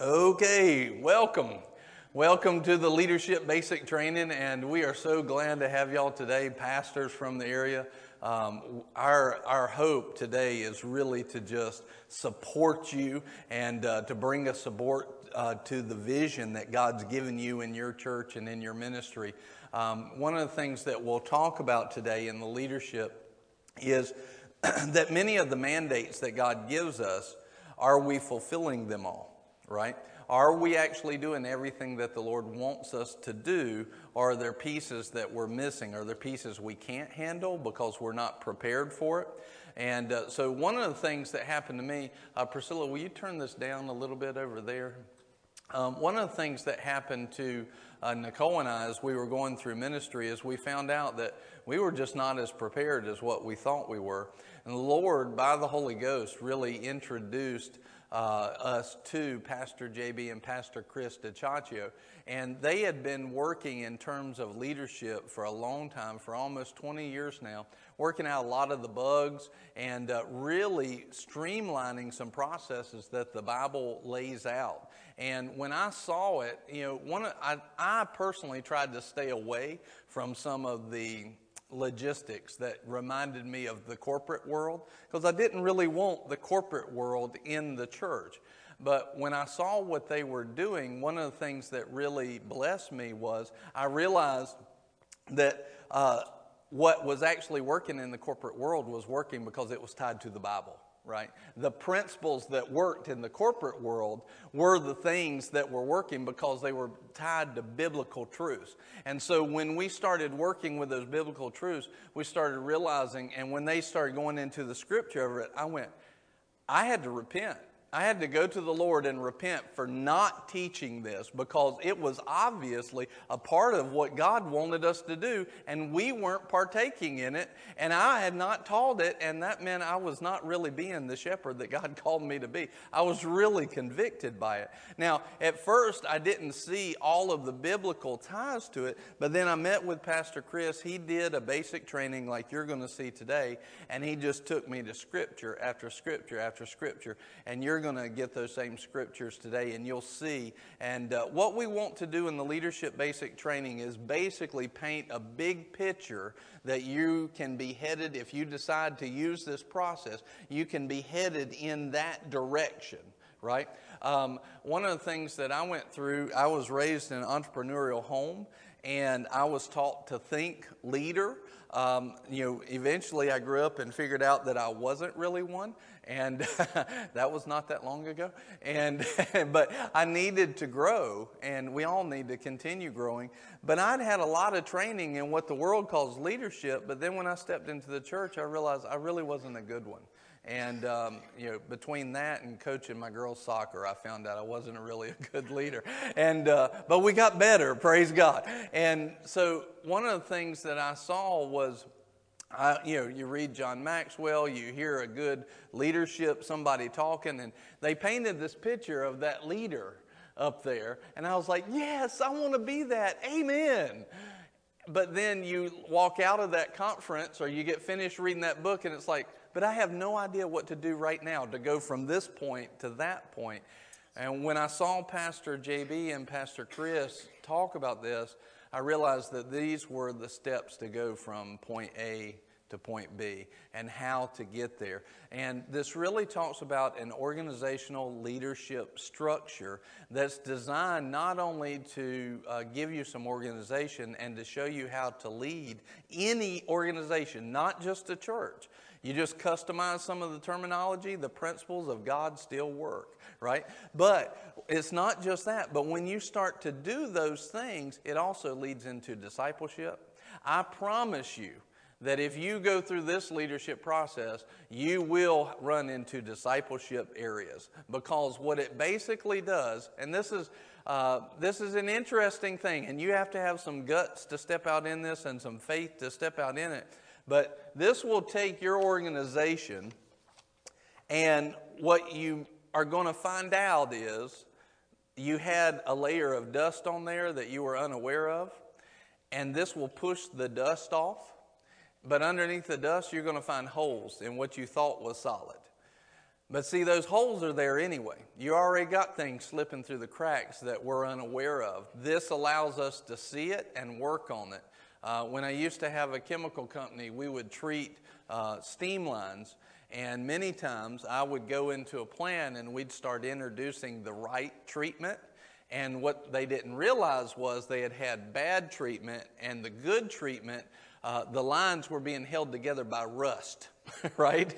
Okay, welcome. Welcome to the Leadership Basic Training, and we are so glad to have y'all today, pastors from the area. Um, our, our hope today is really to just support you and uh, to bring a support uh, to the vision that God's given you in your church and in your ministry. Um, one of the things that we'll talk about today in the leadership is that many of the mandates that God gives us, are we fulfilling them all, right? Are we actually doing everything that the Lord wants us to do? Or are there pieces that we're missing? Are there pieces we can't handle because we're not prepared for it? And uh, so, one of the things that happened to me, uh, Priscilla, will you turn this down a little bit over there? Um, one of the things that happened to uh, Nicole and I as we were going through ministry is we found out that we were just not as prepared as what we thought we were. And the Lord, by the Holy Ghost, really introduced us to Pastor JB and Pastor Chris DiCiaccio. And they had been working in terms of leadership for a long time, for almost 20 years now, working out a lot of the bugs and uh, really streamlining some processes that the Bible lays out. And when I saw it, you know, one I, I personally tried to stay away from some of the logistics that reminded me of the corporate world because I didn't really want the corporate world in the church. But when I saw what they were doing, one of the things that really blessed me was I realized that uh, what was actually working in the corporate world was working because it was tied to the Bible right? The principles that worked in the corporate world were the things that were working because they were tied to biblical truths. And so when we started working with those biblical truths, we started realizing, and when they started going into the scripture of it, I went, I had to repent I had to go to the Lord and repent for not teaching this because it was obviously a part of what God wanted us to do, and we weren't partaking in it, and I had not taught it, and that meant I was not really being the shepherd that God called me to be. I was really convicted by it. Now, at first, I didn't see all of the biblical ties to it, but then I met with Pastor Chris. He did a basic training like you're going to see today, and he just took me to scripture after scripture after scripture, and you're going to get those same scriptures today, and you'll see. And uh, what we want to do in the leadership basic training is basically paint a big picture that you can be headed, if you decide to use this process, you can be headed in that direction right? Um, one of the things that I went through, I was raised in an entrepreneurial home and I was taught to think leader. Um, you know, eventually I grew up and figured out that I wasn't really one and that was not that long ago. And but I needed to grow, and we all need to continue growing. But I'd had a lot of training in what the world calls leadership. But then when I stepped into the church, I realized I really wasn't a good one. And um, you know, between that and coaching my girls' soccer, I found out I wasn't really a good leader. And uh, but we got better, praise God. And so one of the things that I saw was You know, you read John Maxwell, you hear a good leadership, somebody talking, and they painted this picture of that leader up there. And I was like, yes, I want to be that. Amen. But then you walk out of that conference or you get finished reading that book, and it's like, but I have no idea what to do right now to go from this point to that point. And when I saw Pastor JB and Pastor Chris talk about this, I realized that these were the steps to go from point A to point B and how to get there. And this really talks about an organizational leadership structure that's designed not only to uh, give you some organization and to show you how to lead any organization, not just a church. You just customize some of the terminology, the principles of God still work, right? But it's not just that, but when you start to do those things, it also leads into discipleship. I promise you, that if you go through this leadership process, you will run into discipleship areas. Because what it basically does, and this is, uh, this is an interesting thing, and you have to have some guts to step out in this and some faith to step out in it. But this will take your organization, and what you are going to find out is you had a layer of dust on there that you were unaware of, and this will push the dust off but underneath the dust, you're going to find holes in what you thought was solid. But see, those holes are there anyway. You already got things slipping through the cracks that we're unaware of. This allows us to see it and work on it. Uh, when I used to have a chemical company, we would treat uh, steam lines, and many times I would go into a plan and we'd start introducing the right treatment. And what they didn't realize was they had had bad treatment, and the good treatment, uh, the lines were being held together by rust. right?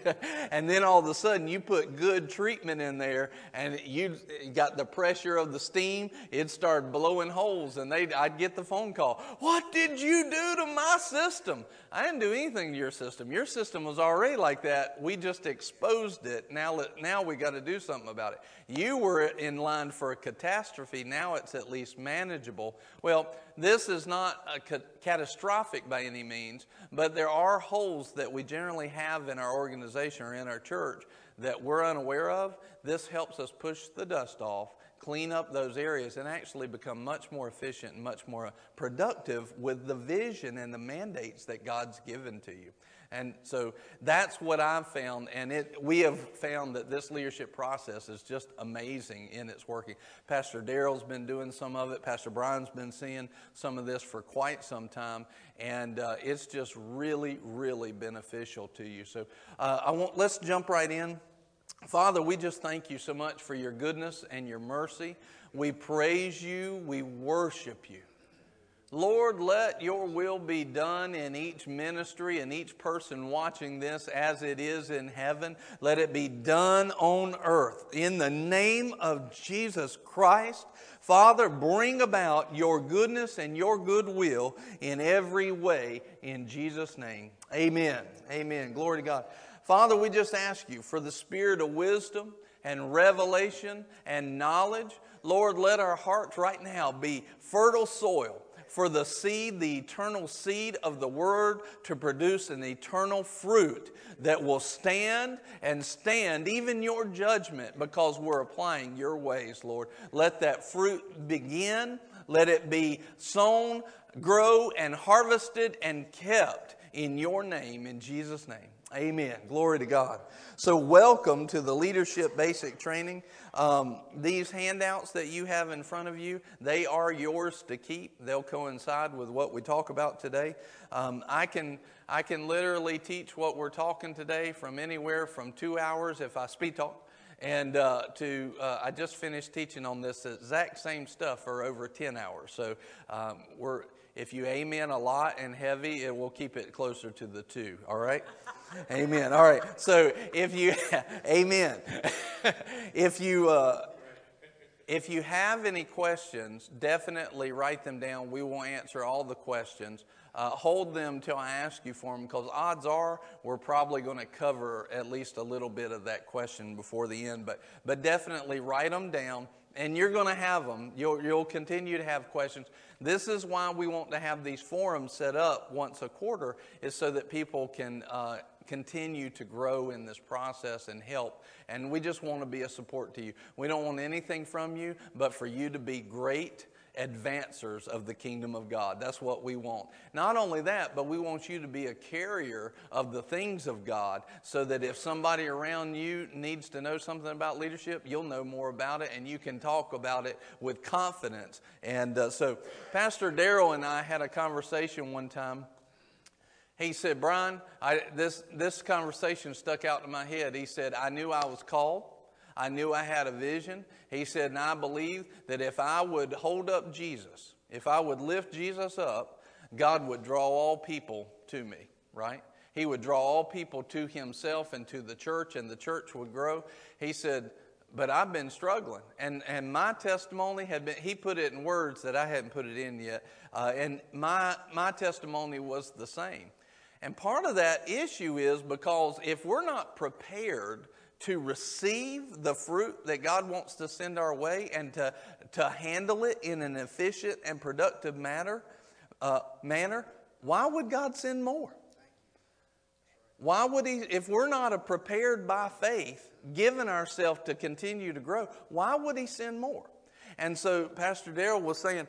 and then all of a sudden you put good treatment in there and you got the pressure of the steam, it started blowing holes and they I'd get the phone call. What did you do to my system? I didn't do anything to your system. Your system was already like that. We just exposed it. Now now we got to do something about it. You were in line for a catastrophe. Now it's at least manageable. Well, this is not ca- catastrophic by any means, but there are holes that we generally have in our organization or in our church that we're unaware of. This helps us push the dust off, clean up those areas, and actually become much more efficient and much more productive with the vision and the mandates that God's given to you. And so that's what I've found, and it, we have found that this leadership process is just amazing in its working. Pastor Daryl's been doing some of it. Pastor Brian's been seeing some of this for quite some time, and uh, it's just really, really beneficial to you. So uh, I want let's jump right in. Father, we just thank you so much for your goodness and your mercy. We praise you. We worship you. Lord, let your will be done in each ministry and each person watching this as it is in heaven. Let it be done on earth. In the name of Jesus Christ, Father, bring about your goodness and your goodwill in every way in Jesus' name. Amen. Amen. Glory to God. Father, we just ask you for the spirit of wisdom and revelation and knowledge. Lord, let our hearts right now be fertile soil for the seed, the eternal seed of the Word, to produce an eternal fruit that will stand and stand even your judgment because we're applying your ways, Lord. Let that fruit begin. Let it be sown, grow, and harvested and kept in your name, in Jesus' name. Amen. Glory to God. So, welcome to the Leadership Basic Training. Um, these handouts that you have in front of you, they are yours to keep. They'll coincide with what we talk about today. Um, I can I can literally teach what we're talking today from anywhere from two hours if I speed talk, and uh, to uh, I just finished teaching on this exact same stuff for over ten hours. So um, we're if you amen a lot and heavy, it will keep it closer to the two. All right. Amen. All right. So if you, amen. if you, uh, if you have any questions, definitely write them down. We will answer all the questions. Uh, hold them till I ask you for them because odds are we're probably going to cover at least a little bit of that question before the end. But, but definitely write them down and you're going to have them. You'll, you'll continue to have questions. This is why we want to have these forums set up once a quarter, is so that people can uh, continue to grow in this process and help. And we just want to be a support to you. We don't want anything from you but for you to be great advancers of the kingdom of God. That's what we want. Not only that, but we want you to be a carrier of the things of God so that if somebody around you needs to know something about leadership, you'll know more about it and you can talk about it with confidence. And uh, so, Pastor Daryl and I had a conversation one time. He said, Brian, I, this, this conversation stuck out in my head. He said, I knew I was called. I knew I had a vision. He said, and I believe that if I would hold up Jesus, if I would lift Jesus up, God would draw all people to me, right? He would draw all people to himself and to the church, and the church would grow. He said, but I've been struggling. And, and my testimony had been, he put it in words that I hadn't put it in yet. Uh, and my, my testimony was the same. And part of that issue is because if we're not prepared to receive the fruit that God wants to send our way and to, to handle it in an efficient and productive manner, uh, manner, why would God send more? Why would He, if we're not prepared by faith, given ourselves to continue to grow, why would He send more? And so Pastor Darrell was saying,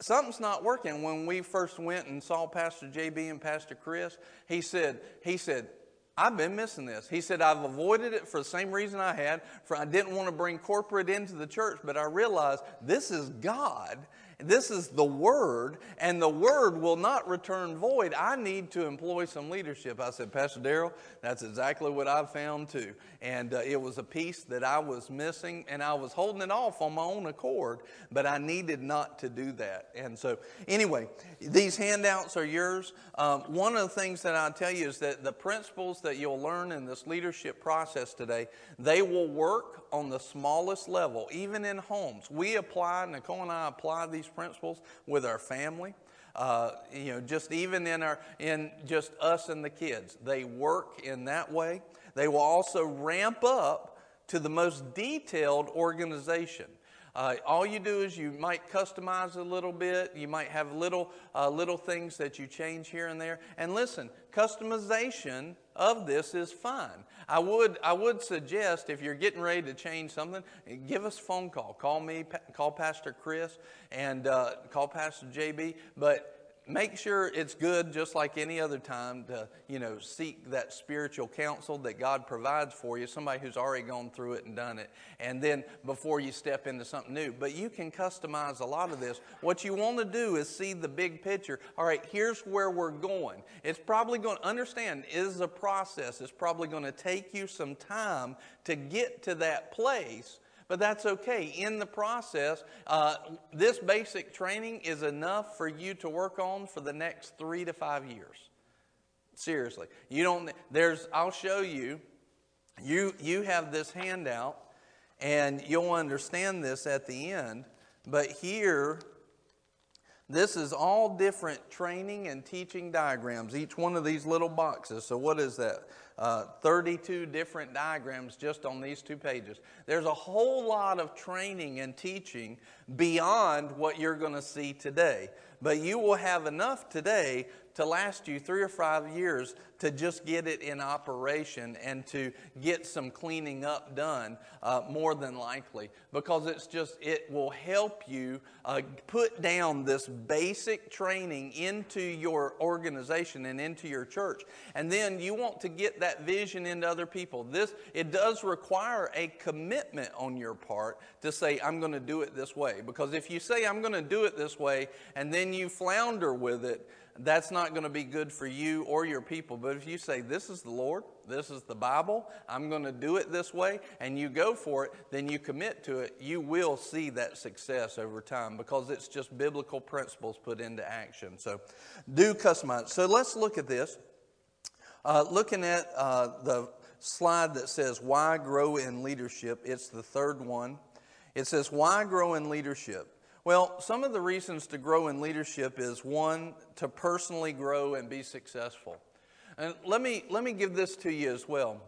something's not working. When we first went and saw Pastor JB and Pastor Chris, he said, he said, I've been missing this. He said, I've avoided it for the same reason I had, for I didn't want to bring corporate into the church, but I realized this is God this is the Word, and the Word will not return void. I need to employ some leadership. I said, Pastor Darrell, that's exactly what I've found too. And uh, it was a piece that I was missing, and I was holding it off on my own accord, but I needed not to do that. And so, anyway, these handouts are yours. Um, one of the things that I'll tell you is that the principles that you'll learn in this leadership process today, they will work on the smallest level, even in homes. We apply, Nicole and I apply these principles with our family. Uh, you know, just even in our in just us and the kids, they work in that way. They will also ramp up to the most detailed organization. Uh, all you do is you might customize a little bit. You might have little uh, little things that you change here and there. And listen, customization of this is fine. I would, I would suggest if you're getting ready to change something, give us a phone call. Call me, call Pastor Chris, and uh, call Pastor JB. But make sure it's good just like any other time to you know seek that spiritual counsel that god provides for you somebody who's already gone through it and done it and then before you step into something new. But you can customize a lot of this. What you want to do is see the big picture. All right here's where we're going. It's probably going to understand is a process. It's probably going to take you some time to get to that place but that's okay. In the process, uh, this basic training is enough for you to work on for the next three to five years. Seriously, you don't. There's. I'll show you. You you have this handout, and you'll understand this at the end. But here, this is all different training and teaching diagrams. Each one of these little boxes. So what is that? uh, 32 different diagrams just on these two pages. There's a whole lot of training and teaching beyond what you're going to see today. But you will have enough today to last you three or five years to just get it in operation and to get some cleaning up done, uh, more than likely, because it's just, it will help you uh, put down this basic training into your organization and into your church. And then you want to get that vision into other people. This, it does require a commitment on your part to say, I'm going to do it this way. Because if you say, I'm going to do it this way, and then you flounder with it, that's not going to be good for you or your people. But if you say, This is the Lord, this is the Bible, I'm going to do it this way, and you go for it, then you commit to it, you will see that success over time because it's just biblical principles put into action. So do customize. So let's look at this. Uh, looking at uh, the slide that says, Why grow in leadership? It's the third one. It says, Why grow in leadership? Well, some of the reasons to grow in leadership is one, to personally grow and be successful. And let me, let me give this to you as well.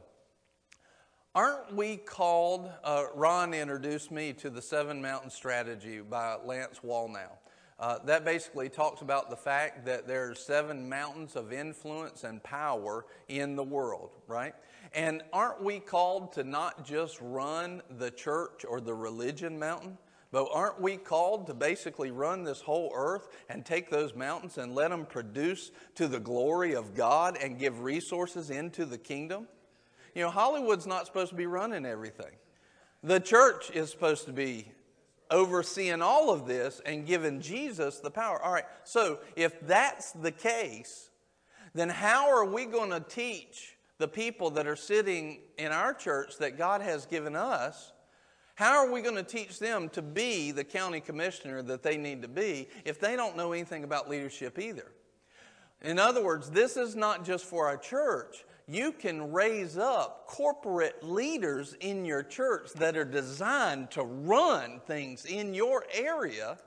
Aren't we called? Uh, Ron introduced me to the Seven Mountain Strategy by Lance Wallnau. Uh, that basically talks about the fact that there are seven mountains of influence and power in the world, right? And aren't we called to not just run the church or the religion mountain, but aren't we called to basically run this whole earth and take those mountains and let them produce to the glory of God and give resources into the kingdom? You know, Hollywood's not supposed to be running everything. The church is supposed to be overseeing all of this and giving Jesus the power. All right, so if that's the case, then how are we going to teach the people that are sitting in our church that God has given us how are we going to teach them to be the county commissioner that they need to be if they don't know anything about leadership either? In other words, this is not just for our church. You can raise up corporate leaders in your church that are designed to run things in your area,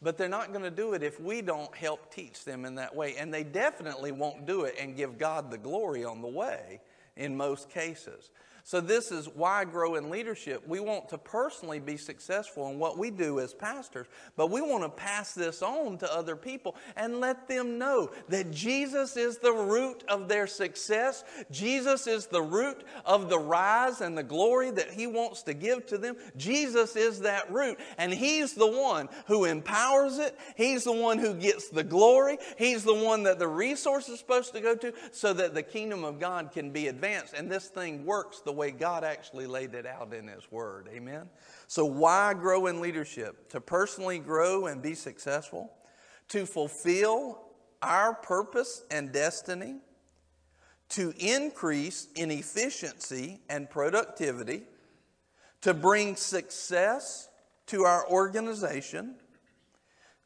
but they're not going to do it if we don't help teach them in that way. And they definitely won't do it and give God the glory on the way in most cases. So, this is why I grow in leadership. We want to personally be successful in what we do as pastors, but we want to pass this on to other people and let them know that Jesus is the root of their success. Jesus is the root of the rise and the glory that He wants to give to them. Jesus is that root, and He's the one who empowers it. He's the one who gets the glory. He's the one that the resource is supposed to go to so that the kingdom of God can be advanced. And this thing works the way God actually laid it out in His Word. Amen? So, why grow in leadership? To personally grow and be successful, to fulfill our purpose and destiny, to increase in efficiency and productivity, to bring success to our organization,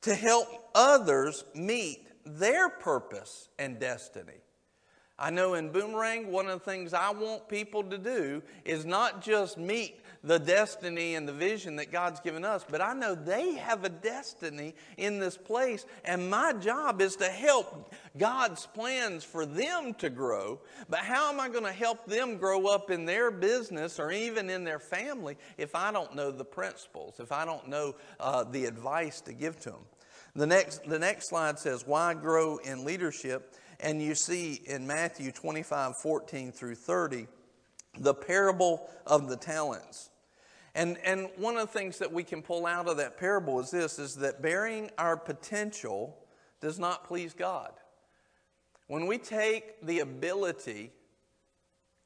to help others meet their purpose and destiny. I know in Boomerang, one of the things I want people to do is not just meet the destiny and the vision that God's given us, but I know they have a destiny in this place, and my job is to help God's plans for them to grow. But how am I going to help them grow up in their business or even in their family if I don't know the principles, if I don't know uh, the advice to give to them? The next, the next slide says, Why grow in leadership? And you see in Matthew 25, 14 through 30, the parable of the talents. And, and one of the things that we can pull out of that parable is this is that burying our potential does not please God. When we take the ability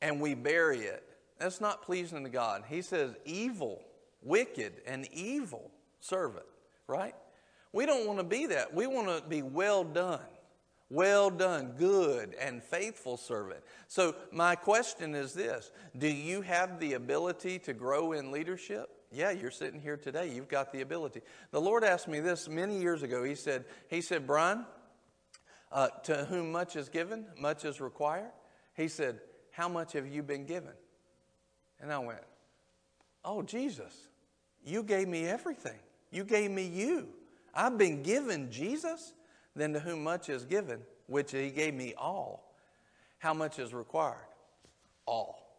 and we bury it, that's not pleasing to God. He says, evil, wicked, and evil servant, right? We don't want to be that. We want to be well done. Well done, good and faithful servant. So, my question is this Do you have the ability to grow in leadership? Yeah, you're sitting here today. You've got the ability. The Lord asked me this many years ago. He said, he said Brian, uh, to whom much is given, much is required. He said, How much have you been given? And I went, Oh, Jesus, you gave me everything. You gave me you. I've been given Jesus. Then to whom much is given, which he gave me all, how much is required? All.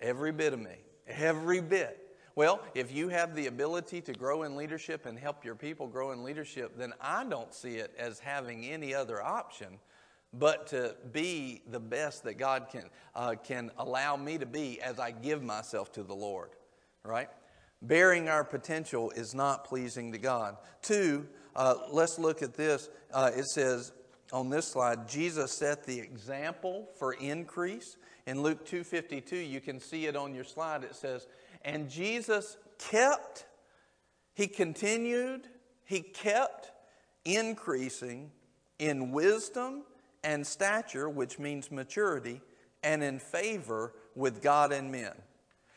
Every bit of me. Every bit. Well, if you have the ability to grow in leadership and help your people grow in leadership, then I don't see it as having any other option but to be the best that God can, uh, can allow me to be as I give myself to the Lord, right? Bearing our potential is not pleasing to God. Two, uh, let's look at this. Uh, it says on this slide, Jesus set the example for increase. In Luke 2:52, you can see it on your slide. It says, "And Jesus kept, he continued, he kept increasing in wisdom and stature, which means maturity, and in favor with God and men."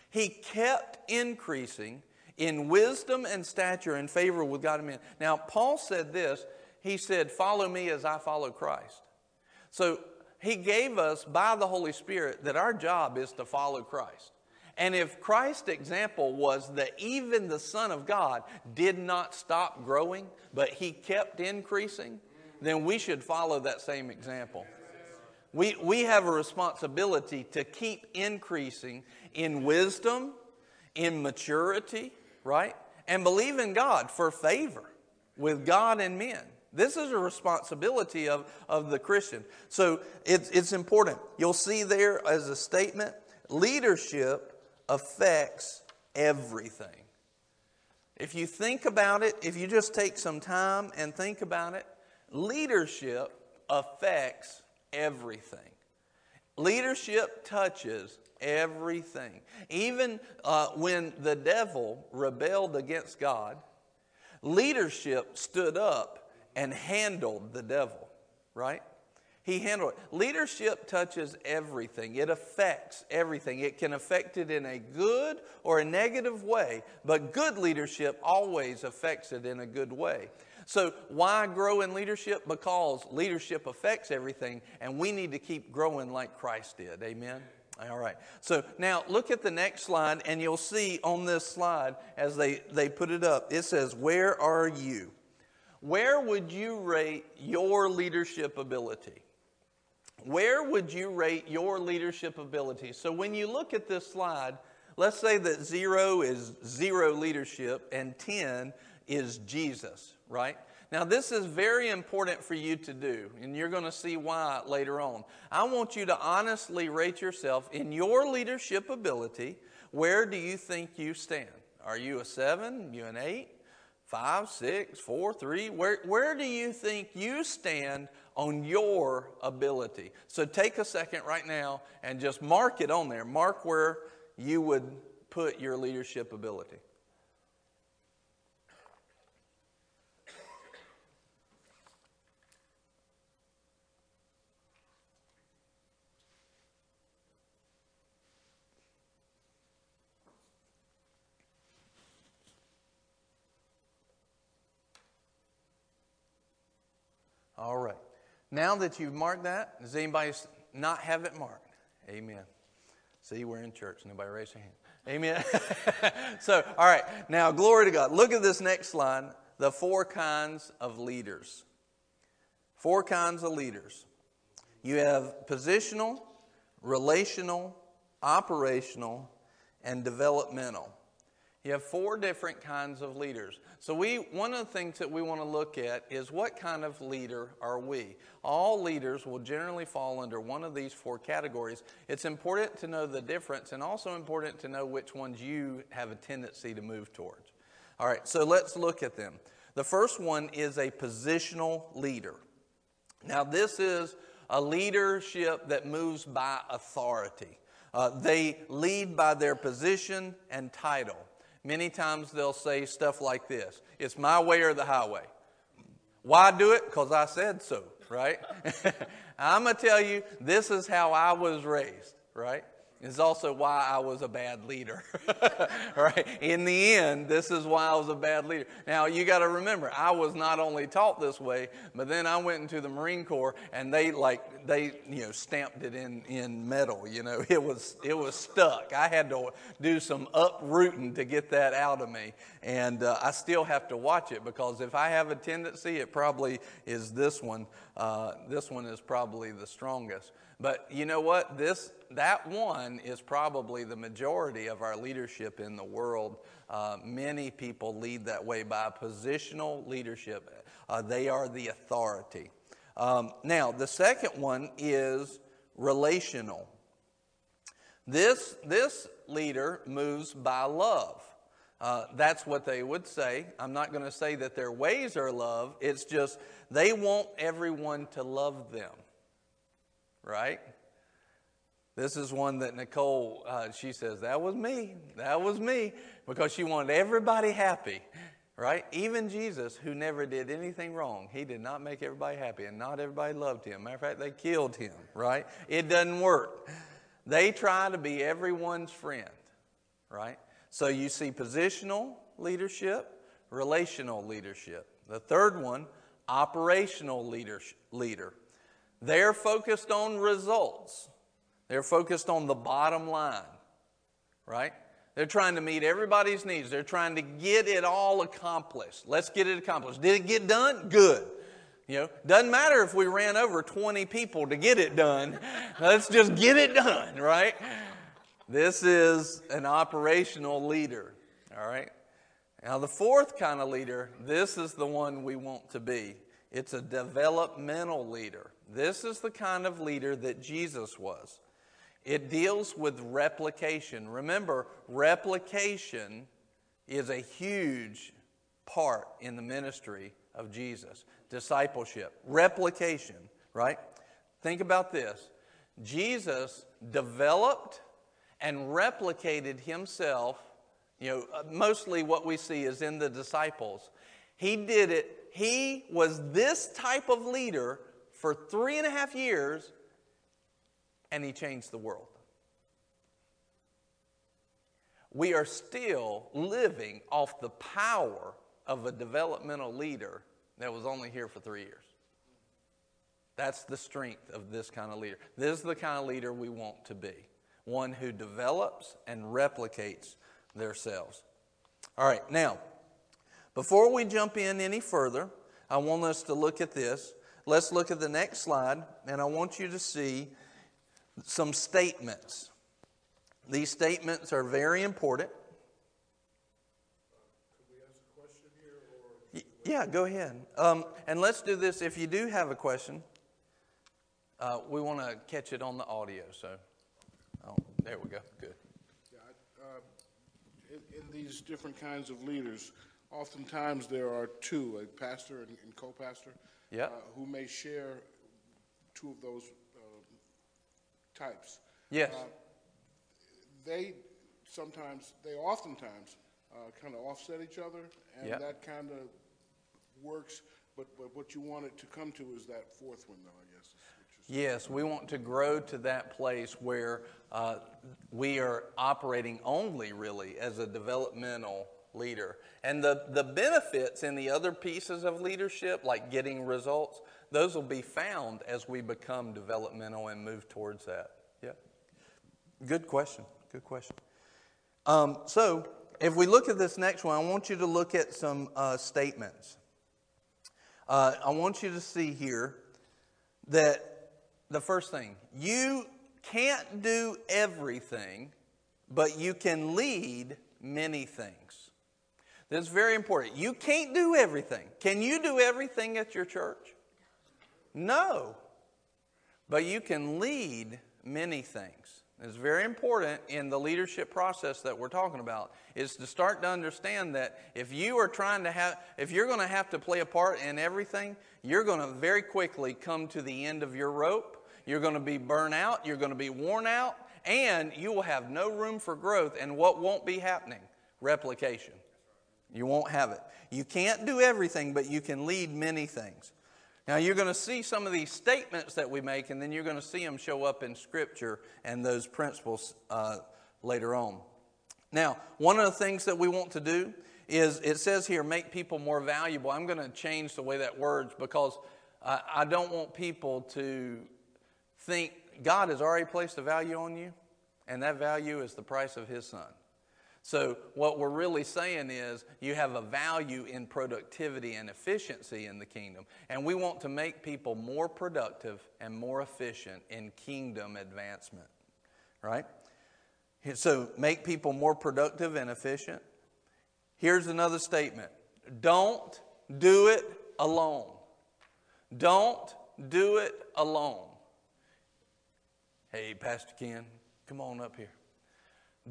He kept increasing in wisdom and stature and favor with God and men. Now, Paul said this he said, Follow me as I follow Christ. So he gave us by the Holy Spirit that our job is to follow Christ. And if Christ's example was that even the Son of God did not stop growing, but he kept increasing, then we should follow that same example. We, we have a responsibility to keep increasing in wisdom, in maturity, right? And believe in God for favor with God and men. This is a responsibility of, of the Christian. So it's, it's important. You'll see there as a statement leadership affects everything. If you think about it, if you just take some time and think about it, leadership affects everything. Leadership touches everything. Even uh, when the devil rebelled against God, leadership stood up and handled the devil, right? He handled it. Leadership touches everything. It affects everything. It can affect it in a good or a negative way, but good leadership always affects it in a good way. So, why grow in leadership? Because leadership affects everything, and we need to keep growing like Christ did. Amen? All right. So now look at the next slide, and you'll see on this slide as they, they put it up, it says, Where are you? Where would you rate your leadership ability? where would you rate your leadership ability? So when you look at this slide, let's say that zero is zero leadership and 10 is Jesus, right? Now, this is very important for you to do, and you're going to see why later on. I want you to honestly rate yourself in your leadership ability. Where do you think you stand? Are you a seven? You an eight? Five, six, four, three? Where, where do you think you stand on your ability? So take a second right now and just mark it on there. Mark where you would put your leadership ability. All right. Now that you've marked that, does anybody not have it marked? Amen. See, we're in church. Nobody raise their hand. Amen. so, all right. Now, glory to God. Look at this next line the four kinds of leaders. Four kinds of leaders. You have positional, relational, operational, and developmental. You have four different kinds of leaders. So we one of the things that we want to look at is what kind of leader are we? All leaders will generally fall under one of these four categories. It's important to know the difference and also important to know which ones you have a tendency to move towards. All right, so let's look at them. The first one is a positional leader. Now this is a leadership that moves by authority. Uh, they lead by their position and title. Many times they'll say stuff like this It's my way or the highway. Why do it? Because I said so, right? I'm going to tell you, this is how I was raised, right? Is also why I was a bad leader. right? In the end, this is why I was a bad leader. Now, you got to remember, I was not only taught this way, but then I went into the Marine Corps and they like they, you know, stamped it in in metal, you know. It was it was stuck. I had to do some uprooting to get that out of me. And uh, I still have to watch it because if I have a tendency, it probably is this one. Uh, this one is probably the strongest. But you know what? This that one is probably the majority of our leadership in the world. Uh, many people lead that way by positional leadership. Uh, they are the authority. Um, now, the second one is relational. This, this leader moves by love. Uh, that's what they would say. I'm not going to say that their ways are love. It's just they want everyone to love them right? This is one that Nicole, uh, she says, that was me. That was me. Because she wanted everybody happy, right? Even Jesus, who never did anything wrong, he did not make everybody happy, and not everybody loved him. Matter of fact, they killed him, right? It doesn't work. They try to be everyone's friend, right? So you see positional leadership, relational leadership. The third one, operational leader. leader. They're focused on results. They're focused on the bottom line, right? They're trying to meet everybody's needs. They're trying to get it all accomplished. Let's get it accomplished. Did it get done? Good. You know, doesn't matter if we ran over 20 people to get it done. Let's just get it done, right? This is an operational leader, all right? Now, the fourth kind of leader, this is the one we want to be. It's a developmental leader. This is the kind of leader that Jesus was. It deals with replication. Remember, replication is a huge part in the ministry of Jesus. Discipleship, replication, right? Think about this Jesus developed and replicated himself. You know, uh, mostly what we see is in the disciples. He did it, he was this type of leader for three and a half years, and he changed the world. We are still living off the power of a developmental leader that was only here for three years. That's the strength of this kind of leader. This is the kind of leader we want to be one who develops and replicates themselves. All right, now, before we jump in any further, I want us to look at this. Let's look at the next slide, and I want you to see some statements. These statements are very important. Yeah, go ahead. Um, and let's do this. If you do have a question, uh, we want to catch it on the audio. So, oh, there we go. Good. Yeah, uh, in, in, these different kinds of leaders, oftentimes there are two, a pastor and, and co-pastor, yep. uh, who may share two of those uh, types. Yes. Uh, they sometimes, they oftentimes uh, kind of offset each other, and yep. that kind of works, but, but what you want it to come to is that fourth one, though, I guess. Yes, we want to grow to that place where uh, we are operating only really as a developmental leader. And the, the benefits in the other pieces of leadership, like getting results, those will be found as we become developmental and move towards that. Yeah. Good question. Good question. Um, so, if we look at this next one, I want you to look at some uh, statements. Uh, I want you to see here that the first thing, you can't do everything, but you can lead many things. That's very important. You can't do everything. Can you do everything at your church? No. But you can lead many things. It's very important in the leadership process that we're talking about is to start to understand that if you are trying to have if you're going to have to play a part in everything, you're going to very quickly come to the end of your rope. You're going to be burnt out, you're going to be worn out, and you will have no room for growth and what won't be happening? Replication. You won't have it. You can't do everything, but you can lead many things. Now, you're going to see some of these statements that we make, and then you're going to see them show up in Scripture and those principles uh, later on. Now, one of the things that we want to do is it says here, make people more valuable. I'm going to change the way that words because I, I don't want people to think God has already placed a value on you, and that value is the price of His Son. So, what we're really saying is you have a value in productivity and efficiency in the kingdom. And we want to make people more productive and more efficient in kingdom advancement. Right? So, make people more productive and efficient. Here's another statement don't do it alone. Don't do it alone. Hey, Pastor Ken, come on up here.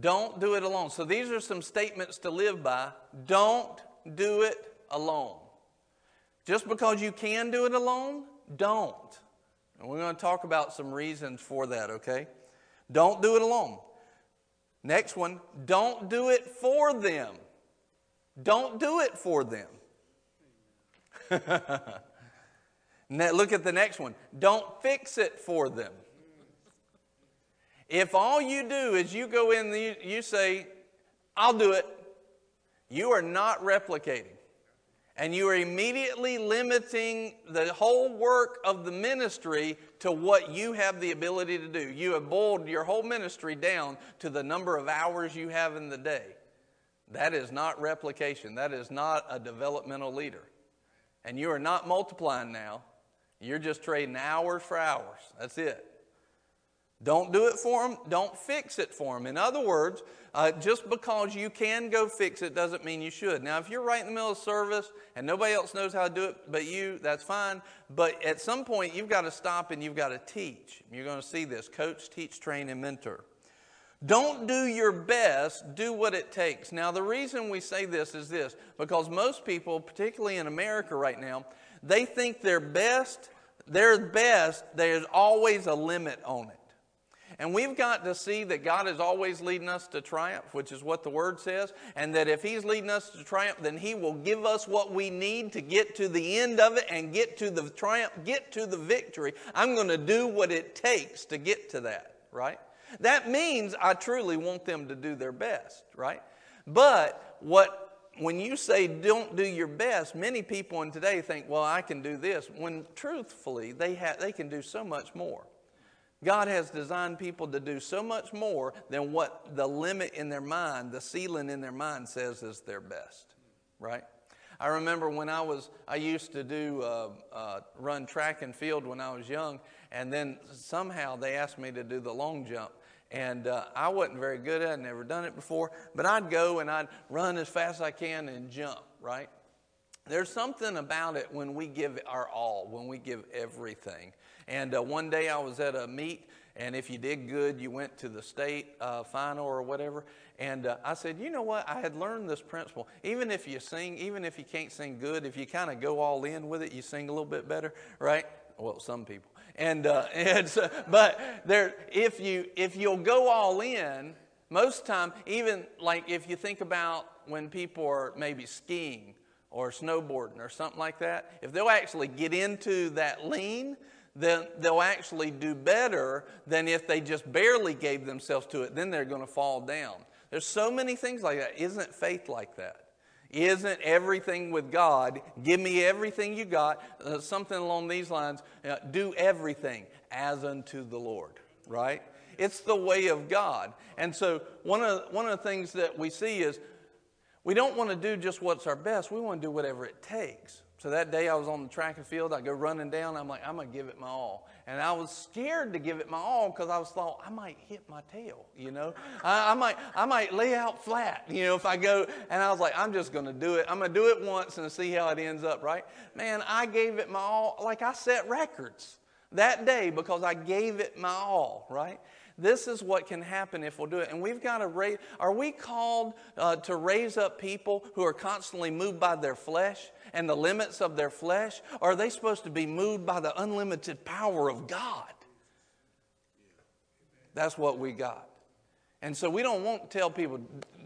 Don't do it alone. So these are some statements to live by. Don't do it alone. Just because you can do it alone, don't. And we're going to talk about some reasons for that, okay? Don't do it alone. Next one, don't do it for them. Don't do it for them. Look at the next one. Don't fix it for them. If all you do is you go in you say, I'll do it, you are not replicating. And you are immediately limiting the whole work of the ministry to what you have the ability to do. You have boiled your whole ministry down to the number of hours you have in the day. That is not replication. That is not a developmental leader. And you are not multiplying now. You're just trading hours for hours. That's it. Don't do it for them. Don't fix it for them. In other words, uh, just because you can go fix it doesn't mean you should. Now, if you're right in the middle of service and nobody else knows how to do it but you, that's fine. But at some point, you've got to stop and you've got to teach. You're going to see this coach, teach, train, and mentor. Don't do your best, do what it takes. Now, the reason we say this is this because most people, particularly in America right now, they think their best, their best, there's always a limit on it. And we've got to see that God is always leading us to triumph, which is what the Word says, and that if He's leading us to triumph, then He will give us what we need to get to the end of it and get to the triumph, get to the victory. I'm going to do what it takes to get to that, right? That means I truly want them to do their best, right? But what when you say don't do your best, many people in today think, well, I can do this, when truthfully, they, ha- they can do so much more. God has designed people to do so much more than what the limit in their mind, the ceiling in their mind says is their best, right? I remember when I was, I used to do uh, uh, run track and field when I was young, and then somehow they asked me to do the long jump. And uh, I wasn't very good at it, never done it before, but I'd go and I'd run as fast as I can and jump, right? There's something about it when we give our all, when we give everything. And uh, one day I was at a meet, and if you did good, you went to the state uh, final or whatever. And uh, I said, you know what? I had learned this principle. Even if you sing, even if you can't sing good, if you kind of go all in with it, you sing a little bit better, right? Well, some people. And, uh, and so, but there, if you if you'll go all in, most time, even like if you think about when people are maybe skiing or snowboarding or something like that, if they'll actually get into that lean, then they'll actually do better than if they just barely gave themselves to it. Then they're going to fall down. There's so many things like that. Isn't faith like that? Isn't everything with God? Give me everything you got. Uh, something along these lines. Uh, do everything as unto the Lord, right? It's the way of God. And so, one of, one of the things that we see is we don't want to do just what's our best, we want to do whatever it takes. So that day I was on the track and field, I go running down, I'm like, I'm going to give it my all. And I was scared to give it my all because I was thought I might hit my tail, you know. I, I, might I might lay out flat, you know, if I go. And I was like, I'm just going to do it. I'm going to do it once and see how it ends up, right? Man, I gave it my all. Like I set records that day because I gave it my all, right? This is what can happen if we'll do it. And we've got to raise, are we called uh, to raise up people who are constantly moved by their flesh and the limits of their flesh? Or are they supposed to be moved by the unlimited power of God? That's what we got. And so we don't want to tell people,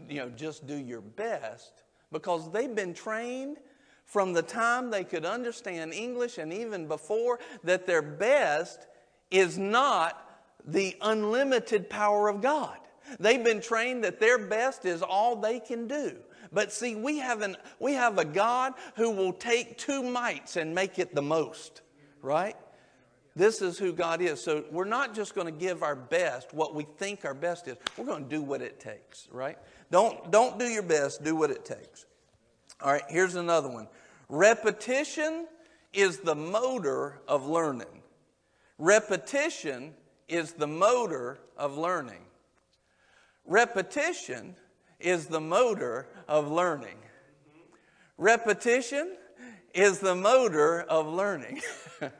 you know, just do your best because they've been trained from the time they could understand English and even before that their best is not the unlimited power of God. They've been trained that their best is all they can do. But see, we have, an, we have a God who will take two mites and make it the most, right? This is who God is. So we're not just going to give our best, what we think our best is. We're going to do what it takes, right? Don't, don't do your best, do what it takes. All right, here's another one. Repetition is the motor of learning. Repetition is the motor of learning. Repetition is the motor of learning. Repetition is the motor of learning.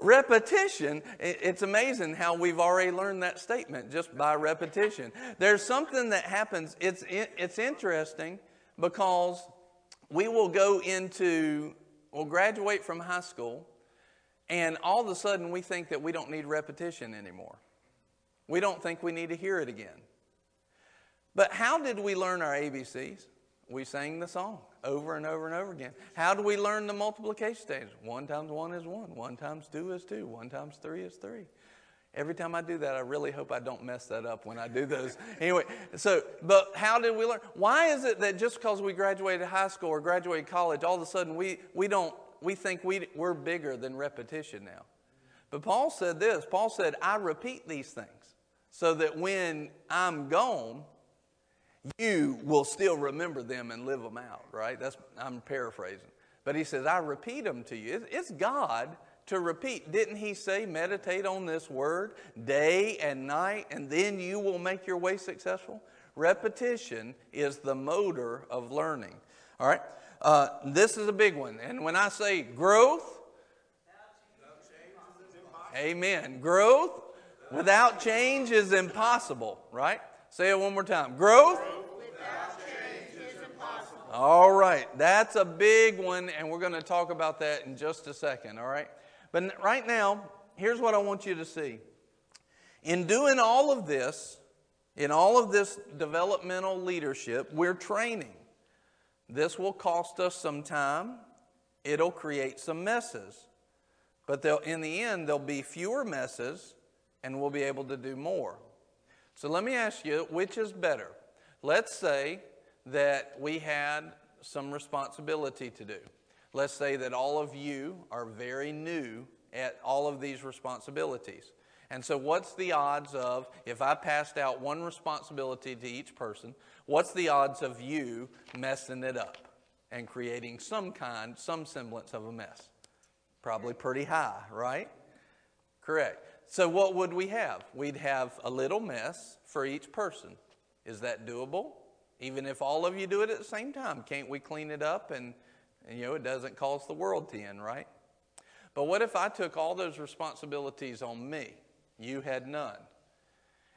repetition, it's amazing how we've already learned that statement just by repetition. There's something that happens, it's, it's interesting because we will go into, we'll graduate from high school and all of a sudden, we think that we don't need repetition anymore. We don't think we need to hear it again. But how did we learn our ABCs? We sang the song over and over and over again. How do we learn the multiplication tables? One times one is one. One times two is two. One times three is three. Every time I do that, I really hope I don't mess that up when I do those. anyway, so, but how did we learn? Why is it that just because we graduated high school or graduated college, all of a sudden we, we don't we think we, we're bigger than repetition now. But Paul said this Paul said, I repeat these things so that when I'm gone, you will still remember them and live them out, right? That's, I'm paraphrasing. But he says, I repeat them to you. It's God to repeat. Didn't he say, meditate on this word day and night, and then you will make your way successful? Repetition is the motor of learning. All right? Uh, this is a big one. And when I say growth, amen. Growth without change is impossible, right? Say it one more time. Growth? All right, that's a big one, and we're going to talk about that in just a second, all right? But right now, here's what I want you to see. In doing all of this, in all of this developmental leadership, we're training. This will cost us some time. It'll create some messes. But in the end, there'll be fewer messes and we'll be able to do more. So let me ask you which is better? Let's say that we had some responsibility to do. Let's say that all of you are very new at all of these responsibilities. And so, what's the odds of, if I passed out one responsibility to each person, what's the odds of you messing it up and creating some kind, some semblance of a mess. Probably pretty high, right? Correct. So, what would we have? We'd have a little mess for each person. Is that doable? Even if all of you do it at the same time, can't we clean it up and, and you know, it doesn't cause the world to end, right? But what if I took all those responsibilities on me? You had none.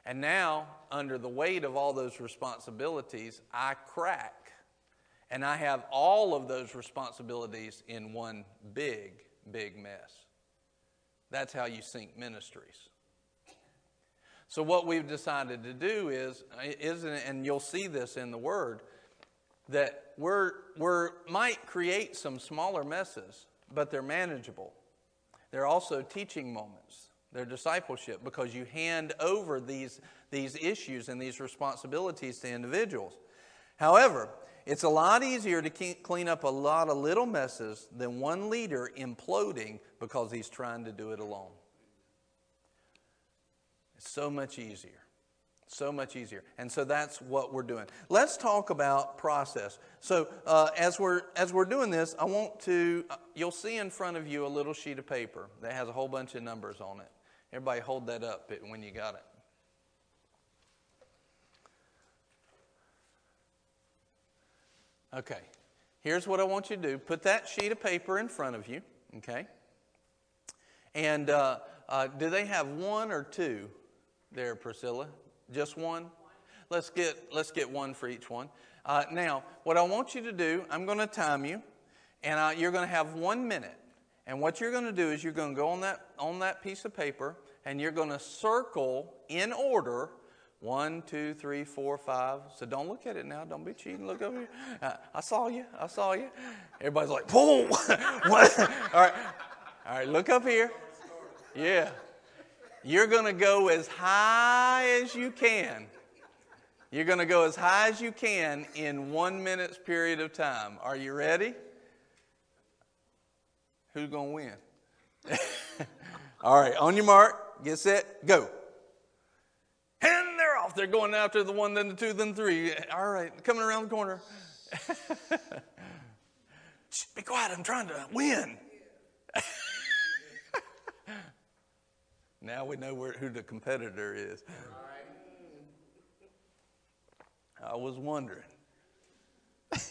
And now, under the weight of all those responsibilities, I crack. And I have all of those responsibilities in one big, big mess. That's how you sink ministries. So, what we've decided to do is, isn't and you'll see this in the Word, that we're, we're might create some smaller messes, but they're manageable. They're also teaching moments. They're discipleship because you hand over these, these issues and these responsibilities to individuals. However, it's a lot easier to clean up a lot of little messes than one leader imploding because he's trying to do it alone. It's so much easier. So much easier. And so that's what we're doing. Let's talk about process. So uh, as, we're, as we're doing this, I want to, uh, you'll see in front of you a little sheet of paper that has a whole bunch of numbers on it. Everybody hold that up when you got it. Okay, here's what I want you to do put that sheet of paper in front of you, okay? And uh, uh, do they have one or two there, Priscilla? Just one? Let's get, let's get one for each one. Uh, now, what I want you to do, I'm going to time you, and uh, you're going to have one minute. And what you're going to do is you're going to go on that, on that piece of paper, and you're going to circle in order one, two, three, four, five. So don't look at it now. Don't be cheating. Look over here. Uh, I saw you. I saw you. Everybody's like, boom. All right. All right. Look up here. Yeah. You're going to go as high as you can. You're going to go as high as you can in one minute's period of time. Are you ready? Who's going to win? All right. On your mark. Get set. Go. And off. They're going after the one, then the two, then the three. All right, coming around the corner. Shh, be quiet. I'm trying to win. now we know where, who the competitor is. I was wondering.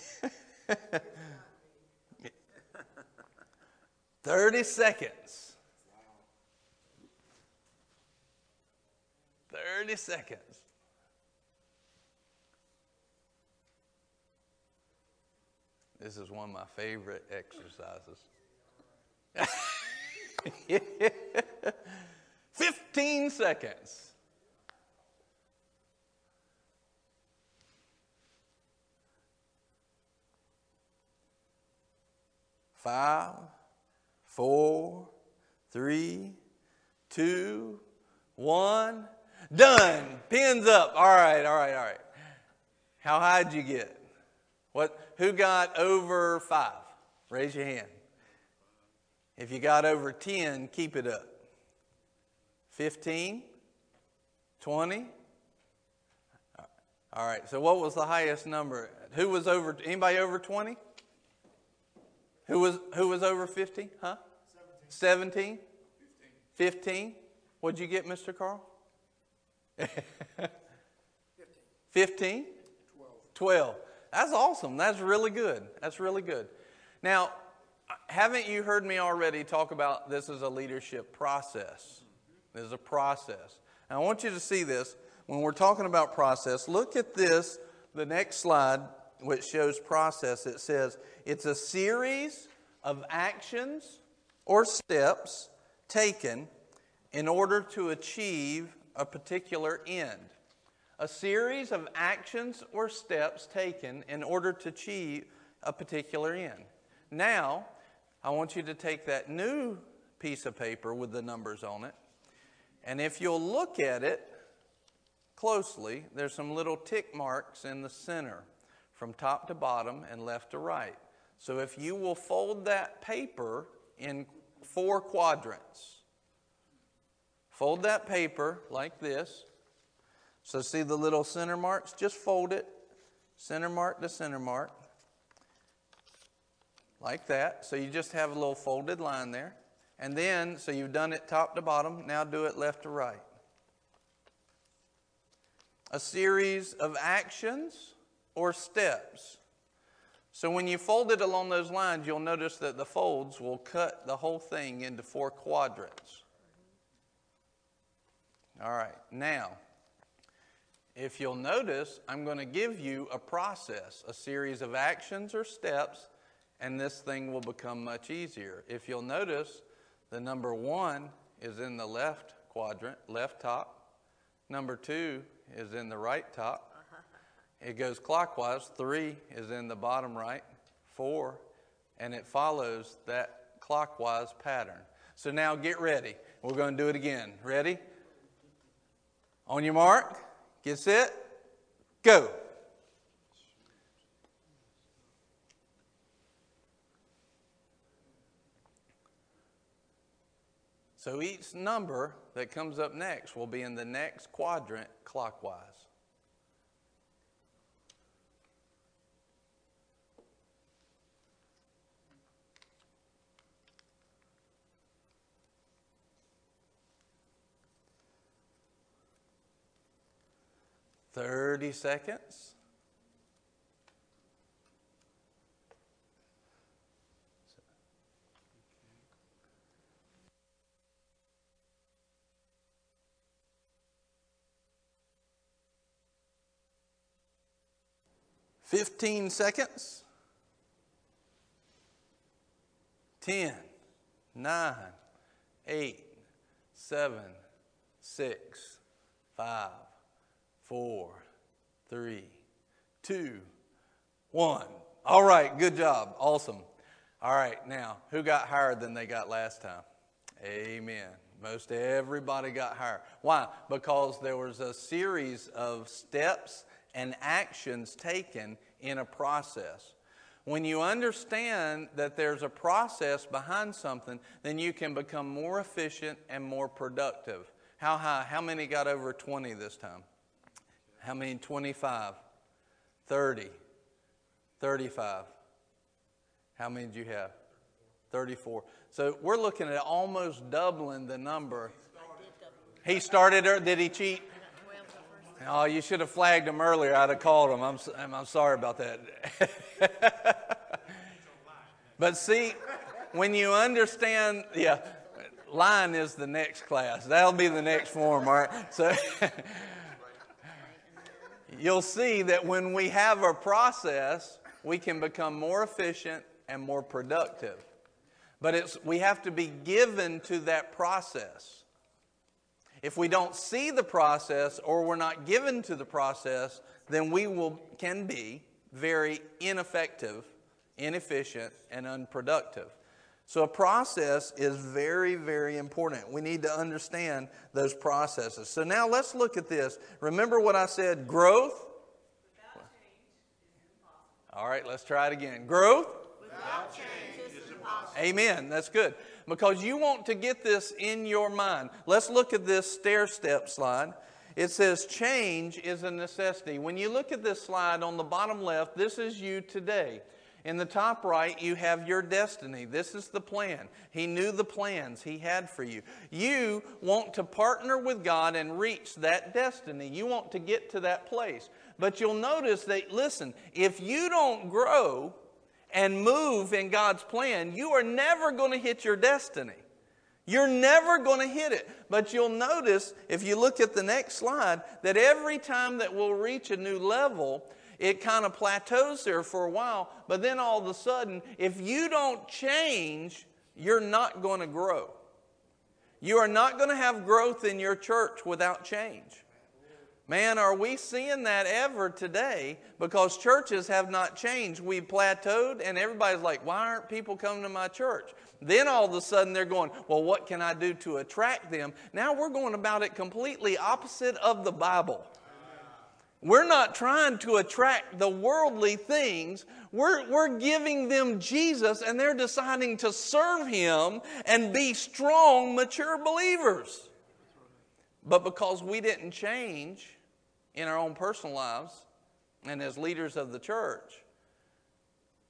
Thirty seconds. 30 seconds. This is one of my favorite exercises. 15 seconds. Five, four, three, two, one. Done. Pins up. All right, all right, all right. How high did you get? What? Who got over five? Raise your hand. If you got over 10, keep it up. 15? 20? All right, so what was the highest number? Who was over, anybody over 20? Who was, who was over 50? Huh? 17? 15? 15? What'd you get, Mr. Carl? 15? 12. 12. That's awesome. That's really good. That's really good. Now, haven't you heard me already talk about this as a leadership process? This is a process. Now, I want you to see this. When we're talking about process, look at this, the next slide, which shows process. It says it's a series of actions or steps taken in order to achieve a particular end. A series of actions or steps taken in order to achieve a particular end. Now, I want you to take that new piece of paper with the numbers on it, and if you'll look at it closely, there's some little tick marks in the center from top to bottom and left to right. So if you will fold that paper in four quadrants, Fold that paper like this. So, see the little center marks? Just fold it, center mark to center mark. like that. So you just have a little folded line there. And then, so you've done it top to bottom, now do it left to right. A series of actions or steps. So when you fold it along those lines, you'll notice that the folds will cut the whole thing into four quadrants. All right, now, if you'll notice, I'm going to give you a process, a series of actions or steps, and this thing will become much easier. If you'll notice, the number one is in the left quadrant, left top. Number two is in the right top. It goes clockwise. Three is in the bottom right. Four, and it follows that clockwise pattern. So now get ready. We're going to do it again. Ready? On your mark, get set, go. So each number that comes up next will be in the next quadrant clockwise. Thirty seconds. 15 seconds. 10, 9, 8, 7, 6, 5, 4, 3, 2, 1. All right, good job. Awesome. All right, now, who got higher than they got last time? Amen. Most everybody got higher. Why? Because there was a series of steps and actions taken in a process. When you understand that there's a process behind something, then you can become more efficient and more productive. How high? How many got over 20 this time? How many? 25, 30, 35. How many did you have? 34. So we're looking at almost doubling the number. He started, or did he cheat? Oh, you should have flagged him earlier. I'd have called him. I'm, I'm, I'm sorry about that. but see, when you understand, yeah, line is the next class. That'll be the next form, all right? So you'll see that when we have a process, we can become more efficient and more productive. But it's, we have to be given to that process. If we don't see the process or we're not given to the process, then we will, can be very ineffective, inefficient, and unproductive. So, a process is very, very important. We need to understand those processes. So, now let's look at this. Remember what I said growth? All right, let's try it again. Growth? Without change is impossible. Amen. That's good because you want to get this in your mind. Let's look at this stair step slide. It says change is a necessity. When you look at this slide on the bottom left, this is you today. In the top right, you have your destiny. This is the plan. He knew the plans He had for you. You want to partner with God and reach that destiny. You want to get to that place. But you'll notice that, listen, if you don't grow, and move in God's plan, you are never going to hit your destiny. You're never going to hit it. But you'll notice, if you look at the next slide, that every time that we'll reach a new level, it kind of plateaus there for a while. But then all of a sudden, if you don't change, you're not going to grow. You are not going to have growth in your church without change. Man, are we seeing that ever today? Because churches have not changed. We've plateaued, and everybody's like, why aren't people coming to my church? Then all of a sudden they're going, well, what can I do to attract them? Now we're going about it completely opposite of the Bible. We're not trying to attract the worldly things. We're, we're giving them Jesus, and they're deciding to serve Him and be strong, mature believers. But because we didn't change, in our own personal lives and as leaders of the church,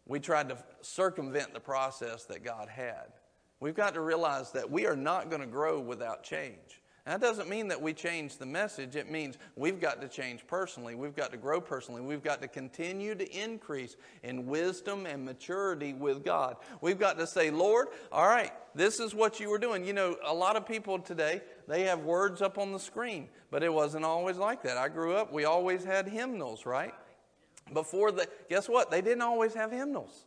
we tried to circumvent the process that God had. We've got to realize that we are not going to grow without change. That doesn't mean that we change the message. It means we've got to change personally. We've got to grow personally. We've got to continue to increase in wisdom and maturity with God. We've got to say, Lord, all right, this is what you were doing. You know, a lot of people today, they have words up on the screen, but it wasn't always like that. I grew up, we always had hymnals, right? Before the, guess what? They didn't always have hymnals.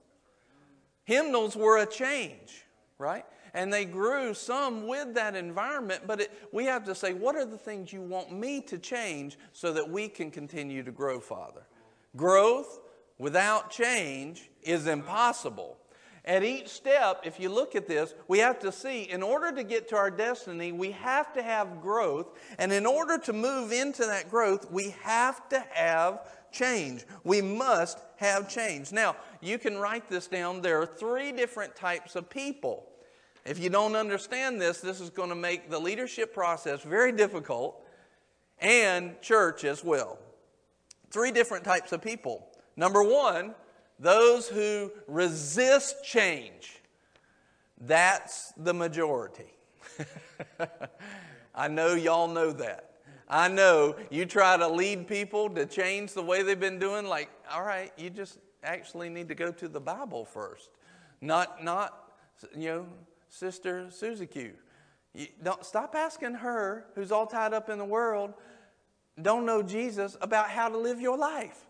Hymnals were a change, right? And they grew some with that environment. But it, we have to say, what are the things you want me to change so that we can continue to grow, Father? Growth without change is impossible. At each step, if you look at this, we have to see in order to get to our destiny, we have to have growth. And in order to move into that growth, we have to have change. We must have change. Now, you can write this down. There are three different types of people. If you don't understand this, this is going to make the leadership process very difficult and church as well. Three different types of people. Number one, those who resist change. That's the majority. I know y'all know that. I know you try to lead people to change the way they've been doing, like, all right, you just actually need to go to the Bible first. Not, not, you know, Sister Suzuki. You don't stop asking her, who's all tied up in the world, don't know Jesus, about how to live your life.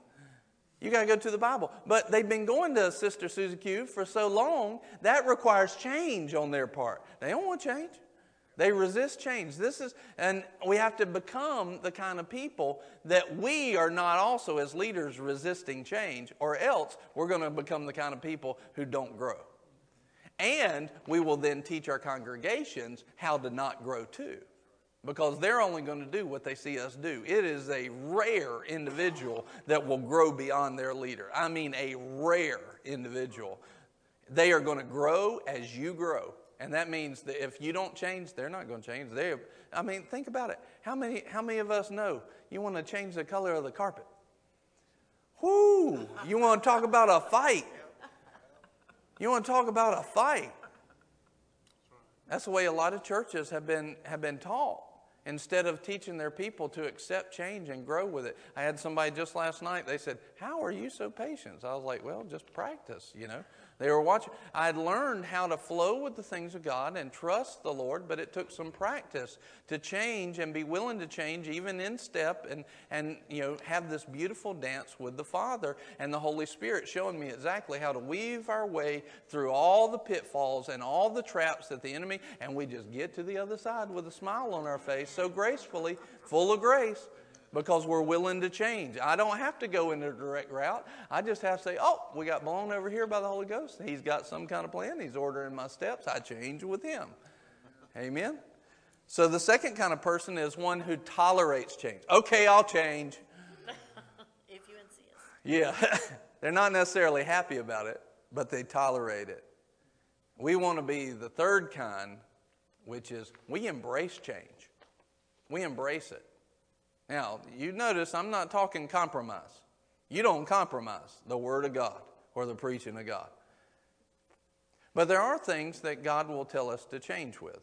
You got to go to the Bible. But they've been going to Sister Suzuki for so long, that requires change on their part. They don't want change. They resist change. This is, and we have to become the kind of people that we are not also, as leaders, resisting change, or else we're going to become the kind of people who don't grow. And we will then teach our congregations how to not grow too. Because they're only going to do what they see us do. It is a rare individual that will grow beyond their leader. I mean, a rare individual. They are going to grow as you grow. And that means that if you don't change, they're not going to change. They, I mean, think about it. How many, how many of us know you want to change the color of the carpet? Whoo! You want to talk about a fight? You want to talk about a fight? That's the way a lot of churches have been, have been taught instead of teaching their people to accept change and grow with it. I had somebody just last night, they said, How are you so patient? I was like, Well, just practice, you know. They were watching. I had learned how to flow with the things of God and trust the Lord, but it took some practice to change and be willing to change even in step and, and you know, have this beautiful dance with the Father and the Holy Spirit showing me exactly how to weave our way through all the pitfalls and all the traps that the enemy, and we just get to the other side with a smile on our face so gracefully, full of grace because we're willing to change. I don't have to go in a direct route. I just have to say, oh, we got blown over here by the Holy Ghost. He's got some kind of plan. He's ordering my steps. I change with him. Amen. So the second kind of person is one who tolerates change. Okay, I'll change. if you insist. Yeah. They're not necessarily happy about it, but they tolerate it. We want to be the third kind, which is we embrace change. We embrace it. Now, you notice I'm not talking compromise. You don't compromise the Word of God or the preaching of God. But there are things that God will tell us to change with,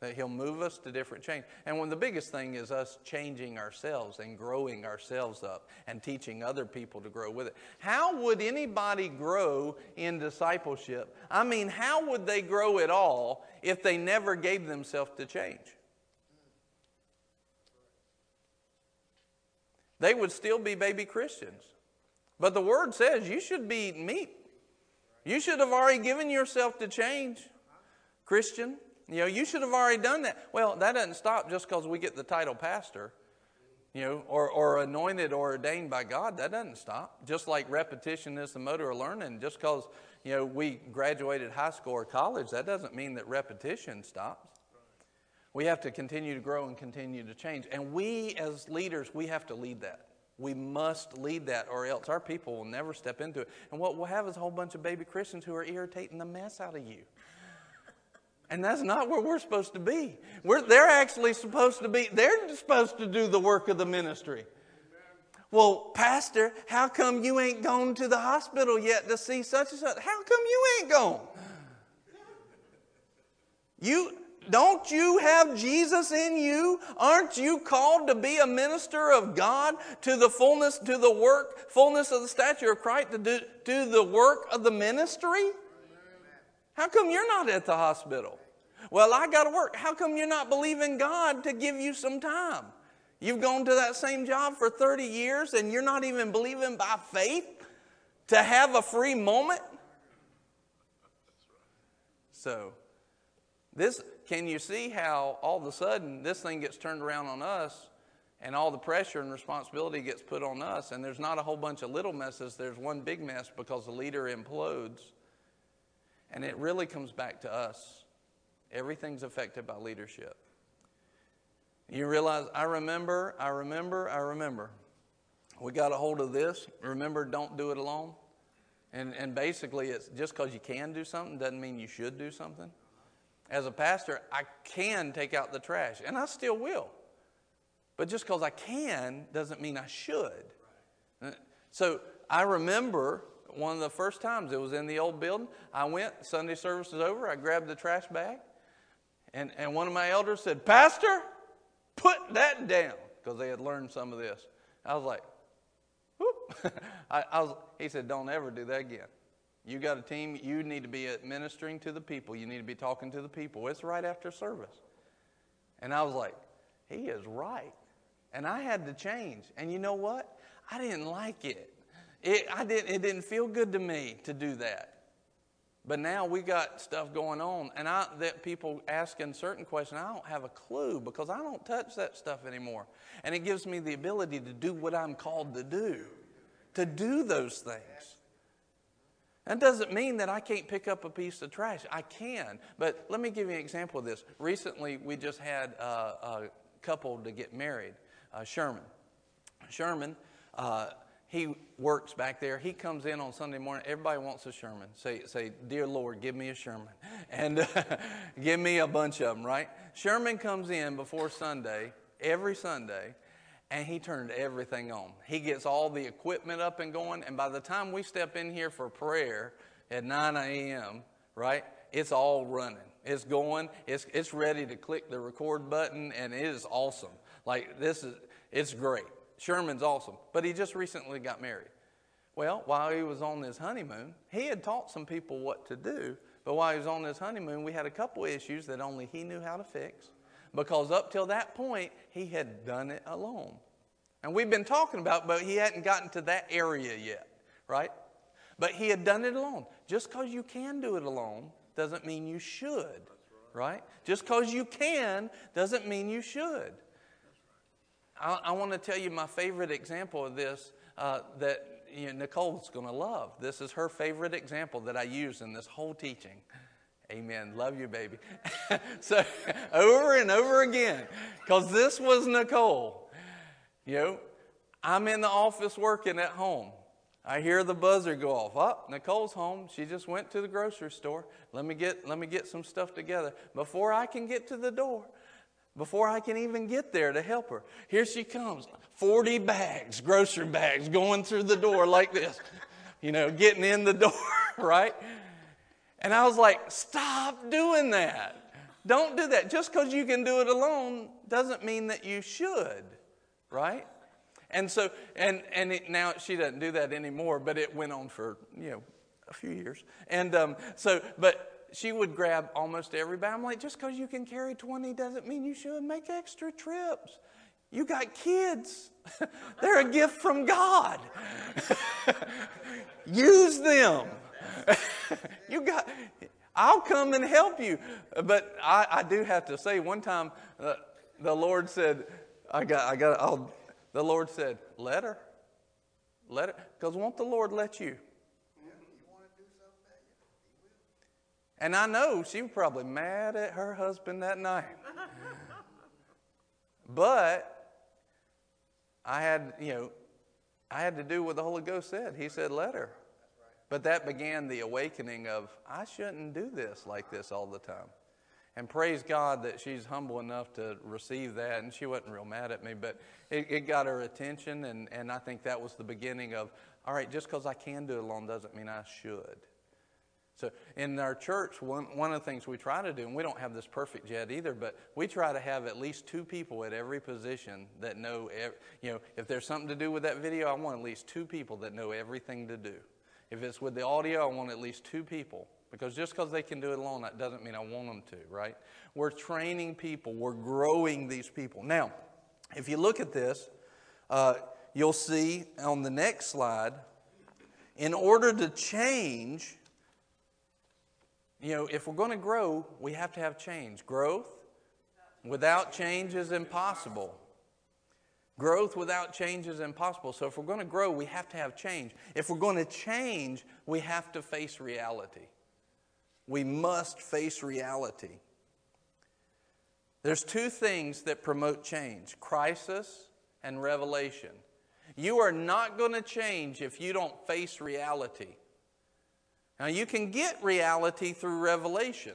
that He'll move us to different change. And one of the biggest thing is us changing ourselves and growing ourselves up and teaching other people to grow with it. How would anybody grow in discipleship? I mean, how would they grow at all if they never gave themselves to change? They would still be baby Christians. But the word says you should be meat. You should have already given yourself to change, Christian. You know, you should have already done that. Well, that doesn't stop just because we get the title pastor, you know, or, or anointed or ordained by God. That doesn't stop. Just like repetition is the motor of learning, just because, you know, we graduated high school or college, that doesn't mean that repetition stops. We have to continue to grow and continue to change. And we, as leaders, we have to lead that. We must lead that, or else our people will never step into it. And what we'll have is a whole bunch of baby Christians who are irritating the mess out of you. And that's not where we're supposed to be. We're, they're actually supposed to be, they're supposed to do the work of the ministry. Well, Pastor, how come you ain't gone to the hospital yet to see such and such? How come you ain't gone? You don't you have Jesus in you? Aren't you called to be a minister of God to the fullness, to the work, fullness of the stature of Christ, to do, do the work of the ministry? How come you're not at the hospital? Well, I got to work. How come you're not believing God to give you some time? You've gone to that same job for 30 years and you're not even believing by faith to have a free moment? So, this can you see how all of a sudden this thing gets turned around on us and all the pressure and responsibility gets put on us and there's not a whole bunch of little messes, there's one big mess because the leader implodes. And it really comes back to us. Everything's affected by leadership. You realize, I remember, I remember, I remember. We got a hold of this. Remember, don't do it alone. And, and basically, it's just because you can do something doesn't mean you should do something. As a pastor, I can take out the trash, and I still will. But just because I can doesn't mean I should. So I remember one of the first times it was in the old building. I went, Sunday service was over, I grabbed the trash bag, and, and one of my elders said, Pastor, put that down, because they had learned some of this. I was like, whoop. I, I was, he said, Don't ever do that again. You got a team, you need to be administering to the people. You need to be talking to the people. It's right after service. And I was like, he is right. And I had to change. And you know what? I didn't like it. It, I didn't, it didn't feel good to me to do that. But now we got stuff going on, and I that people asking certain questions, I don't have a clue because I don't touch that stuff anymore. And it gives me the ability to do what I'm called to do, to do those things. That doesn't mean that I can't pick up a piece of trash. I can. But let me give you an example of this. Recently, we just had a, a couple to get married, uh, Sherman. Sherman, uh, he works back there. He comes in on Sunday morning. Everybody wants a Sherman. Say, say Dear Lord, give me a Sherman. And give me a bunch of them, right? Sherman comes in before Sunday, every Sunday, and he turned everything on. He gets all the equipment up and going, and by the time we step in here for prayer at 9 a.m., right, it's all running. It's going, it's, it's ready to click the record button, and it is awesome. Like, this is, it's great. Sherman's awesome, but he just recently got married. Well, while he was on his honeymoon, he had taught some people what to do, but while he was on his honeymoon, we had a couple issues that only he knew how to fix because up till that point, he had done it alone. And we've been talking about, but he hadn't gotten to that area yet, right? But he had done it alone. Just because you can do it alone doesn't mean you should, right? Just because you can doesn't mean you should. I, I want to tell you my favorite example of this uh, that you know, Nicole's going to love. This is her favorite example that I use in this whole teaching. Amen. Love you, baby. so, over and over again, because this was Nicole. You know, I'm in the office working at home. I hear the buzzer go off. Oh, Nicole's home. She just went to the grocery store. Let me get let me get some stuff together. Before I can get to the door, before I can even get there to help her, here she comes. 40 bags, grocery bags, going through the door like this. You know, getting in the door, right? And I was like, stop doing that. Don't do that. Just because you can do it alone doesn't mean that you should, right? And so, and, and it, now she doesn't do that anymore, but it went on for, you know, a few years. And um, so, but she would grab almost everybody. I'm like, just because you can carry 20 doesn't mean you should make extra trips. You got kids, they're a gift from God. Use them. you got, I'll come and help you. But I, I do have to say, one time uh, the Lord said, I got, I got, I'll, the Lord said, let her. Let her. Because won't the Lord let you? And I know she was probably mad at her husband that night. but I had, you know, I had to do what the Holy Ghost said. He said, let her. But that began the awakening of, I shouldn't do this like this all the time. And praise God that she's humble enough to receive that. And she wasn't real mad at me, but it, it got her attention. And, and I think that was the beginning of, all right, just because I can do it alone doesn't mean I should. So in our church, one, one of the things we try to do, and we don't have this perfect yet either, but we try to have at least two people at every position that know, you know, if there's something to do with that video, I want at least two people that know everything to do. If it's with the audio, I want at least two people. Because just because they can do it alone, that doesn't mean I want them to, right? We're training people, we're growing these people. Now, if you look at this, uh, you'll see on the next slide, in order to change, you know, if we're going to grow, we have to have change. Growth without change is impossible. Growth without change is impossible. So, if we're going to grow, we have to have change. If we're going to change, we have to face reality. We must face reality. There's two things that promote change crisis and revelation. You are not going to change if you don't face reality. Now, you can get reality through revelation.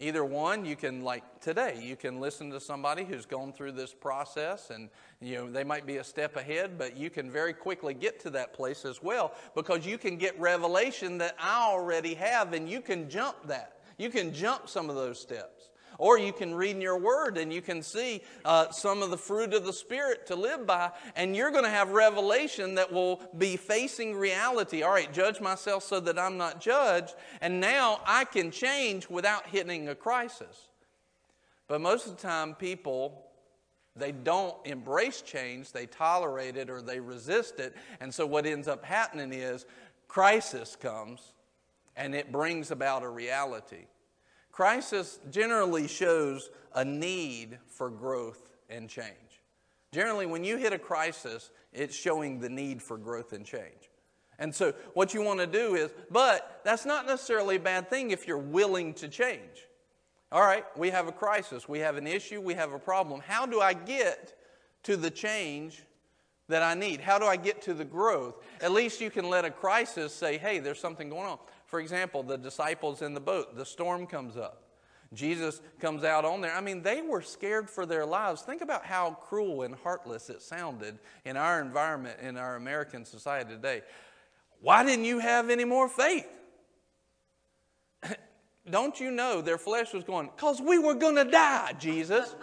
Either one, you can, like today, you can listen to somebody who's gone through this process and, you know, they might be a step ahead, but you can very quickly get to that place as well because you can get revelation that I already have and you can jump that. You can jump some of those steps. Or you can read in your word and you can see uh, some of the fruit of the Spirit to live by, and you're going to have revelation that will be facing reality. All right, judge myself so that I'm not judged, and now I can change without hitting a crisis. But most of the time, people they don't embrace change, they tolerate it or they resist it. And so, what ends up happening is crisis comes and it brings about a reality. Crisis generally shows a need for growth and change. Generally, when you hit a crisis, it's showing the need for growth and change. And so, what you want to do is, but that's not necessarily a bad thing if you're willing to change. All right, we have a crisis, we have an issue, we have a problem. How do I get to the change that I need? How do I get to the growth? At least you can let a crisis say, hey, there's something going on. For example, the disciples in the boat, the storm comes up. Jesus comes out on there. I mean, they were scared for their lives. Think about how cruel and heartless it sounded in our environment, in our American society today. Why didn't you have any more faith? Don't you know their flesh was going, because we were going to die, Jesus.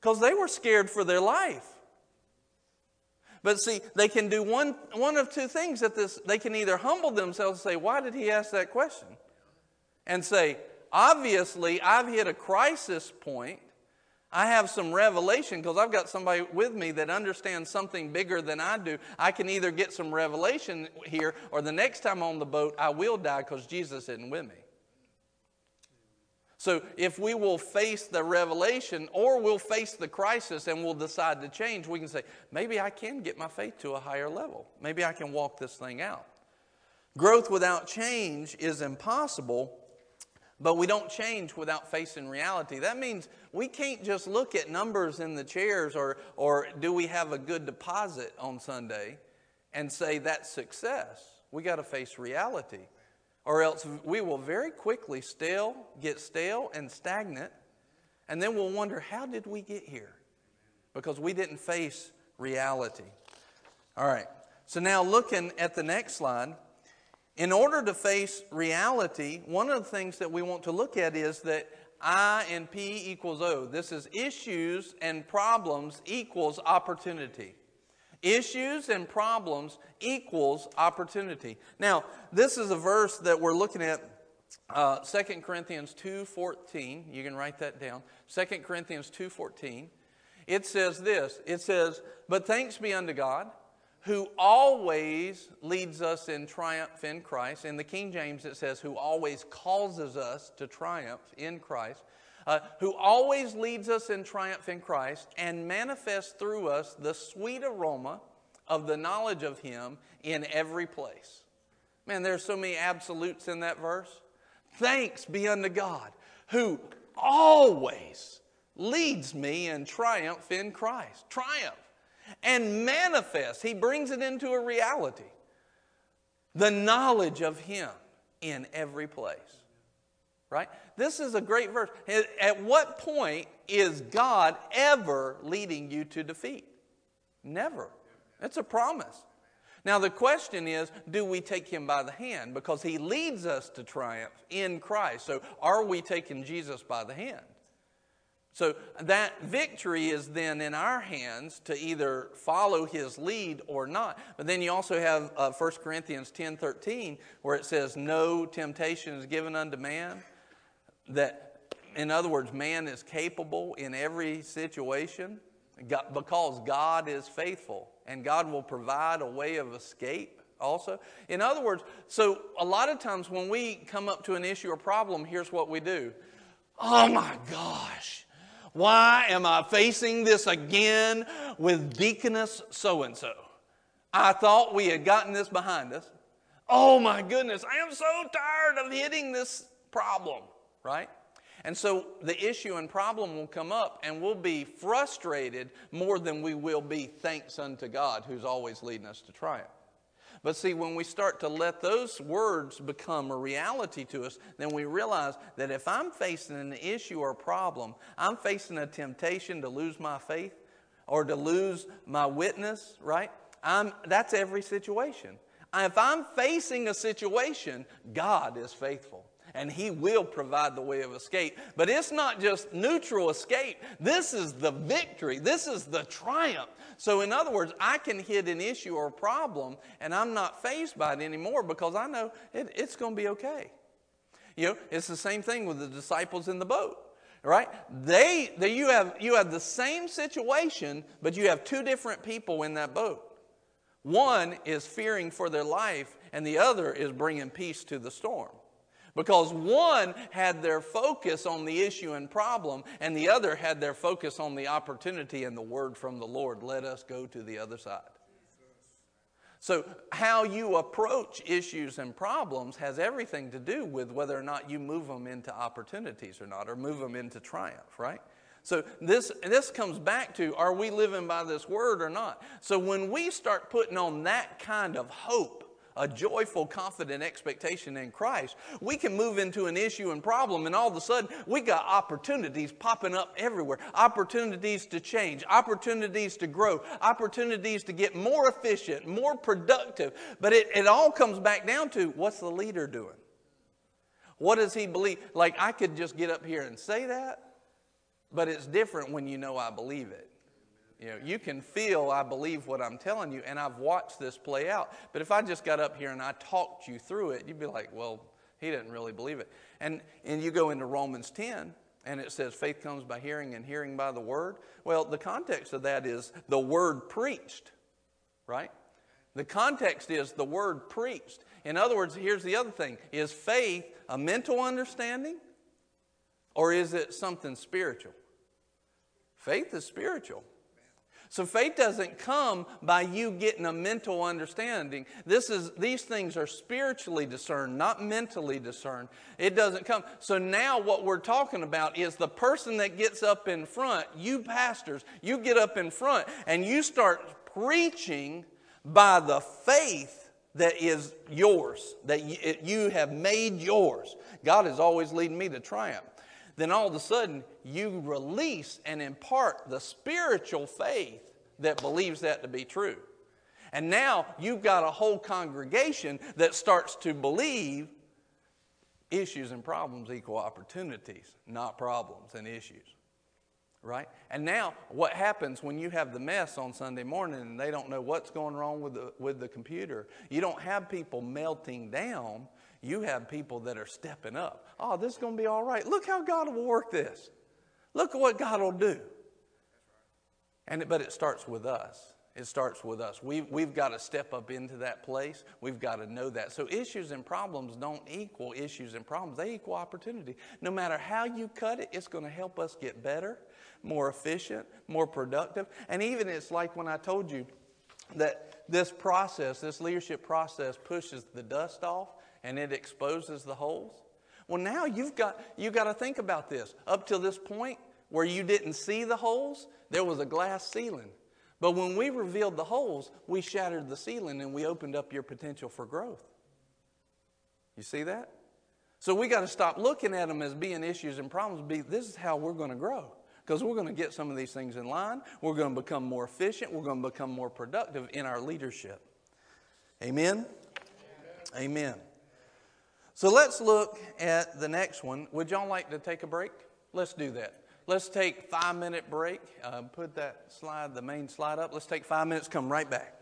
Because they were scared for their life. But see, they can do one, one of two things at this. They can either humble themselves and say, Why did he ask that question? And say, Obviously, I've hit a crisis point. I have some revelation because I've got somebody with me that understands something bigger than I do. I can either get some revelation here, or the next time on the boat, I will die because Jesus isn't with me. So if we will face the revelation or we'll face the crisis and we'll decide to change, we can say, maybe I can get my faith to a higher level. Maybe I can walk this thing out. Growth without change is impossible, but we don't change without facing reality. That means we can't just look at numbers in the chairs or, or do we have a good deposit on Sunday and say that's success. We got to face reality or else we will very quickly stale, get stale and stagnant, and then we'll wonder how did we get here? Because we didn't face reality. All right, so now looking at the next slide, in order to face reality, one of the things that we want to look at is that I and P equals O. This is issues and problems equals opportunity. Issues and problems equals opportunity. Now, this is a verse that we're looking at uh, 2 Corinthians 2.14. You can write that down. 2 Corinthians 2.14. It says this. It says, But thanks be unto God, who always leads us in triumph in Christ. In the King James, it says, who always causes us to triumph in Christ uh, who always leads us in triumph in Christ and manifests through us the sweet aroma of the knowledge of Him in every place. Man, there's so many absolutes in that verse. Thanks be unto God who always leads me in triumph in Christ. Triumph. And manifests, He brings it into a reality. The knowledge of Him in every place. Right? This is a great verse. At- At what point is God ever leading you to defeat? Never. It's a promise. Now, the question is do we take him by the hand? Because he leads us to triumph in Christ. So, are we taking Jesus by the hand? So, that victory is then in our hands to either follow his lead or not. But then you also have uh, 1 Corinthians 10 13, where it says, No temptation is given unto man. That, in other words, man is capable in every situation God- because God is faithful and God will provide a way of escape also. In other words, so a lot of times when we come up to an issue or problem, here's what we do Oh my gosh, why am I facing this again with Deaconess so and so? I thought we had gotten this behind us. Oh my goodness, I am so tired of hitting this problem, right? And so the issue and problem will come up, and we'll be frustrated more than we will be thanks unto God, who's always leading us to triumph. But see, when we start to let those words become a reality to us, then we realize that if I'm facing an issue or problem, I'm facing a temptation to lose my faith or to lose my witness, right? I'm, that's every situation. If I'm facing a situation, God is faithful and He will provide the way of escape. But it's not just neutral escape, this is the victory, this is the triumph. So, in other words, I can hit an issue or a problem and I'm not faced by it anymore because I know it, it's going to be okay. You know, it's the same thing with the disciples in the boat right they, they you have you have the same situation but you have two different people in that boat one is fearing for their life and the other is bringing peace to the storm because one had their focus on the issue and problem and the other had their focus on the opportunity and the word from the lord let us go to the other side so, how you approach issues and problems has everything to do with whether or not you move them into opportunities or not, or move them into triumph, right? So, this, this comes back to are we living by this word or not? So, when we start putting on that kind of hope, a joyful, confident expectation in Christ, we can move into an issue and problem, and all of a sudden we got opportunities popping up everywhere opportunities to change, opportunities to grow, opportunities to get more efficient, more productive. But it, it all comes back down to what's the leader doing? What does he believe? Like, I could just get up here and say that, but it's different when you know I believe it. You know, you can feel I believe what I'm telling you, and I've watched this play out. But if I just got up here and I talked you through it, you'd be like, well, he didn't really believe it. And, and you go into Romans 10, and it says faith comes by hearing, and hearing by the word. Well, the context of that is the word preached, right? The context is the word preached. In other words, here's the other thing is faith a mental understanding, or is it something spiritual? Faith is spiritual. So faith doesn't come by you getting a mental understanding. This is these things are spiritually discerned, not mentally discerned. It doesn't come. So now what we're talking about is the person that gets up in front, you pastors, you get up in front and you start preaching by the faith that is yours, that you have made yours. God is always leading me to triumph then all of a sudden you release and impart the spiritual faith that believes that to be true. And now you've got a whole congregation that starts to believe issues and problems equal opportunities, not problems and issues. Right? And now, what happens when you have the mess on Sunday morning and they don't know what's going wrong with the, with the computer? You don't have people melting down you have people that are stepping up. Oh, this is going to be all right. Look how God will work this. Look at what God will do. And, but it starts with us. It starts with us. We've, we've got to step up into that place. We've got to know that. So, issues and problems don't equal issues and problems, they equal opportunity. No matter how you cut it, it's going to help us get better, more efficient, more productive. And even it's like when I told you that this process, this leadership process, pushes the dust off and it exposes the holes. Well, now you've got, you've got to think about this. Up till this point, where you didn't see the holes, there was a glass ceiling. But when we revealed the holes, we shattered the ceiling and we opened up your potential for growth. You see that? So we got to stop looking at them as being issues and problems. This is how we're going to grow because we're going to get some of these things in line. We're going to become more efficient. We're going to become more productive in our leadership. Amen. Amen. Amen. So let's look at the next one. Would y'all like to take a break? Let's do that. Let's take five minute break. Uh, put that slide, the main slide up. Let's take five minutes. Come right back.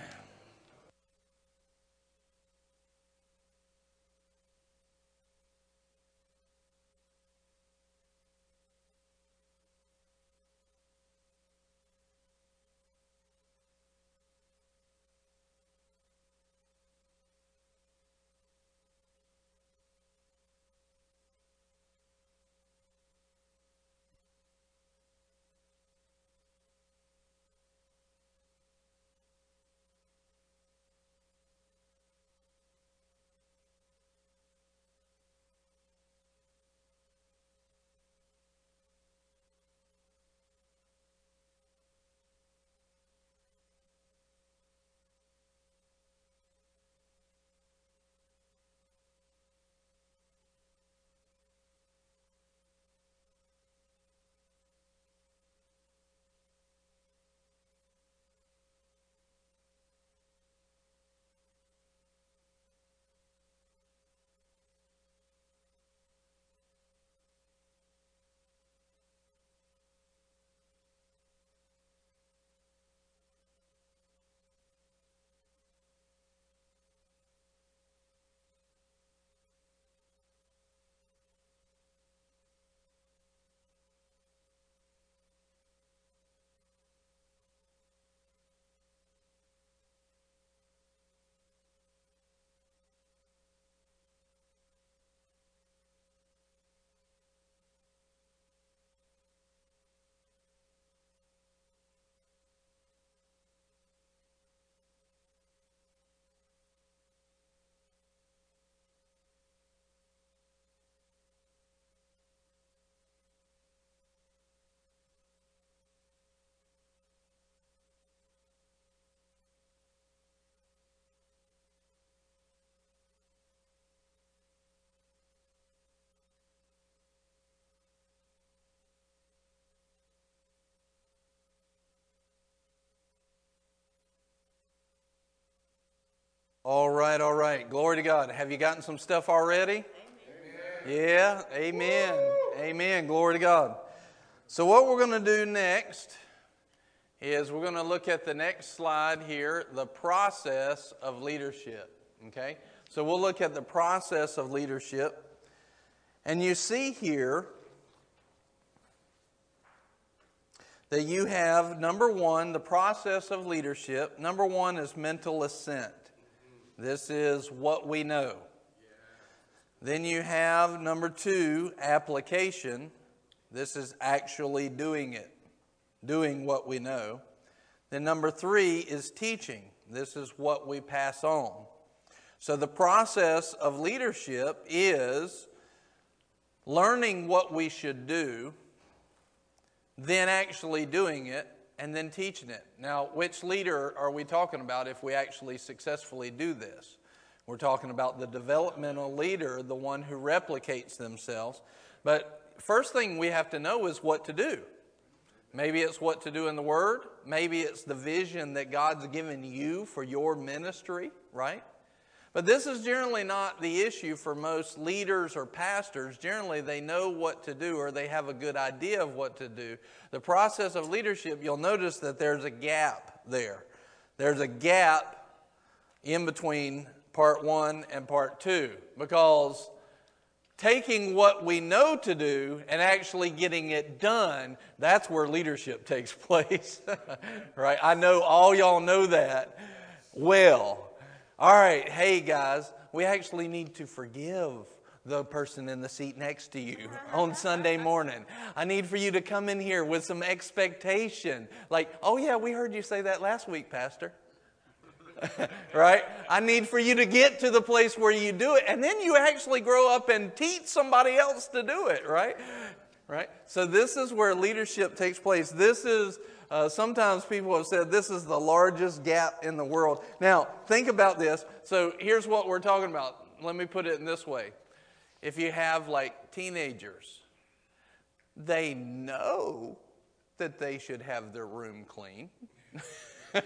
All right, all right. Glory to God. Have you gotten some stuff already? Amen. Yeah, amen. Amen. Glory to God. So, what we're going to do next is we're going to look at the next slide here the process of leadership. Okay? So, we'll look at the process of leadership. And you see here that you have number one, the process of leadership. Number one is mental assent. This is what we know. Then you have number two, application. This is actually doing it, doing what we know. Then number three is teaching. This is what we pass on. So the process of leadership is learning what we should do then actually doing it, and then teaching it. Now, which leader are we talking about if we actually successfully do this? We're talking about the developmental leader, the one who replicates themselves. But first thing we have to know is what to do. Maybe it's what to do in the Word. Maybe it's the vision that God's given you for your ministry, right? But this is generally not the issue for most leaders or pastors. Generally, they know what to do or they have a good idea of what to do. The process of leadership, you'll notice that there's a gap there. There's a gap in between part one and part two because taking what we know to do and actually getting it done, that's where leadership takes place. right? I know all y'all know that well. All right, hey guys, we actually need to forgive the person in the seat next to you on Sunday morning. I need for you to come in here with some expectation. Like, oh yeah, we heard you say that last week, Pastor. right? I need for you to get to the place where you do it, and then you actually grow up and teach somebody else to do it, right? Right? So, this is where leadership takes place. This is uh, sometimes people have said this is the largest gap in the world. Now, think about this. So, here's what we're talking about. Let me put it in this way. If you have like teenagers, they know that they should have their room clean.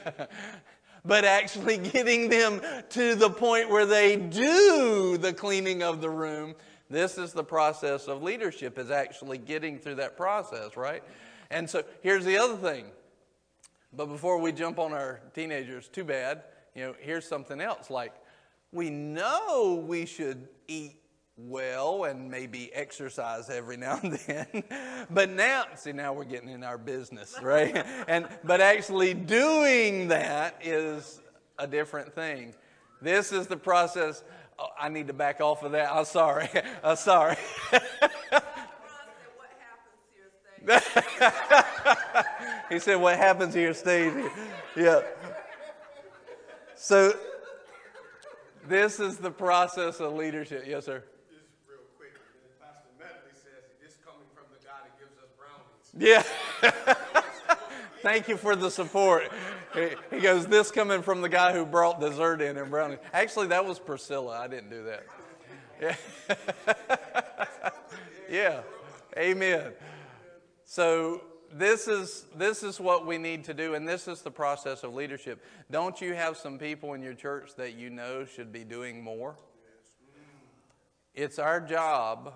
but actually getting them to the point where they do the cleaning of the room this is the process of leadership is actually getting through that process right and so here's the other thing. But before we jump on our teenagers, too bad, you know, here's something else. Like, we know we should eat well and maybe exercise every now and then. but now, see, now we're getting in our business, right? and but actually doing that is a different thing. This is the process. Oh, I need to back off of that. I'm sorry. I'm sorry. he said, What happens here stays here. Yeah. So, this is the process of leadership. Yes, sir. Just real quick. Pastor Medley says this coming from the guy that gives us brownies. Yeah. Thank you for the support. He goes, This coming from the guy who brought dessert in and brownies. Actually, that was Priscilla. I didn't do that. Yeah. yeah. Amen. So this is this is what we need to do and this is the process of leadership. Don't you have some people in your church that you know should be doing more? It's our job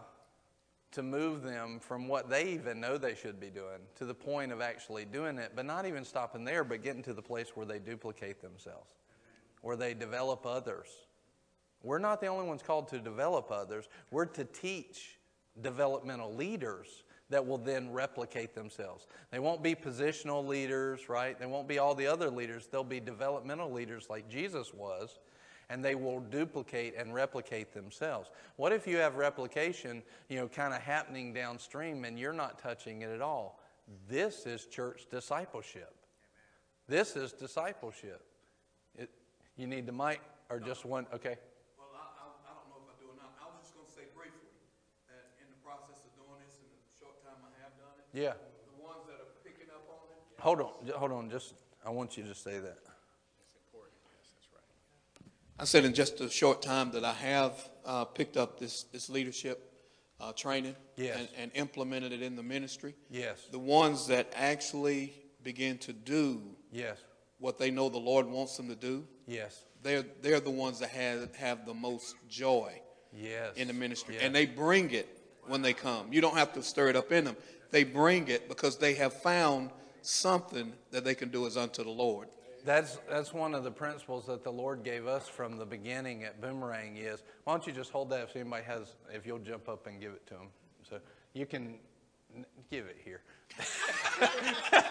to move them from what they even know they should be doing to the point of actually doing it, but not even stopping there, but getting to the place where they duplicate themselves, where they develop others. We're not the only ones called to develop others, we're to teach developmental leaders that will then replicate themselves. They won't be positional leaders, right? They won't be all the other leaders. They'll be developmental leaders like Jesus was, and they will duplicate and replicate themselves. What if you have replication, you know, kind of happening downstream and you're not touching it at all? This is church discipleship. This is discipleship. It, you need the mic or just one? Okay. Yeah. The ones that are picking up on it. Hold on, hold on. Just I want you to say that. I said in just a short time that I have uh, picked up this this leadership uh, training yes. and, and, implemented it in the ministry. Yes. The ones that actually begin to do yes. what they know the Lord wants them to do. Yes. they're they're the ones that have have the most joy Yes. in the ministry, Yes. and they bring it when they come. You don't have to stir it up in them; they bring it because they have found something that they can do as unto the Lord. That's, that's one of the principles that the Lord gave us from the beginning at Boomerang is, why don't you just hold that if anybody has, if you'll jump up and give it to them. So you can give it here.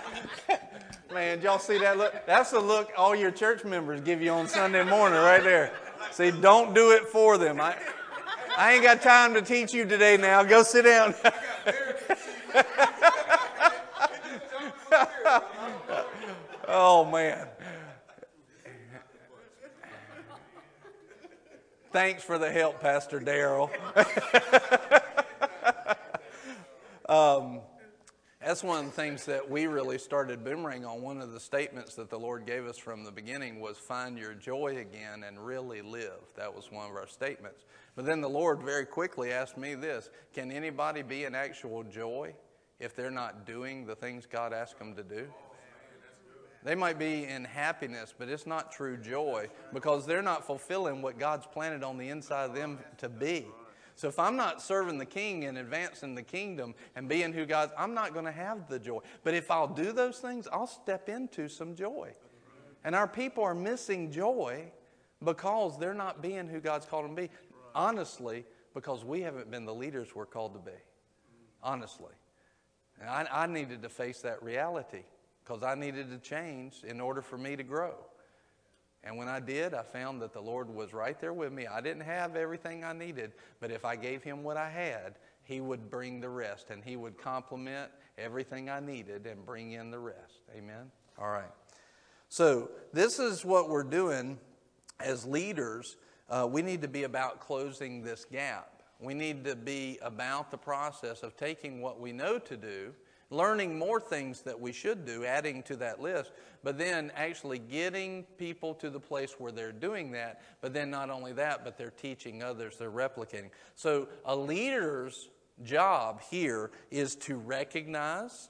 Man, y'all see that look? That's the look all your church members give you on Sunday morning right there. See, don't do it for them. I, I ain't got time to teach you today now. Go sit down. oh, man. Thanks for the help, Pastor Daryl. um, that's one of the things that we really started boomerang on. One of the statements that the Lord gave us from the beginning was find your joy again and really live. That was one of our statements. But then the Lord very quickly asked me this Can anybody be in actual joy if they're not doing the things God asked them to do? They might be in happiness, but it's not true joy because they're not fulfilling what God's planted on the inside of them to be. So if I'm not serving the king and advancing the kingdom and being who God's, I'm not going to have the joy. But if I'll do those things, I'll step into some joy. And our people are missing joy because they're not being who God's called them to be. Honestly, because we haven't been the leaders we're called to be. Honestly. I, I needed to face that reality because I needed to change in order for me to grow. And when I did, I found that the Lord was right there with me. I didn't have everything I needed, but if I gave Him what I had, He would bring the rest and He would complement everything I needed and bring in the rest. Amen? All right. So, this is what we're doing as leaders. Uh, we need to be about closing this gap. We need to be about the process of taking what we know to do learning more things that we should do, adding to that list, but then actually getting people to the place where they're doing that. But then not only that, but they're teaching others, they're replicating. So a leader's job here is to recognize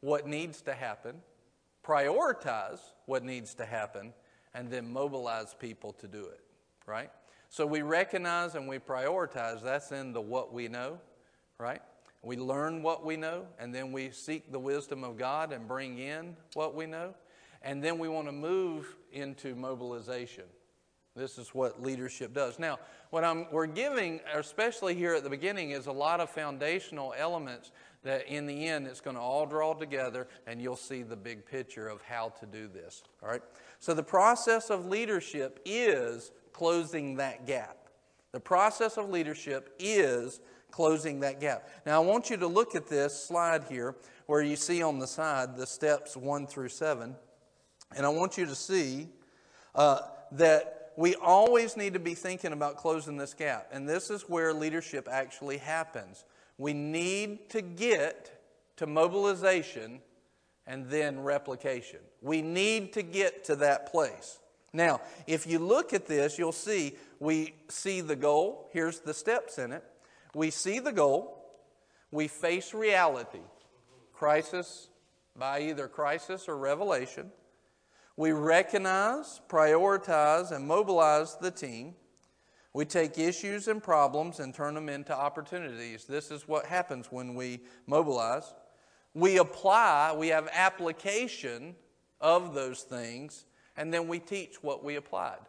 what needs to happen, prioritize what needs to happen, and then mobilize people to do it, right? So we recognize and we prioritize. That's in the what we know, right? We learn what we know, and then we seek the wisdom of God and bring in what we know. And then we want to move into mobilization. This is what leadership does. Now, what I'm, we're giving, especially here at the beginning, is a lot of foundational elements that in the end it's going to all draw together and you'll see the big picture of how to do this. All right? So, the process of leadership is closing that gap. The process of leadership is closing that gap. Now, I want you to look at this slide here where you see on the side the steps one through seven. And I want you to see uh, that we always need to be thinking about closing this gap. And this is where leadership actually happens. We need to get to mobilization and then replication. We need to get to that place. Now, if you look at this, you'll see we see the goal. Here's the steps in it. We see the goal, we face reality, crisis by either crisis or revelation. We recognize, prioritize, and mobilize the team. We take issues and problems and turn them into opportunities. This is what happens when we mobilize. We apply, we have application of those things, and then we teach what we applied.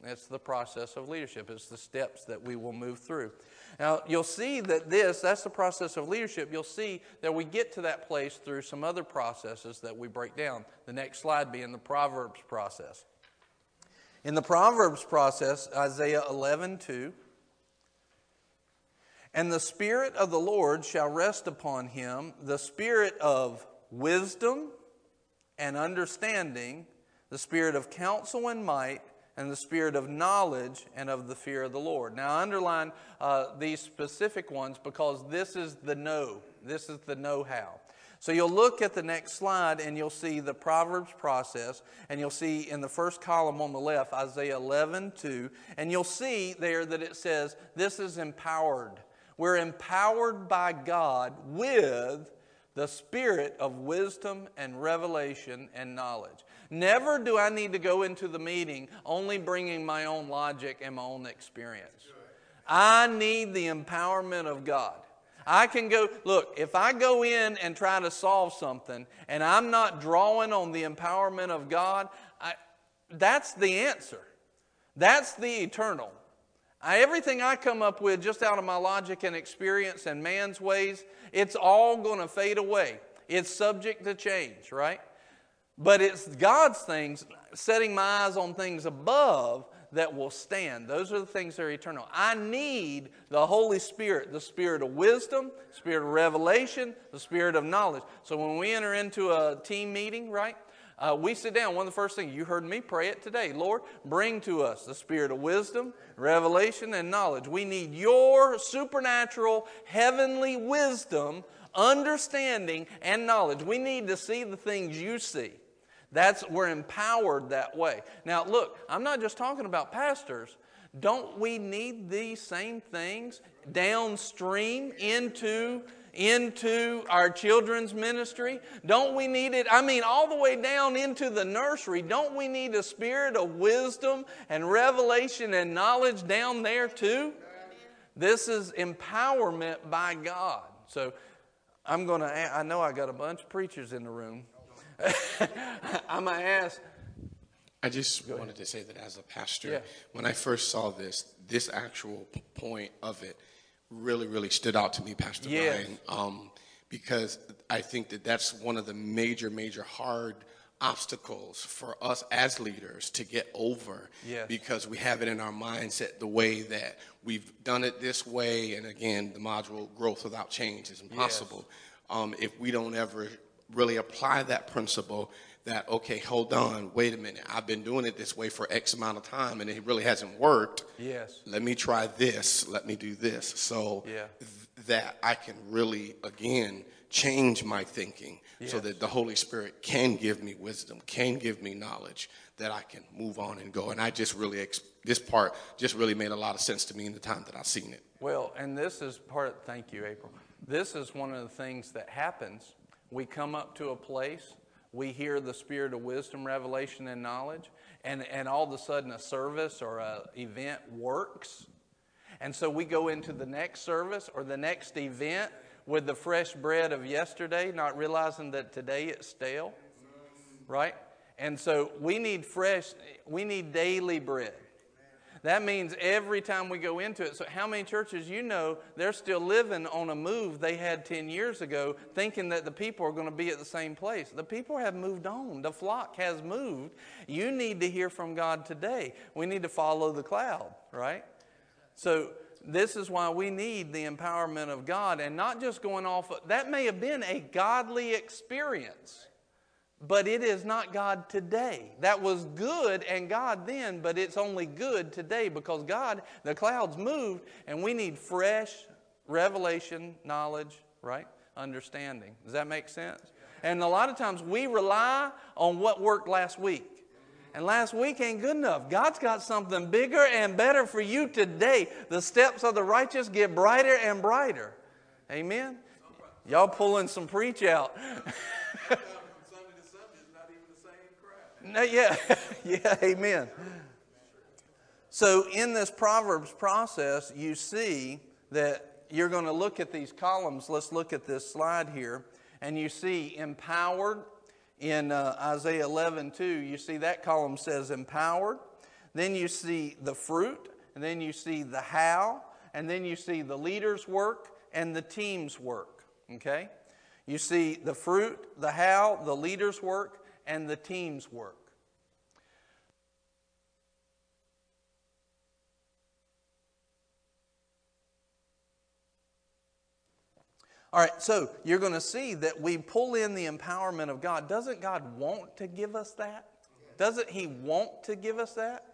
That's the process of leadership. It's the steps that we will move through. Now, you'll see that this, that's the process of leadership. You'll see that we get to that place through some other processes that we break down. The next slide being the Proverbs process. In the Proverbs process, Isaiah 11 2, and the Spirit of the Lord shall rest upon him, the Spirit of wisdom and understanding, the Spirit of counsel and might and the spirit of knowledge and of the fear of the Lord. Now, underline uh, these specific ones because this is the know. This is the know how. So you'll look at the next slide and you'll see the Proverbs process, and you'll see in the first column on the left, Isaiah 11, 2, and you'll see there that it says, This is empowered. We're empowered by God with the spirit of wisdom and revelation and knowledge. Never do I need to go into the meeting only bringing my own logic and my own experience. I need the empowerment of God. I can go, look, if I go in and try to solve something and I'm not drawing on the empowerment of God, I, that's the answer. That's the eternal. I, everything I come up with just out of my logic and experience and man's ways, it's all going to fade away. It's subject to change, right? But it's God's things, setting my eyes on things above that will stand. Those are the things that are eternal. I need the Holy Spirit, the spirit of wisdom, spirit of revelation, the spirit of knowledge. So when we enter into a team meeting, right? Uh, we sit down. One of the first things you heard me pray it today. Lord, bring to us the spirit of wisdom, revelation, and knowledge. We need your supernatural, heavenly wisdom, understanding, and knowledge. We need to see the things you see. That's we're empowered that way. Now, look, I'm not just talking about pastors. Don't we need these same things downstream into into our children's ministry? Don't we need it? I mean, all the way down into the nursery. Don't we need a spirit of wisdom and revelation and knowledge down there too? This is empowerment by God. So I'm going to, I know I got a bunch of preachers in the room. I'm going to ask. I just wanted to say that as a pastor, Yeah. when I first saw this, this actual p- point of it really, really stood out to me, Pastor Yes. Brian, um, because I think that that's one of the major, major hard obstacles for us as leaders to get over Yes. because we have it in our mindset the way that we've done it this way and again the module growth without change is impossible um, if we don't ever really apply that principle that okay hold on wait a minute i've been doing it this way for x amount of time and it really hasn't worked Yes. let me try this let me do this so Yeah. th- that i can really again change my thinking so that the holy spirit can give me wisdom can give me knowledge that i can move on and go and i just really ex- this part just really made a lot of sense to me in the time that i've seen it Well, and this is part, thank you, April. This is one of the things that happens. We come up to a place, we hear the spirit of wisdom, revelation, and knowledge, and, and all of a sudden a service or a event works. And so we go into the next service or the next event with the fresh bread of yesterday, not realizing that today it's stale, right? And so we need fresh, we need daily bread. That means every time we go into it. So, how many churches you know they're still living on a move they had 10 years ago, thinking that the people are going to be at the same place? The people have moved on, the flock has moved. You need to hear from God today. We need to follow the cloud, right? So, this is why we need the empowerment of God and not just going off. That may have been a godly experience. But it is not God today. That was good and God then, but it's only good today because God, the clouds moved, and we need fresh revelation, knowledge, right? Understanding. Does that make sense? And a lot of times we rely on what worked last week. And last week ain't good enough. God's got something bigger and better for you today. The steps of the righteous get brighter and brighter. Amen? Y'all pulling some preach out. Yeah, yeah, amen. So, in this Proverbs process, you see that you're going to look at these columns. Let's look at this slide here. And you see empowered in uh, Isaiah 11, 2. You see that column says empowered. Then you see the fruit. And then you see the how. And then you see the leader's work and the team's work. Okay? You see the fruit, the how, the leader's work, and the team's work. All right, so you're going to see that we pull in the empowerment of God. Doesn't God want to give us that? Doesn't He want to give us that?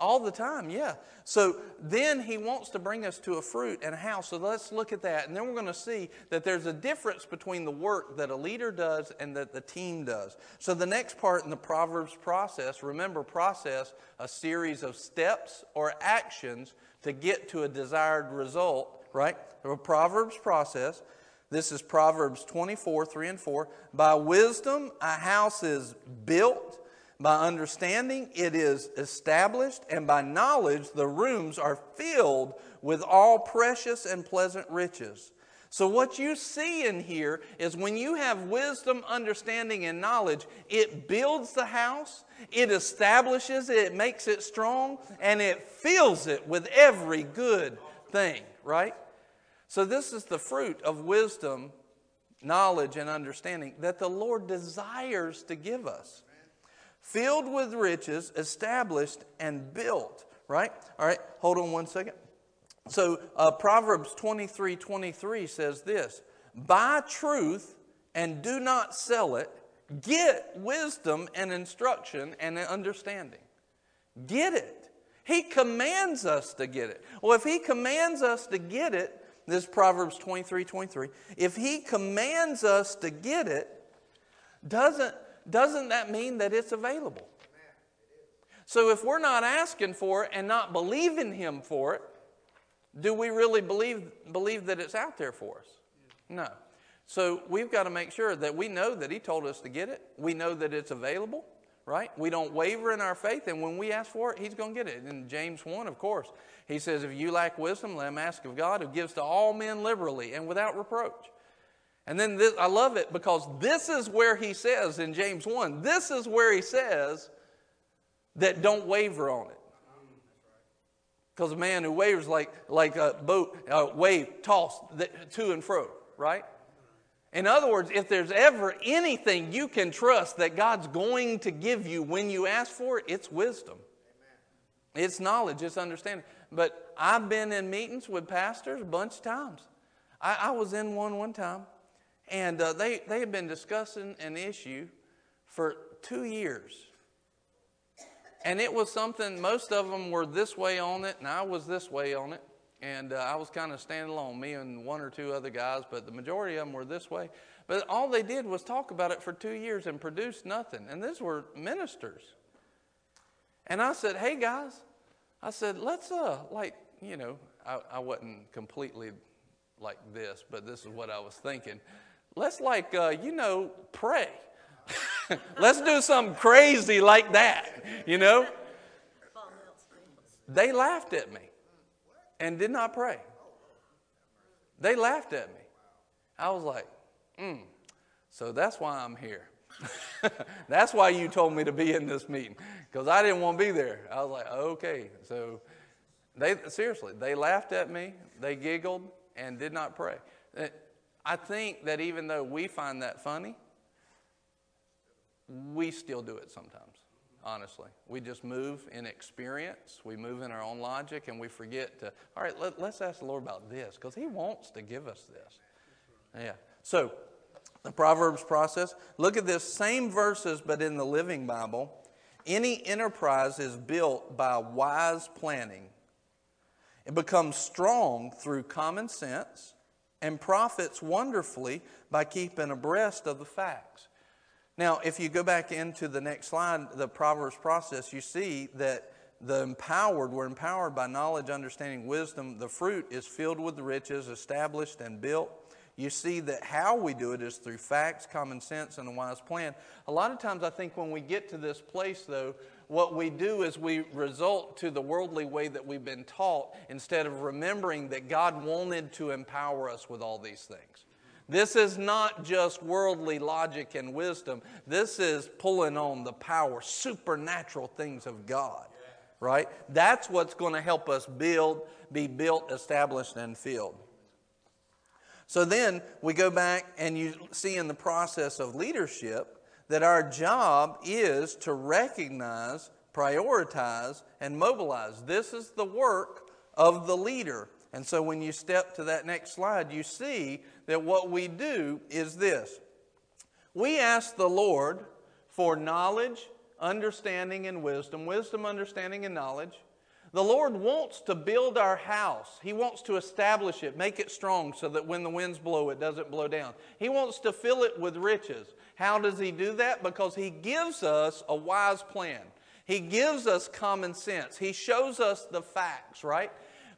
All the time, yeah. So then He wants to bring us to a fruit and a house. So let's look at that. And then we're going to see that there's a difference between the work that a leader does and that the team does. So the next part in the Proverbs process, remember, process, a series of steps or actions to get to a desired result, right? A Proverbs process. This is Proverbs 24, 3 and 4. By wisdom, a house is built. By understanding, it is established, and by knowledge, the rooms are filled with all precious and pleasant riches. So, what you see in here is when you have wisdom, understanding, and knowledge, it builds the house, it establishes it, it makes it strong, and it fills it with every good thing, right? So, this is the fruit of wisdom, knowledge, and understanding that the Lord desires to give us. Filled with riches, established, and built, right? All right, hold on one second. So uh, Proverbs 23 23 says this Buy truth and do not sell it. Get wisdom and instruction and understanding. Get it. He commands us to get it. Well, if He commands us to get it, this is Proverbs 23 23. If He commands us to get it, doesn't, doesn't that mean that it's available? So if we're not asking for it and not believing Him for it, do we really believe, believe that it's out there for us? No. So we've got to make sure that we know that He told us to get it. We know that it's available, right? We don't waver in our faith, and when we ask for it, He's going to get it. In James 1, of course, He says, If you lack wisdom, let him ask of God, who gives to all men liberally and without reproach. And then this, I love it because this is where He says in James 1, this is where He says that don't waver on it. Because a man who wavers like, like a boat, a wave tossed to and fro, right? In other words, if there's ever anything you can trust that God's going to give you when you ask for it, it's wisdom. Amen. It's knowledge, it's understanding. But I've been in meetings with pastors a bunch of times. I, I was in one one time, and uh, they, they had been discussing an issue for two years. And it was something, most of them were this way on it, and I was this way on it. And uh, I was kind of standing alone, me and one or two other guys, but the majority of them were this way. But all they did was talk about it for two years and produce nothing. And these were ministers. And I said, hey guys, I said, let's, uh, like, you know, I, I wasn't completely like this, but this is what I was thinking. Let's, like, uh, you know, pray. Let's do something crazy like that, you know? They laughed at me and did not pray. They laughed at me. I was like, hmm, so that's why I'm here. that's why you told me to be in this meeting because I didn't want to be there. I was like, okay. So they seriously, they laughed at me, they giggled, and did not pray. I think that even though we find that funny, we still do it sometimes, honestly. We just move in experience, we move in our own logic, and we forget to, all right, let, us ask the Lord about this, because He wants to give us this. Yeah. So, the Proverbs process, look at this same verses, but in the Living Bible. Any enterprise is built by wise planning. It becomes strong through common sense and profits wonderfully by keeping abreast of the facts. Now, if you go back into the next slide, the Proverbs process, you see that the empowered, we're empowered by knowledge, understanding, wisdom. The fruit is filled with riches, established and built. You see that how we do it is through facts, common sense, and a wise plan. A lot of times, I think when we get to this place, though, what we do is we result to the worldly way that we've been taught instead of remembering that God wanted to empower us with all these things. This is not just worldly logic and wisdom. This is pulling on the power, supernatural things of God, right? That's what's going to help us build, be built, established, and filled. So then we go back and you see in the process of leadership that our job is to recognize, prioritize, and mobilize. This is the work of the leader. And so when you step to that next slide, you see that what we do is this we ask the Lord for knowledge, understanding, and wisdom wisdom, understanding, and knowledge. The Lord wants to build our house. He wants to establish it, make it strong so that when the winds blow, it doesn't blow down. He wants to fill it with riches. How does He do that? Because He gives us a wise plan. He gives us common sense. He shows us the facts, right?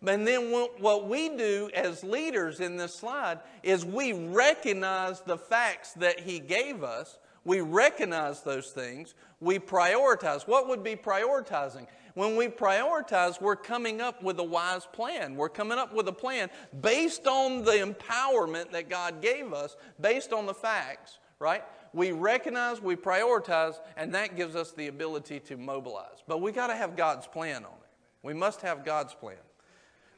And then what we do as leaders in this slide is we recognize the facts that He gave us. we recognize those things, we prioritize. What would be prioritizing? When we prioritize, we're coming up with a wise plan. We're coming up with a plan based on the empowerment that God gave us, based on the facts, right? We recognize, we prioritize, and that gives us the ability to mobilize. But we got to have God's plan on it. We must have God's plan.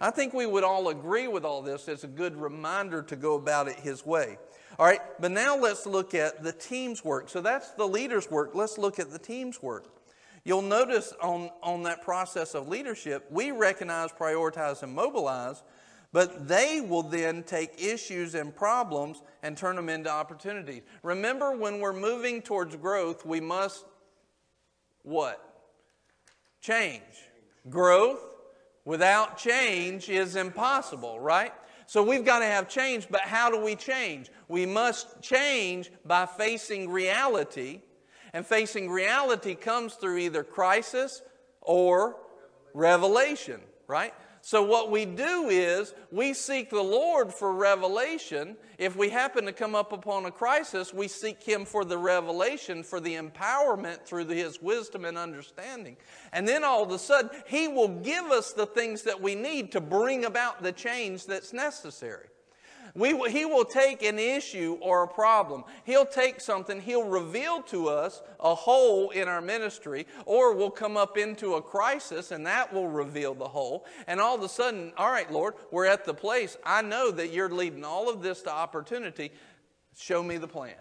I think we would all agree with all this. It's a good reminder to go about it His way. All right, but now let's look at the team's work. So that's the leader's work. Let's look at the team's work. You'll notice on, on that process of leadership, we recognize, prioritize, and mobilize, but they will then take issues and problems and turn them into opportunities. Remember, when we're moving towards growth, we must what? Change. Growth without change is impossible, right? So we've got to have change, but how do we change? We must change by facing reality and facing reality comes through either crisis or revelation, right? So, what we do is we seek the Lord for revelation. If we happen to come up upon a crisis, we seek Him for the revelation, for the empowerment through His wisdom and understanding. And then all of a sudden, He will give us the things that we need to bring about the change that's necessary. We, he will take an issue or a problem. He'll take something, he'll reveal to us a hole in our ministry, or we'll come up into a crisis and that will reveal the hole. And all of a sudden, all right, Lord, we're at the place. I know that you're leading all of this to opportunity. Show me the plan.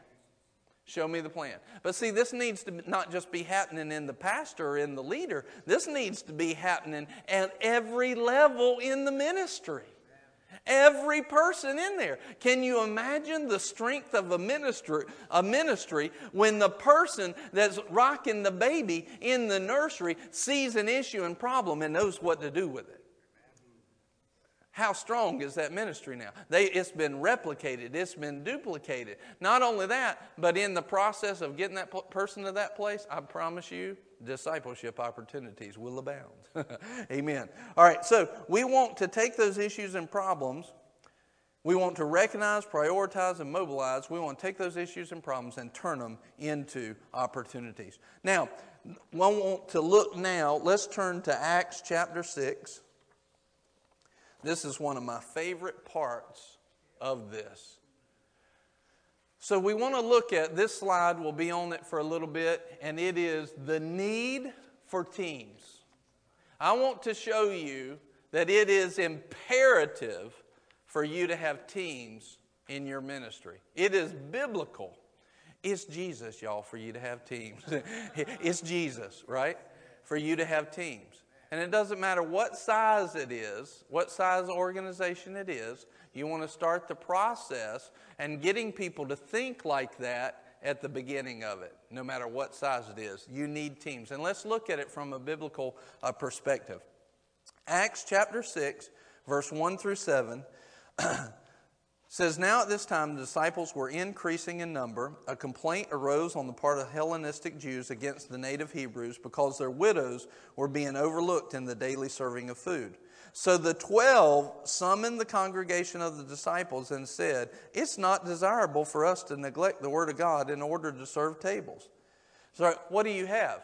Show me the plan. But see, this needs to not just be happening in the pastor or in the leader, this needs to be happening at every level in the ministry. Every person in there. Can you imagine the strength of a ministry, a ministry when the person that's rocking the baby in the nursery sees an issue and problem and knows what to do with it? How strong is that ministry now? They, it's been replicated, it's been duplicated. Not only that, but in the process of getting that person to that place, I promise you, discipleship opportunities will abound. Amen. All right, so we want to take those issues and problems. We want to recognize, prioritize, and mobilize. We want to take those issues and problems and turn them into opportunities. Now, I want to look now, let's turn to Acts chapter 6. This is one of my favorite parts of this. So, we want to look at this slide, we'll be on it for a little bit, and it is the need for teams. I want to show you that it is imperative for you to have teams in your ministry. It is biblical. It's Jesus, y'all, for you to have teams. it's Jesus, right? For you to have teams. And it doesn't matter what size it is, what size organization it is, you want to start the process and getting people to think like that at the beginning of it, no matter what size it is. You need teams. And let's look at it from a biblical uh, perspective. Acts chapter 6, verse 1 through 7 says, Now at this time the disciples were increasing in number. A complaint arose on the part of Hellenistic Jews against the native Hebrews because their widows were being overlooked in the daily serving of food. So the twelve summoned the congregation of the disciples and said, It's not desirable for us to neglect the Word of God in order to serve tables. So, what do you have?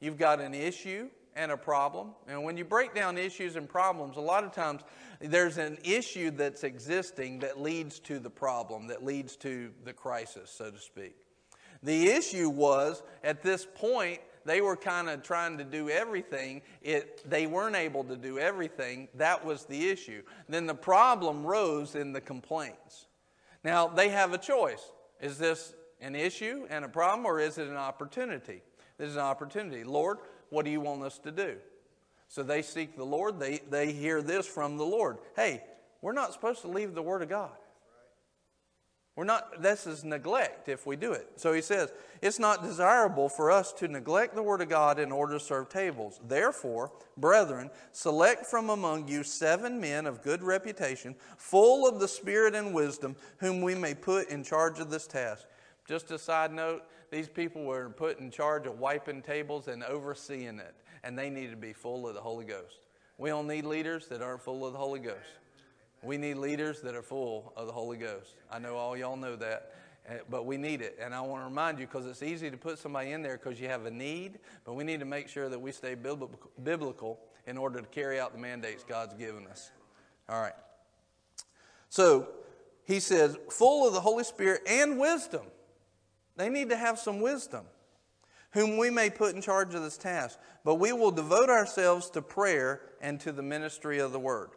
You've got an issue and a problem. And when you break down issues and problems, a lot of times there's an issue that's existing that leads to the problem, that leads to the crisis, so to speak. The issue was at this point, they were kind of trying to do everything. It, they weren't able to do everything. That was the issue. Then the problem rose in the complaints. Now, they have a choice. Is this an issue and a problem, or is it an opportunity? This is an opportunity. Lord, what do you want us to do? So they seek the Lord. They, they hear this from the Lord. Hey, we're not supposed to leave the Word of God. We're not, this is neglect if we do it. So he says, it's not desirable for us to neglect the Word of God in order to serve tables. Therefore, brethren, select from among you seven men of good reputation, full of the Spirit and wisdom, whom we may put in charge of this task. Just a side note, these people were put in charge of wiping tables and overseeing it, and they need to be full of the Holy Ghost. We don't need leaders that aren't full of the Holy Ghost. We need leaders that are full of the Holy Ghost. I know all y'all know that. Uh, But we need it. And I want to remind you because it's easy to put somebody in there because you have a need, but we need to make sure that we stay biblical in order to carry out the mandates God's given us. All right. So he says, full of the Holy Spirit and wisdom. They need to have some wisdom, whom we may put in charge of this task. But we will devote ourselves to prayer and to the ministry of the word.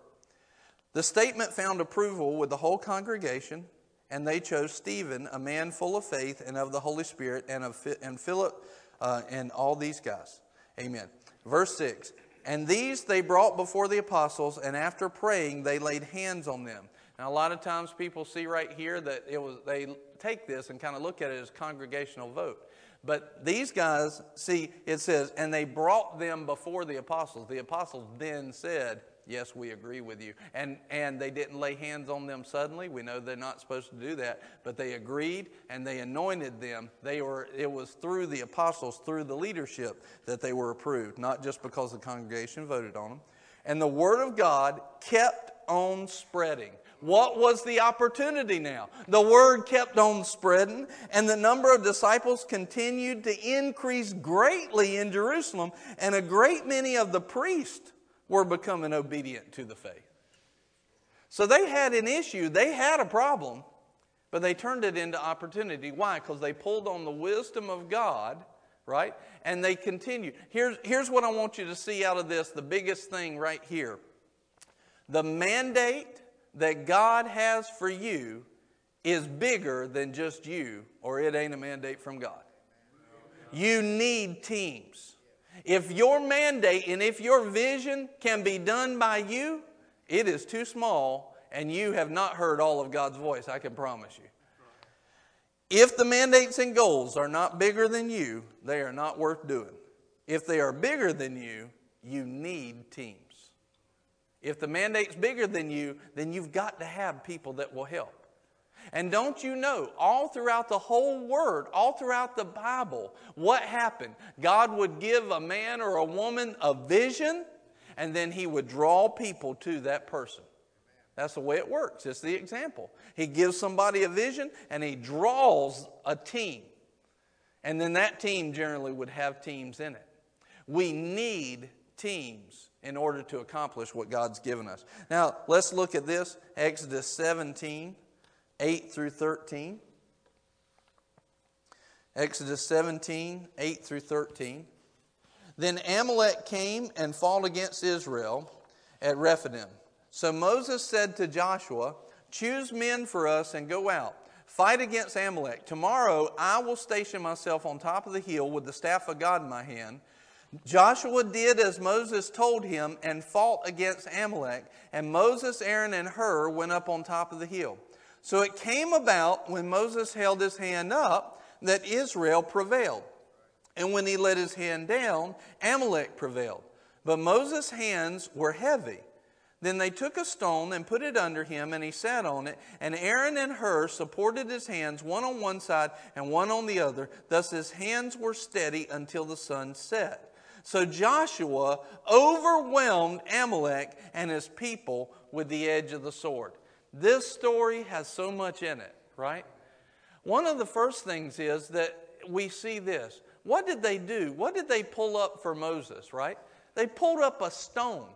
The statement found approval with the whole congregation, and they chose Stephen, a man full of faith and of the Holy Spirit, and, of, and Philip, uh, and all these guys. Amen. Verse 6 And these they brought before the apostles, and after praying, they laid hands on them. Now, a lot of times people see right here that it was, they take this and kind of look at it as congregational vote. But these guys, see, it says, and they brought them before the apostles. The apostles then said, Yes, we agree with you. And, and they didn't lay hands on them suddenly. We know they're not supposed to do that. But they agreed and they anointed them. They were, it was through the apostles, through the leadership, that they were approved, not just because the congregation voted on them. And the word of God kept on spreading. What was the opportunity now? The word kept on spreading, and the number of disciples continued to increase greatly in Jerusalem, and a great many of the priests were becoming obedient to the faith. So they had an issue, they had a problem, but they turned it into opportunity. Why? Because they pulled on the wisdom of God, right? And they continued. Here's, here's what I want you to see out of this the biggest thing right here. The mandate that God has for you is bigger than just you, or it ain't a mandate from God. You need teams. If your mandate and if your vision can be done by you, it is too small, and you have not heard all of God's voice, I can promise you. If the mandates and goals are not bigger than you, they are not worth doing. If they are bigger than you, you need teams. If the mandate's bigger than you, then you've got to have people that will help. And don't you know, all throughout the whole Word, all throughout the Bible, what happened? God would give a man or a woman a vision, and then He would draw people to that person. That's the way it works. It's the example. He gives somebody a vision, and He draws a team. And then that team generally would have teams in it. We need teams in order to accomplish what God's given us. Now, let's look at this Exodus 17, 8 through 13. Exodus 17, 8 through 13. Then Amalek came and fought against Israel at Rephidim. So Moses said to Joshua, Choose men for us and go out. Fight against Amalek. Tomorrow I will station myself on top of the hill with the staff of God in my hand. Joshua did as Moses told him and fought against Amalek, and Moses, Aaron, and Hur went up on top of the hill. So it came about when Moses held his hand up that Israel prevailed. And when he let his hand down, Amalek prevailed. But Moses' hands were heavy. Then they took a stone and put it under him, and he sat on it. And Aaron and Hur supported his hands, one on one side and one on the other. Thus his hands were steady until the sun set. So Joshua overwhelmed Amalek and his people with the edge of the sword. This story has so much in it, right? One of the first things is that we see this. What did they do? What did they pull up for Moses, right? They pulled up a stone.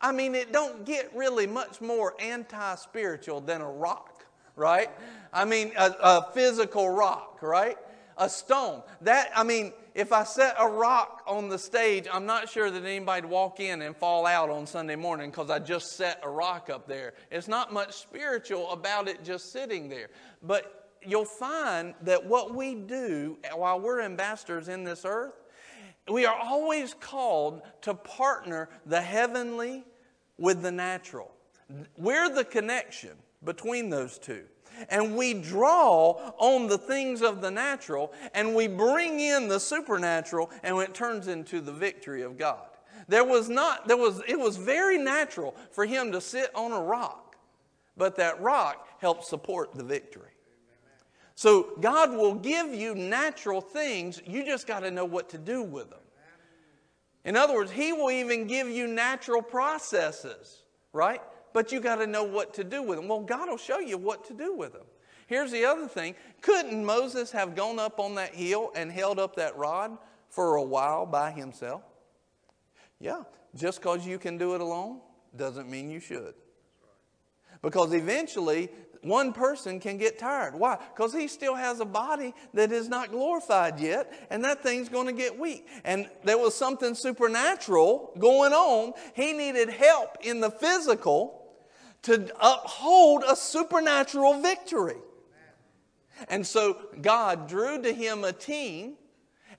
I mean, it don't get really much more anti-spiritual than a rock, right? I mean, a, a physical rock, right? A stone. That, I mean, if I set a rock on the stage, I'm not sure that anybody'd walk in and fall out on Sunday morning because I just set a rock up there. It's not much spiritual about it just sitting there. But you'll find that what we do while we're ambassadors in this earth, we are always called to partner the heavenly with the natural. We're the connection between those two. And we draw on the things of the natural and we bring in the supernatural and it turns into the victory of God. There was not, there was, it was very natural for him to sit on a rock, but that rock helped support the victory. So God will give you natural things, you just got to know what to do with them. In other words, He will even give you natural processes, right? But you got to know what to do with them. Well, God will show you what to do with them. Here's the other thing couldn't Moses have gone up on that hill and held up that rod for a while by himself? Yeah, just because you can do it alone doesn't mean you should. Because eventually, one person can get tired. Why? Because he still has a body that is not glorified yet, and that thing's going to get weak. And there was something supernatural going on. He needed help in the physical to uphold a supernatural victory. And so God drew to him a team,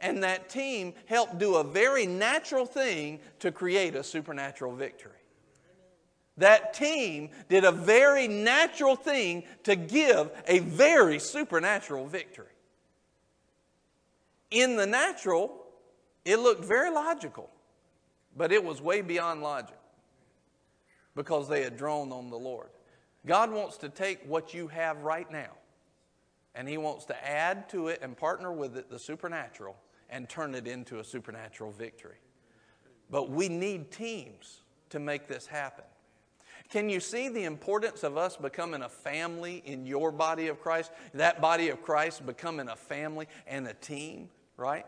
and that team helped do a very natural thing to create a supernatural victory. That team did a very natural thing to give a very supernatural victory. In the natural, it looked very logical, but it was way beyond logic because they had drawn on the Lord. God wants to take what you have right now and He wants to add to it and partner with it the supernatural and turn it into a supernatural victory. But we need teams to make this happen. Can you see the importance of us becoming a family in your body of Christ? That body of Christ becoming a family and a team, right?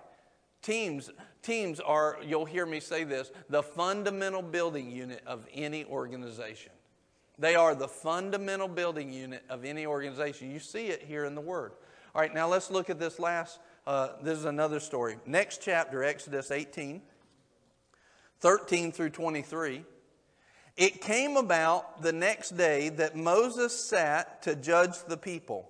Teams, teams are, you'll hear me say this, the fundamental building unit of any organization. They are the fundamental building unit of any organization. You see it here in the Word. All right, now let's look at this last, uh, this is another story. Next chapter, Exodus 18, 13 through 23. It came about the next day that Moses sat to judge the people.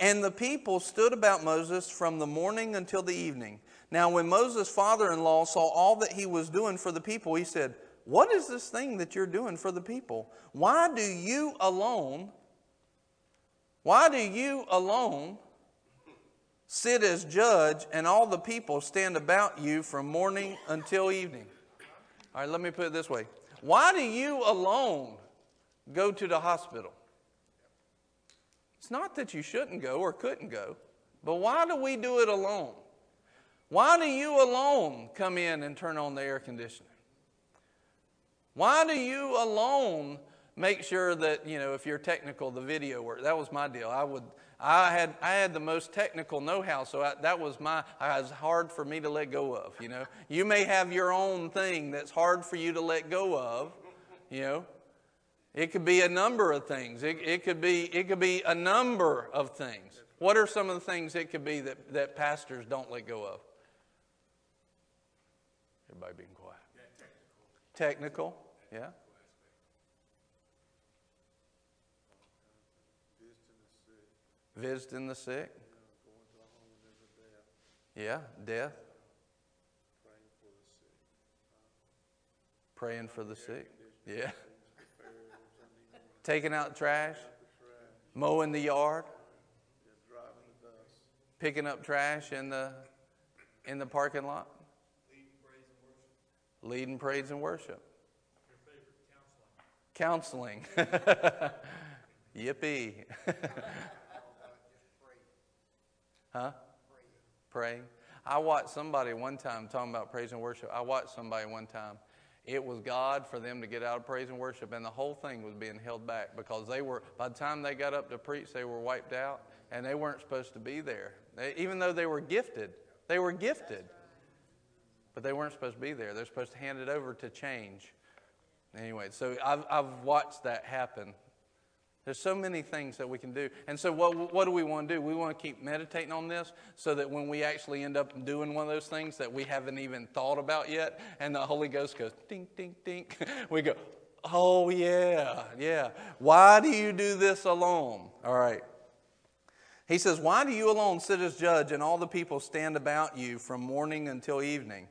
And the people stood about Moses from the morning until the evening. Now, when Moses' father in law saw all that he was doing for the people, he said, What is this thing that you're doing for the people? Why do you alone, why do you alone sit as judge and all the people stand about you from morning until evening? All right, let me put it this way why do you alone go to the hospital? It's not that you shouldn't go or couldn't go, but why do we do it alone? Why do you alone come in and turn on the air conditioner? Why do you alone make sure that, you know, if you're technical, the video works? That was my deal. I would I had, I had the most technical know-how, so I, that was my, it was hard for me to let go of, you know. You may have your own thing that's hard for you to let go of, you know. It could be a number of things. It, it, could be, it could be a number of things. What are some of the things it could be that, that pastors don't let go of? Everybody being quiet. Technical, yeah. Visiting the sick. Yeah, death. Praying for the sick. Yeah. Taking out trash. Mowing the yard. Picking up trash in the in the parking lot. Leading praise and worship. Counseling. Counseling. Yippee. Huh? Praying. I watched somebody one time talking about praise and worship. I watched somebody one time. It was God for them to get out of praise and worship, and the whole thing was being held back because they were, by the time they got up to preach, they were wiped out, and they weren't supposed to be there. They, even though they were gifted, they were gifted, but they weren't supposed to be there. They're supposed to hand it over to change. Anyway, so I've, I've watched that happen there's so many things that we can do. And so, what, what do we want to do? We want to keep meditating on this so that when we actually end up doing one of those things that we haven't even thought about yet, and the Holy Ghost goes, ding, ding, ding, we go, oh, yeah, yeah. Why do you do this alone? All right. He says, Why do you alone sit as judge and all the people stand about you from morning until evening?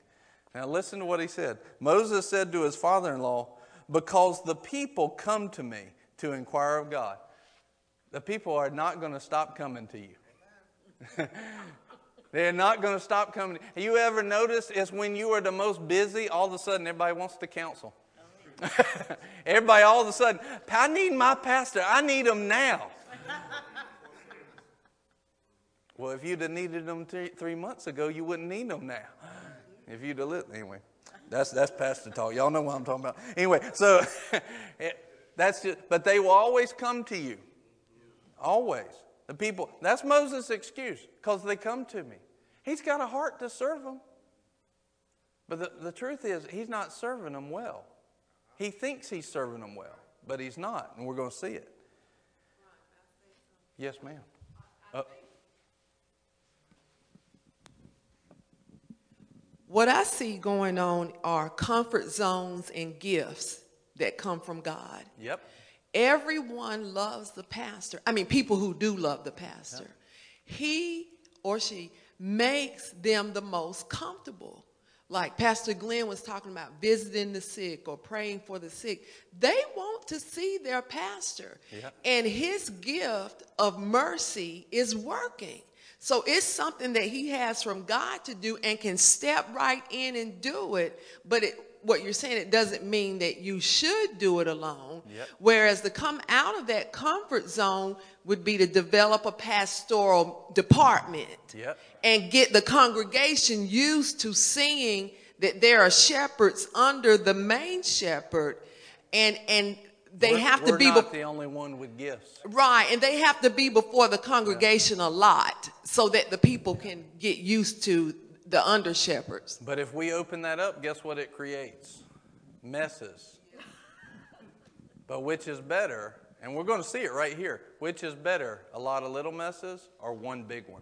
Now, listen to what he said. Moses said to his father in law, Because the people come to me to inquire of God. The people are not going to stop coming to you. They're not going to stop coming. Have you ever notice it's when you are the most busy, all of a sudden everybody wants to counsel. everybody all of a sudden, I need my pastor. I need him now. well, if you'd have needed them three, months ago, you wouldn't need them now. If you'd have lived, anyway. That's that's pastor talk. Y'all know what I'm talking about. Anyway, so That's just, but they will always come to you. always. The people, that's Moses' excuse, because they come to me. He's got a heart to serve them. But the, the truth is, he's not serving them well. He thinks he's serving them well, but he's not, and we're going to see it. Yes, ma'am. Uh, What I see going on are comfort zones and gifts that come from God. yep. Everyone loves the pastor. I mean, people who do love the pastor. He or she makes them the most comfortable. Like Pastor Glenn was talking about visiting the sick or praying for the sick. They want to see their pastor. Yeah. And his gift of mercy is working. So it's something that he has from God to do and can step right in and do it. But it, what you're saying, it doesn't mean that you should do it alone. Yep. Whereas to come out of that comfort zone would be to develop a pastoral department Yep. and get the congregation used to seeing that there are shepherds under the main shepherd and and they We're- have to be not bef- the only one with gifts. right and they have to be before the congregation a lot so that the people can get used to the under shepherds But if we open that up, guess what it creates? Messes. But which is better? And we're going to see it right here. Which is better, a lot of little messes or one big one?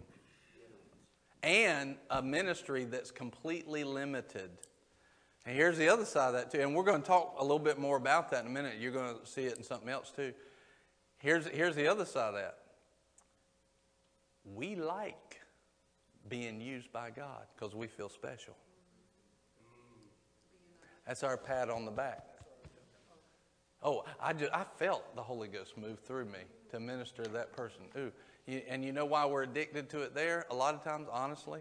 And a ministry that's completely limited. And here's the other side of that, too. And we're going to talk a little bit more about that in a minute. You're going to see it in something else, too. Here's, here's the other side of that. We like being used by God because we feel special. That's our pat on the back. Oh, I, just, I felt the Holy Ghost move through me to minister to that person. Ooh, and you know why we're addicted to it there? A lot of times, honestly,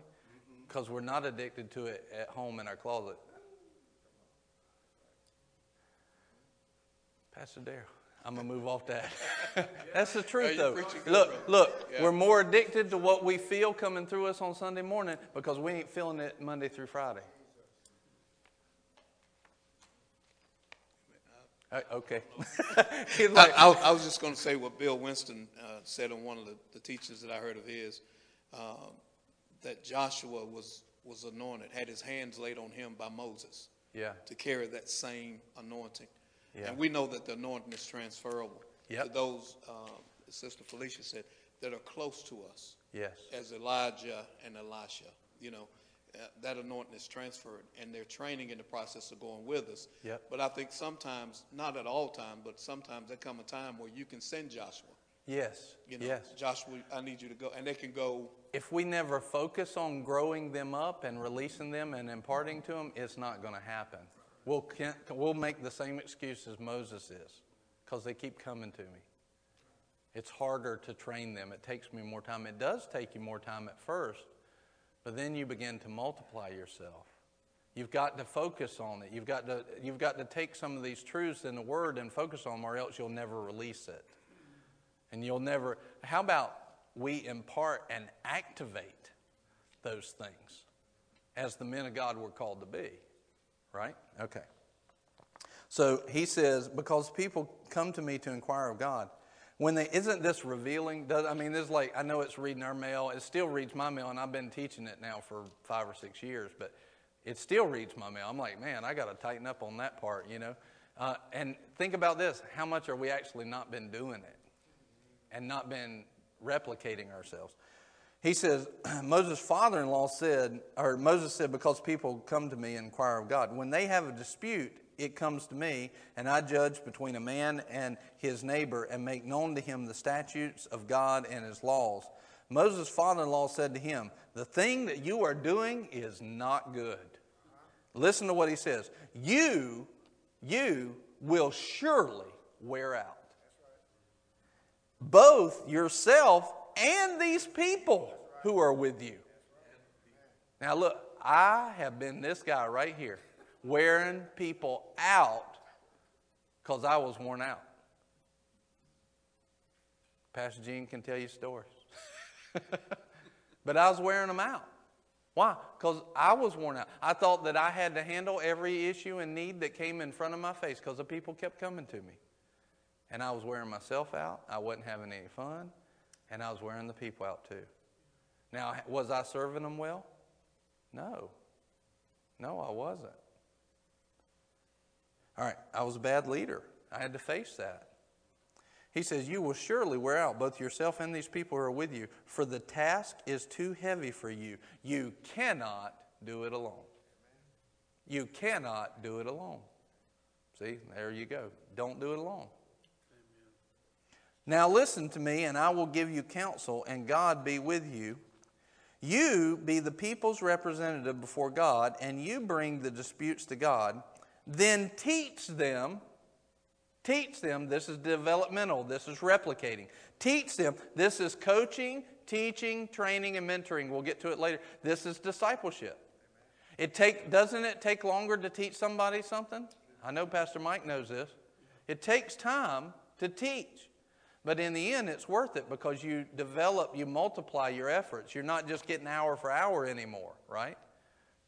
because we're not addicted to it at home in our closet. Pastor Darrell, I'm gonna move off that. That's the truth, though. Look, look, Yeah. we're more addicted to what we feel coming through us on Sunday morning because we ain't feeling it Monday through Friday. Uh, okay. I, like, I, I was just going to say what Bill Winston uh, said on one of the, the teachings that I heard of his, um, that Joshua was, was anointed, had his hands laid on him by Moses yeah, to carry that same anointing. Yeah. And we know that the anointing is transferable to those, um, Sister Felicia said, that are close to us, yes, as Elijah and Elisha. You know, uh, that anointing is transferred, and they're training in the process of going with us. Yep. But I think sometimes, not at all time, but sometimes there come a time where you can send Joshua. yes, You know, yes. Joshua, I need you to go, and they can go. If we never focus on growing them up and releasing them and imparting to them, it's not going to happen. We'll, we'll make the same excuse as Moses is because they keep coming to me. It's harder to train them. It takes me more time. It does take you more time at first, but then you begin to multiply yourself. You've got to focus on it. You've got to, you've got to take some of these truths in the Word and focus on them, or else you'll never release it. And you'll never. How about we impart and activate those things as the men of God were called to be? Right? Okay. So he says, because people come to me to inquire of God. When they isn't this revealing? Does, I mean, this is like I know it's reading our mail. It still reads my mail, and I've been teaching it now for five or six years, but it still reads my mail. I'm like, man, I got to tighten up on that part, you know. Uh, and think about this: how much are we actually not been doing it, and not been replicating ourselves? He says, Moses' father in law said, or Moses said, because people come to me and inquire of God. When they have a dispute, it comes to me, and I judge between a man and his neighbor and make known to him the statutes of God and his laws. Moses' father in law said to him, The thing that you are doing is not good. Listen to what he says. You, you will surely wear out both yourself and these people who are with you. Now, look, I have been this guy right here, wearing people out because I was worn out. Pastor Gene can tell you stories. but I was wearing them out. Why? Because I was worn out. I thought that I had to handle every issue and need that came in front of my face because the people kept coming to me. And I was wearing myself out. I wasn't having any fun. And I was wearing the people out too. Now, was I serving them well? No. No, I wasn't. All right, I was a bad leader. I had to face that. He says, You will surely wear out both yourself and these people who are with you, for the task is too heavy for you. You cannot do it alone. You cannot do it alone. See, there you go. Don't do it alone. Now listen to me, and I will give you counsel, and God be with you. You be the people's representative before God, and you bring the disputes to God. Then teach them Teach them. This is developmental. This is replicating. Teach them. This is coaching, teaching, training, and mentoring. We'll get to it later. This is discipleship. It take, doesn't it take longer to teach somebody something? I know Pastor Mike knows this. It takes time to teach. But in the end, it's worth it because you develop, you multiply your efforts. You're not just getting hour for hour anymore, right?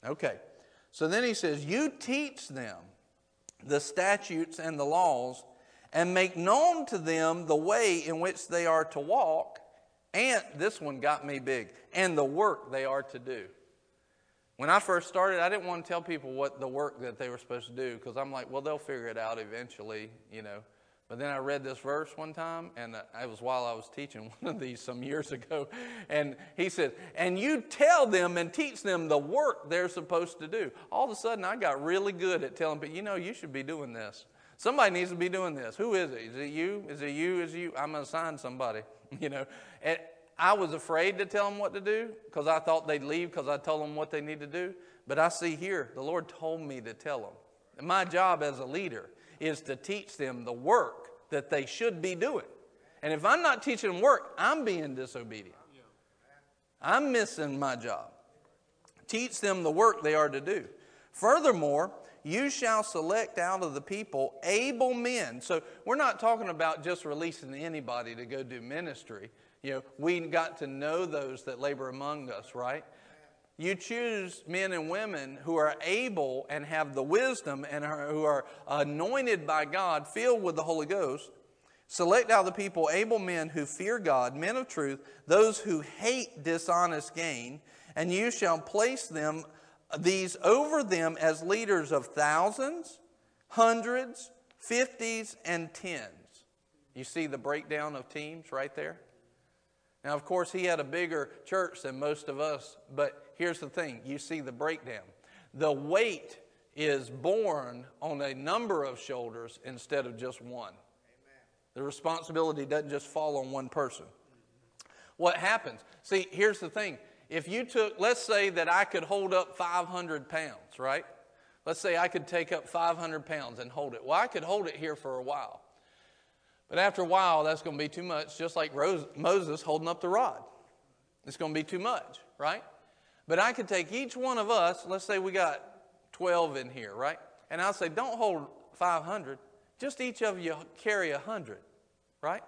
Okay. So then he says, You teach them the statutes and the laws, and make known to them the way in which they are to walk, and this one got me big, and the work they are to do. When I first started, I didn't want to tell people what the work that they were supposed to do because I'm like, well, they'll figure it out eventually, you know. But then I read this verse one time, and it was while I was teaching one of these some years ago. And he said, And you tell them and teach them the work they're supposed to do. All of a sudden, I got really good at telling people, You know, you should be doing this. Somebody needs to be doing this. Who is it? Is it you? Is it you? Is it you? I'm going to assign somebody, you know. And I was afraid to tell them what to do because I thought they'd leave because I told them what they need to do. But I see here, the Lord told me to tell them. And my job as a leader is to teach them the work that they should be doing. And if I'm not teaching them work, I'm being disobedient. I'm missing my job. Teach them the work they are to do. Furthermore, you shall select out of the people able men. So we're not talking about just releasing anybody to go do ministry. You know, we got to know those that labor among us, right? You choose men and women who are able and have the wisdom and are, who are anointed by God, filled with the Holy Ghost. Select out the people able men who fear God, men of truth, those who hate dishonest gain, and you shall place them these over them as leaders of thousands, hundreds, fifties, and tens. You see the breakdown of teams right there? Now, of course, he had a bigger church than most of us, but here's the thing you see the breakdown. The weight is borne on a number of shoulders instead of just one. The responsibility doesn't just fall on one person. What happens? See, here's the thing. If you took, let's say that I could hold up 500 pounds, right? Let's say I could take up 500 pounds and hold it. Well, I could hold it here for a while. But after a while, that's going to be too much, just like Rose, Moses holding up the rod. It's going to be too much, right? But I could take each one of us, let's say we got 12 in here, right? And I'll say, don't hold 500, just each of you carry 100, right?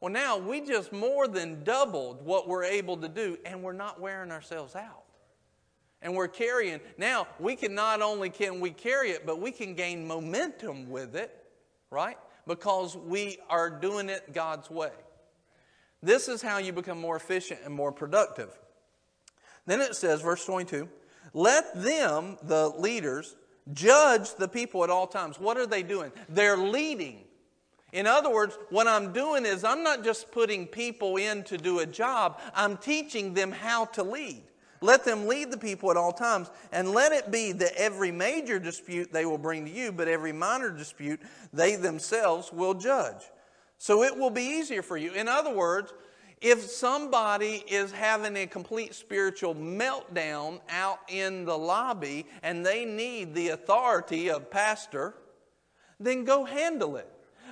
Well, now we just more than doubled what we're able to do, and we're not wearing ourselves out. And we're carrying, now we can not only can we carry it, but we can gain momentum with it, right? because we are doing it God's way. This is how you become more efficient and more productive. Then it says, verse 22, let them, the leaders, judge the people at all times. What are they doing? They're leading. In other words, what I'm doing is I'm not just putting people in to do a job, I'm teaching them how to lead. Let them lead the people at all times, and let it be that every major dispute they will bring to you, but every minor dispute they themselves will judge. So it will be easier for you. In other words, if somebody is having a complete spiritual meltdown out in the lobby and they need the authority of pastor, then go handle it.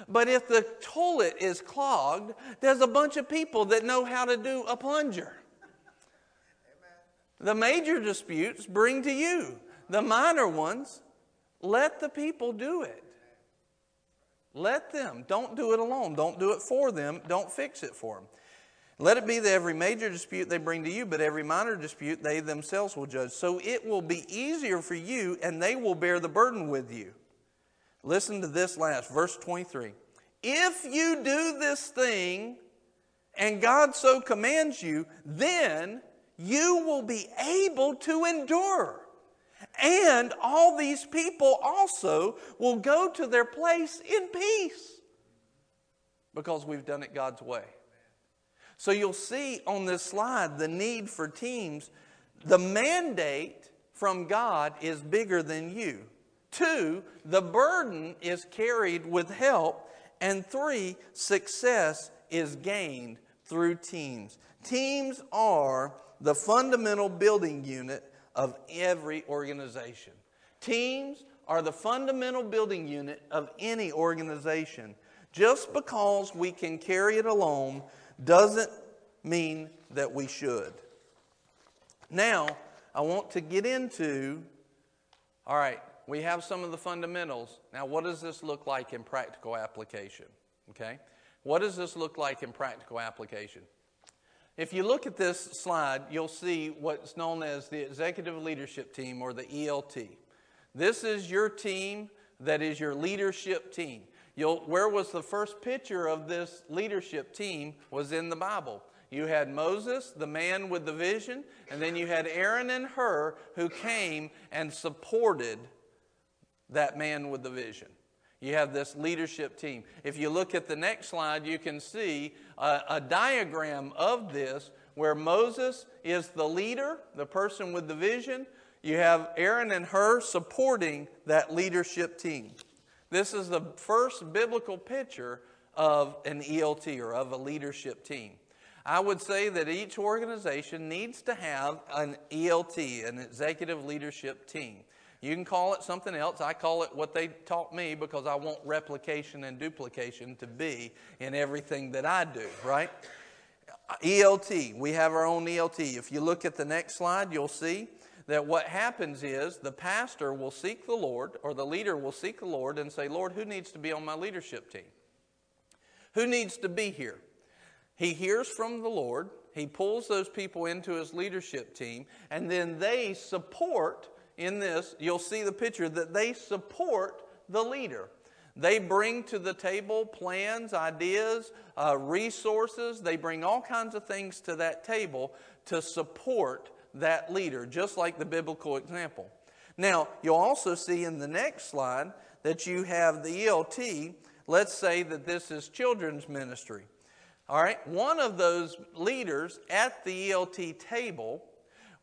But if the toilet is clogged, there's a bunch of people that know how to do a plunger. The major disputes bring to you. The minor ones, let the people do it. Let them. Don't do it alone. Don't do it for them. Don't fix it for them. Let it be that every major dispute they bring to you, but every minor dispute they themselves will judge. So it will be easier for you, and they will bear the burden with you. Listen to this last, verse 23. If you do this thing, and God so commands you, then you will be able to endure. And all these people also will go to their place in peace because we've done it God's way. So you'll see on this slide the need for teams. The mandate from God is bigger than you. Two, the burden is carried with help. And three, success is gained through teams. Teams are the fundamental building unit of every organization. Teams are the fundamental building unit of any organization. Just because we can carry it alone doesn't mean that we should. Now, I want to get into all right, we have some of the fundamentals. Now, what does this look like in practical application? Okay? What does this look like in practical application? If you look at this slide, you'll see what's known as the Executive Leadership Team or the ELT. This is your team that is your leadership team. You'll, where was the first picture of this leadership team was in the Bible. You had Moses, the man with the vision, and then you had Aaron and Hur who came and supported that man with the vision. You have this leadership team. If you look at the next slide, you can see a, a, diagram of this where Moses is the leader, the person with the vision. You have Aaron and Hur supporting that leadership team. This is the first biblical picture of an ELT or of a leadership team. I would say that each organization needs to have an ELT, an executive leadership team. You can call it something else. I call it what they taught me because I want replication and duplication to be in everything that I do, right? ELT, we have our own ELT. If you look at the next slide, you'll see that what happens is the pastor will seek the Lord, or the leader will seek the Lord and say, Lord, who needs to be on my leadership team? Who needs to be here? He hears from the Lord, he pulls those people into his leadership team, and then they support in this, you'll see the picture that they support the leader. They bring to the table plans, ideas, uh, resources. They bring all kinds of things to that table to support that leader, just like the biblical example. Now, you'll also see in the next slide that you have the ELT. Let's say that this is children's ministry. All right, one of those leaders at the ELT table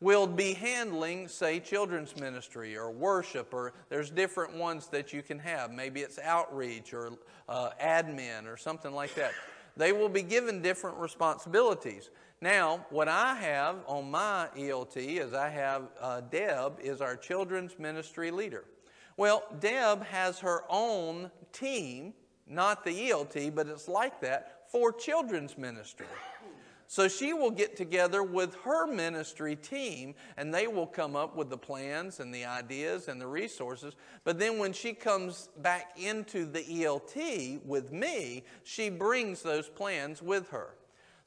will be handling, say, children's ministry or worship, or there's different ones that you can have. Maybe it's outreach or uh, admin or something like that. They will be given different responsibilities. Now, what I have on my ELT is I have uh, Deb is our children's ministry leader. Well, Deb has her own team, not the ELT, but it's like that for children's ministry. So she will get together with her ministry team and they will come up with the plans and the ideas and the resources. But then when she comes back into the ELT with me, she brings those plans with her.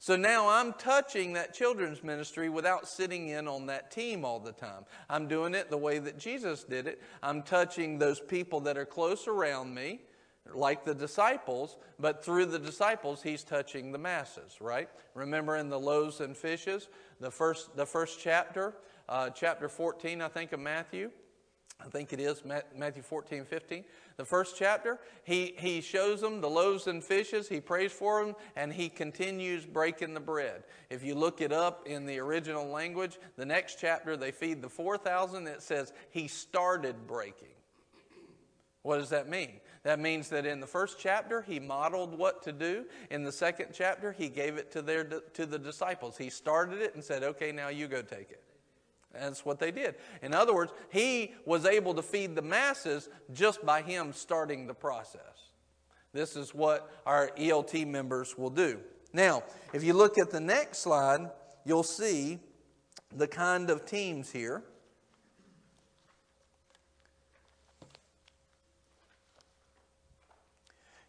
So now I'm touching that children's ministry without sitting in on that team all the time. I'm doing it the way that Jesus did it. I'm touching those people that are close around me like the disciples, but through the disciples, he's touching the masses, right? Remember in the loaves and fishes, the first, the first chapter, uh, chapter 14, I think, of Matthew. I think it is Matthew 14, 15. The first chapter, he, he shows them the loaves and fishes, he prays for them, and he continues breaking the bread. If you look it up in the original language, the next chapter, they feed the 4,000. It says he started breaking. What does that mean? That means that in the first chapter, he modeled what to do. In the second chapter, he gave it to, their, to the disciples. He started it and said, okay, now you go take it. That's what they did. In other words, he was able to feed the masses just by him starting the process. This is what our ELT members will do. Now, if you look at the next slide, you'll see the kind of teams here.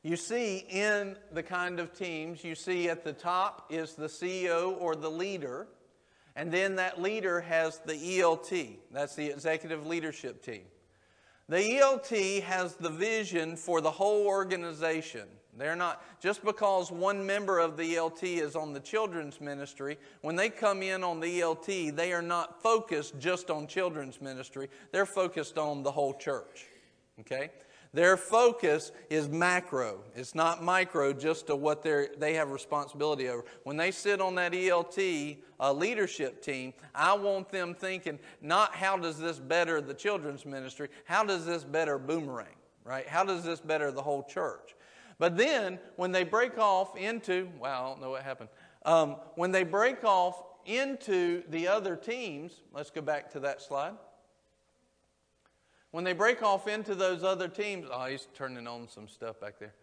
You see in the kind of teams, you see at the top is the CEO or the leader, and then that leader has the ELT, that's the executive leadership team. The ELT has the vision for the whole organization. They're not, just because one member of the ELT is on the children's ministry, when they come in on the ELT, they are not focused just on children's ministry. They're focused on the whole church. Okay? Their focus is macro. It's not micro, just to what they have responsibility over. When they sit on that ELT uh, leadership team, I want them thinking not how does this better the children's ministry, how does this better Boomerang, right? How does this better the whole church? But then when they break off into, wow, I don't know what happened. Um, when they break off into the other teams, let's go back to that slide. When they break off into those other teams, oh, he's turning on some stuff back there.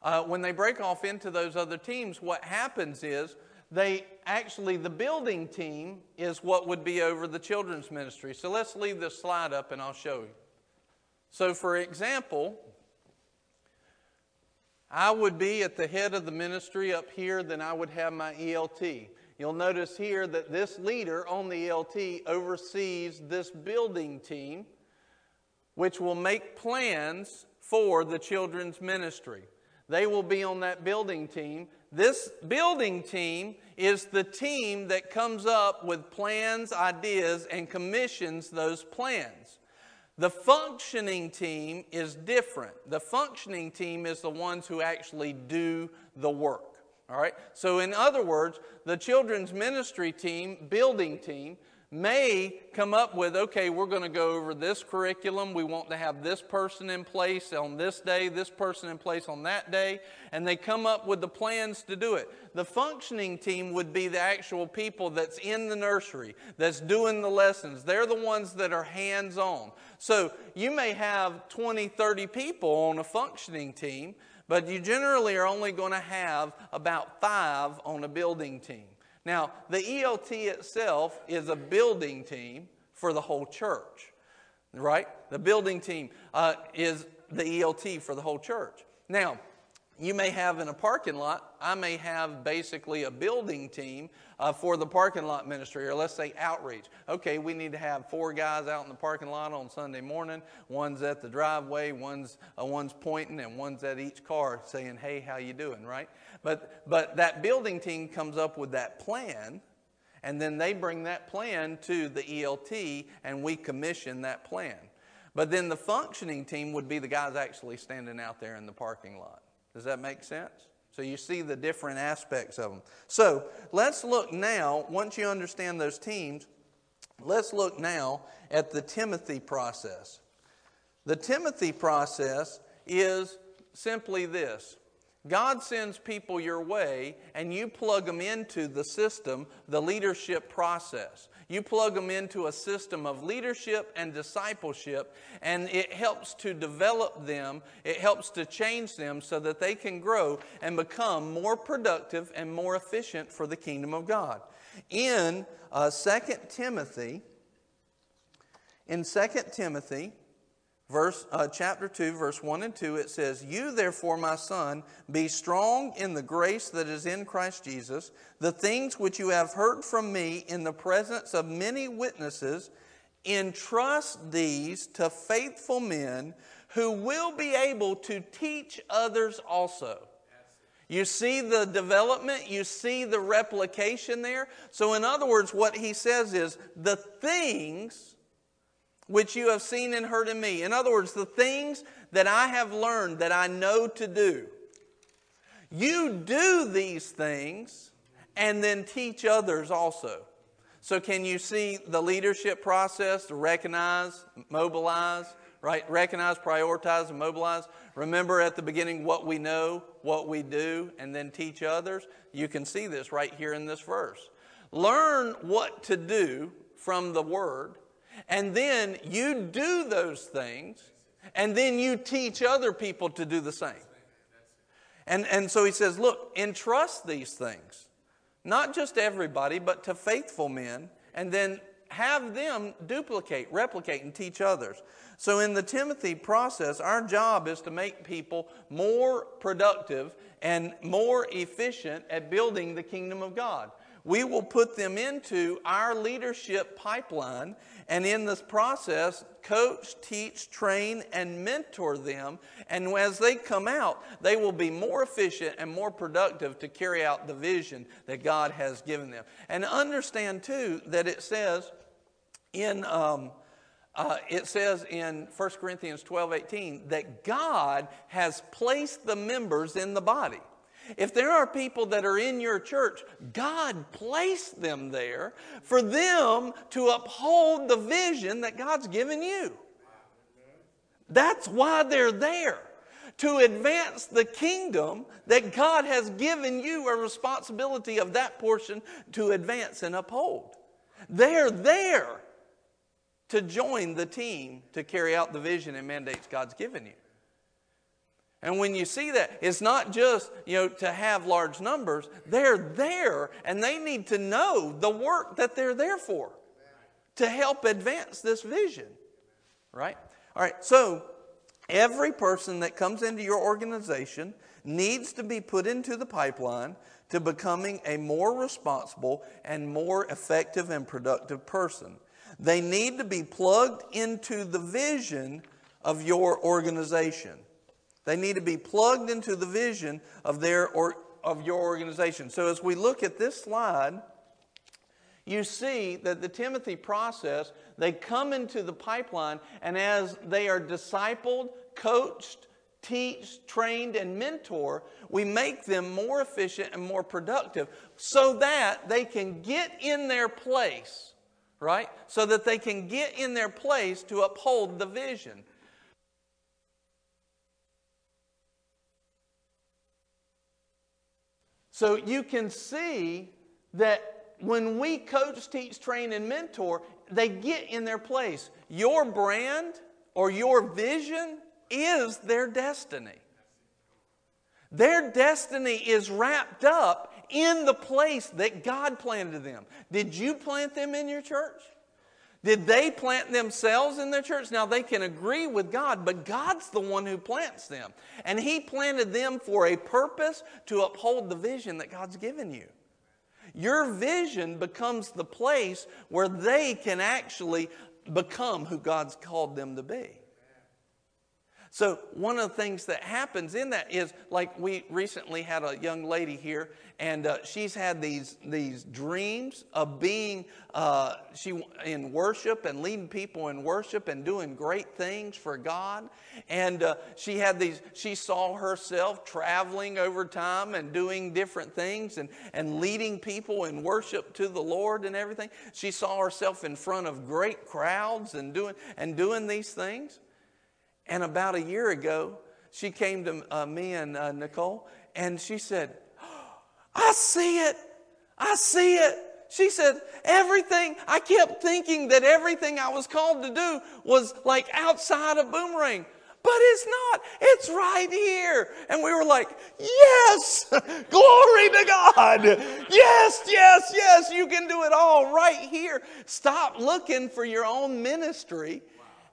Uh, when they break off into those other teams, what happens is they actually, the building team is what would be over the children's ministry. So let's leave this slide up and I'll show you. So, for example, I would be at the head of the ministry up here, then I would have my ELT. You'll notice here that this leader on the ELT oversees this building team which will make plans for the children's ministry. They will be on that building team. This building team is the team that comes up with plans, ideas, and commissions those plans. The functioning team is different. The functioning team is the ones who actually do the work. All right? So, in other words, the children's ministry team, building team, may come up with okay, we're going to go over this curriculum. We want to have this person in place on this day, this person in place on that day, and they come up with the plans to do it. The functioning team would be the actual people that's in the nursery, that's doing the lessons. They're the ones that are hands on. So you may have 20, 30 people on a functioning team, but you generally are only going to have about five on a building team. Now, the ELT itself is a building team for the whole church, right? The building team uh, is the ELT for the whole church. Now, you may have in a parking lot, I may have basically a building team uh, for the parking lot ministry, or let's say outreach. Okay, we need to have four guys out in the parking lot on Sunday morning. One's at the driveway, one's uh, one's pointing, and one's at each car saying, "Hey, how you doing?" Right? But but that building team comes up with that plan, and then they bring that plan to the ELT, and we commission that plan. But then the functioning team would be the guys actually standing out there in the parking lot. Does that make sense? So you see the different aspects of them. So let's look now, once you understand those teams, let's look now at the Timothy process. The Timothy process is simply this God sends people your way, and you plug them into the system, the leadership process. You plug them into a system of leadership and discipleship, and it helps to develop them, it helps to change them so that they can grow and become more productive and more efficient for the kingdom of God. In uh, 2 Timothy, in 2 Timothy, verse uh, chapter 2 verse 1 and 2 it says you therefore my son be strong in the grace that is in christ jesus the things which you have heard from me in the presence of many witnesses entrust these to faithful men who will be able to teach others also you see the development, you see the replication there. So, in other words, what he says is the things which you have seen and heard in me. In other words, the things that I have learned that I know to do. You do these things and then teach others also. So, can you see the leadership process to recognize, mobilize, right? Recognize, prioritize, and mobilize. Remember at the beginning what we know, what we do, and then teach others. You can see this right here in this verse. Learn what to do from the Word and then you do those things, and then you teach other people to do the same. And, and so he says, Look, entrust these things, not just everybody, but to faithful men, and then have them duplicate, replicate, and teach others. So, in the Timothy process, our job is to make people more productive and more efficient at building the kingdom of God. We will put them into our leadership pipeline. And in this process, coach, teach, train, and mentor them. And as they come out, they will be more efficient and more productive to carry out the vision that God has given them. And understand, too, that it says in. Um, uh, it says in 1 Corinthians 12 18 that God has placed the members in the body. If there are people that are in your church, God placed them there for them to uphold the vision that God's given you. That's why they're there. To advance the kingdom that God has given you a responsibility of that portion to advance and uphold. They're there to join the team to carry out the vision and mandates God's given you. And when you see that, it's not just, you know, to have large numbers. They're there and they need to know the work that they're there for to help advance this vision. Right? All right. So, every person that comes into your organization needs to be put into the pipeline to becoming a more responsible and more effective and productive person. They need to be plugged into the vision of your organization. They need to be plugged into the vision of their or of your organization. So as we look at this slide, you see that the Timothy process, they come into the pipeline, and as they are discipled, coached, teach, trained, and mentor, we make them more efficient and more productive so that they can get in their place right? So that they can get in their place to uphold the vision. So you can see that when we coach, teach, train, and mentor, they get in their place. Your brand or your vision is their destiny. Their destiny is wrapped up in the place that God planted them. Did you plant them in your church? Did they plant themselves in their church? Now they can agree with God, but God's the one who plants them. And He planted them for a purpose to uphold the vision that God's given you. Your vision becomes the place where they can actually become who God's called them to be. So, one of the things that happens in that is like we recently had a young lady here, and uh, she's had these, these dreams of being uh, she, in worship and leading people in worship and doing great things for God. And uh, she had these, she saw herself traveling over time and doing different things and, and leading people in worship to the Lord and everything. She saw herself in front of great crowds and doing, and doing these things. And about a year ago, she came to uh, me and uh, Nicole, and she said, I see it. I see it. She said, everything, I kept thinking that everything I was called to do was like outside of Boomerang. But it's not. It's right here. And we were like, yes, glory to God. Yes, yes, yes, you can do it all right here. Stop looking for your own ministry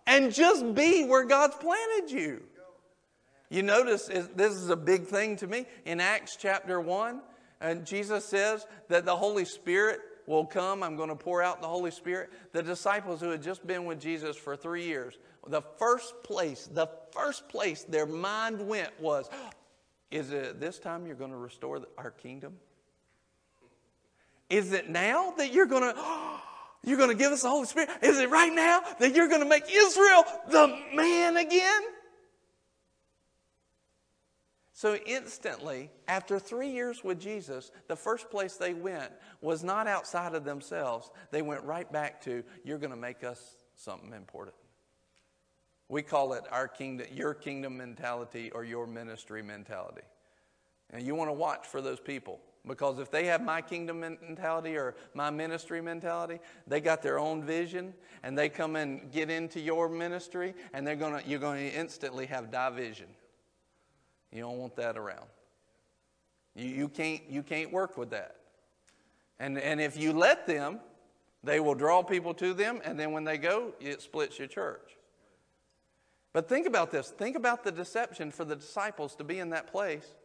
and just be where God's planted you. You notice this is a big thing to me. In Acts chapter 1, and Jesus says that the Holy Spirit will come. I'm going to pour out the Holy Spirit. The disciples who had just been with Jesus for three years, the first place, the first place their mind went was, Is it this time you're going to restore our kingdom? Is it now that you're going to. You're going to give us the Holy Spirit? Is it right now that you're going to make Israel the man again? So instantly, after three years with Jesus, the first place they went was not outside of themselves. They went right back to, You're going to make us something important. We call it our kingdom, your kingdom mentality or your ministry mentality. And you want to watch for those people. Because if they have my kingdom mentality or my ministry mentality, they got their own vision and they come and get into your ministry and they're gonna, you're going to instantly have division. You don't want that around. You, you, can't, you can't work with that. And, and if you let them, they will draw people to them, and then when they go, it splits your church. But think about this. Think about the deception for the disciples to be in that place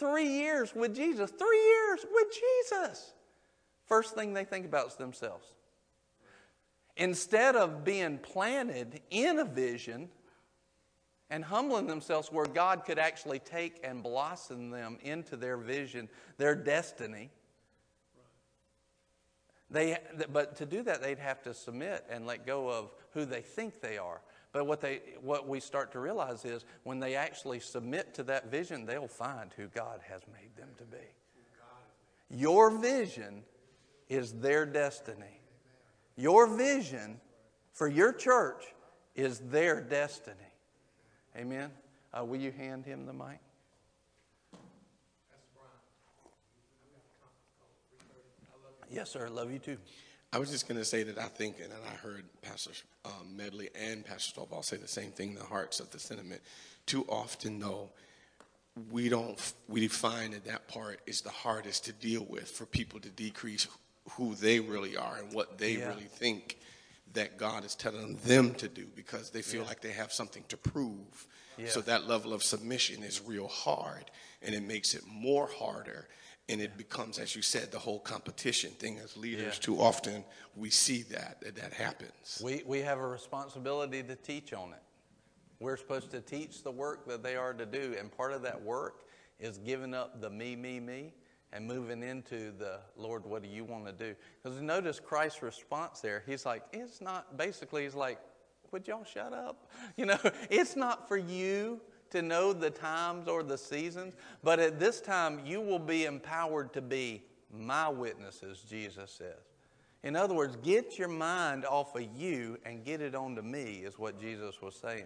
Three years with Jesus. Three years with Jesus. first thing they think about is themselves. Instead of being planted in a vision and humbling themselves where God could actually take and blossom them into their vision, their destiny. They, but to do that, they'd have to submit and let go of who they think they are. But what, they, what we start to realize is when they actually submit to that vision, they'll find who God has made them to be. Your vision is their destiny. Your vision for your church is their destiny. Amen. Uh, will you hand him the mic? Yes, sir. Love you too. I was just going to say that I think, and I heard Pastor um, Medley and Pastor Stovall say the same thing, the hearts of the sentiment. Too often, though, we don't, we find that that part is the hardest to deal with for people to decrease who they really are and what they Yeah. really think that God is telling them to do because they feel like they have something to prove. Yeah. So that level of submission is real hard and it makes it more harder. And it becomes, as you said, the whole competition thing as leaders. Yeah. Too often we see that, that that happens. We, we have a responsibility to teach on it. We're supposed to teach the work that they are to do, and part of that work is giving up the me, me, me and moving into the Lord, what do you want to do? Because notice Christ's response there. He's like, it's not, basically, he's like, would y'all shut up? You know, it's not for you to know the times or the seasons, but at this time you will be empowered to be my witnesses, Jesus says. In other words, get your mind off of you and get it onto me, is what Jesus was saying.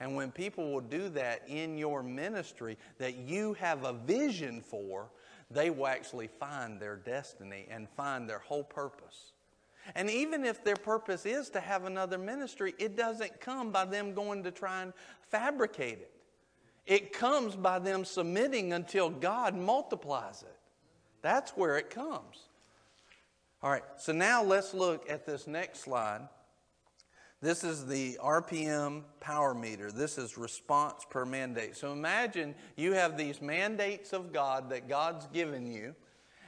And when people will do that in your ministry that you have a vision for, they will actually find their destiny and find their whole purpose. And even if their purpose is to have another ministry, it doesn't come by them going to try and fabricate it. It comes by them submitting until God multiplies it. That's where it comes. All right, so now let's look at this next slide. This is the RPM power meter. This is response per mandate. So imagine you have these mandates of God that God's given you,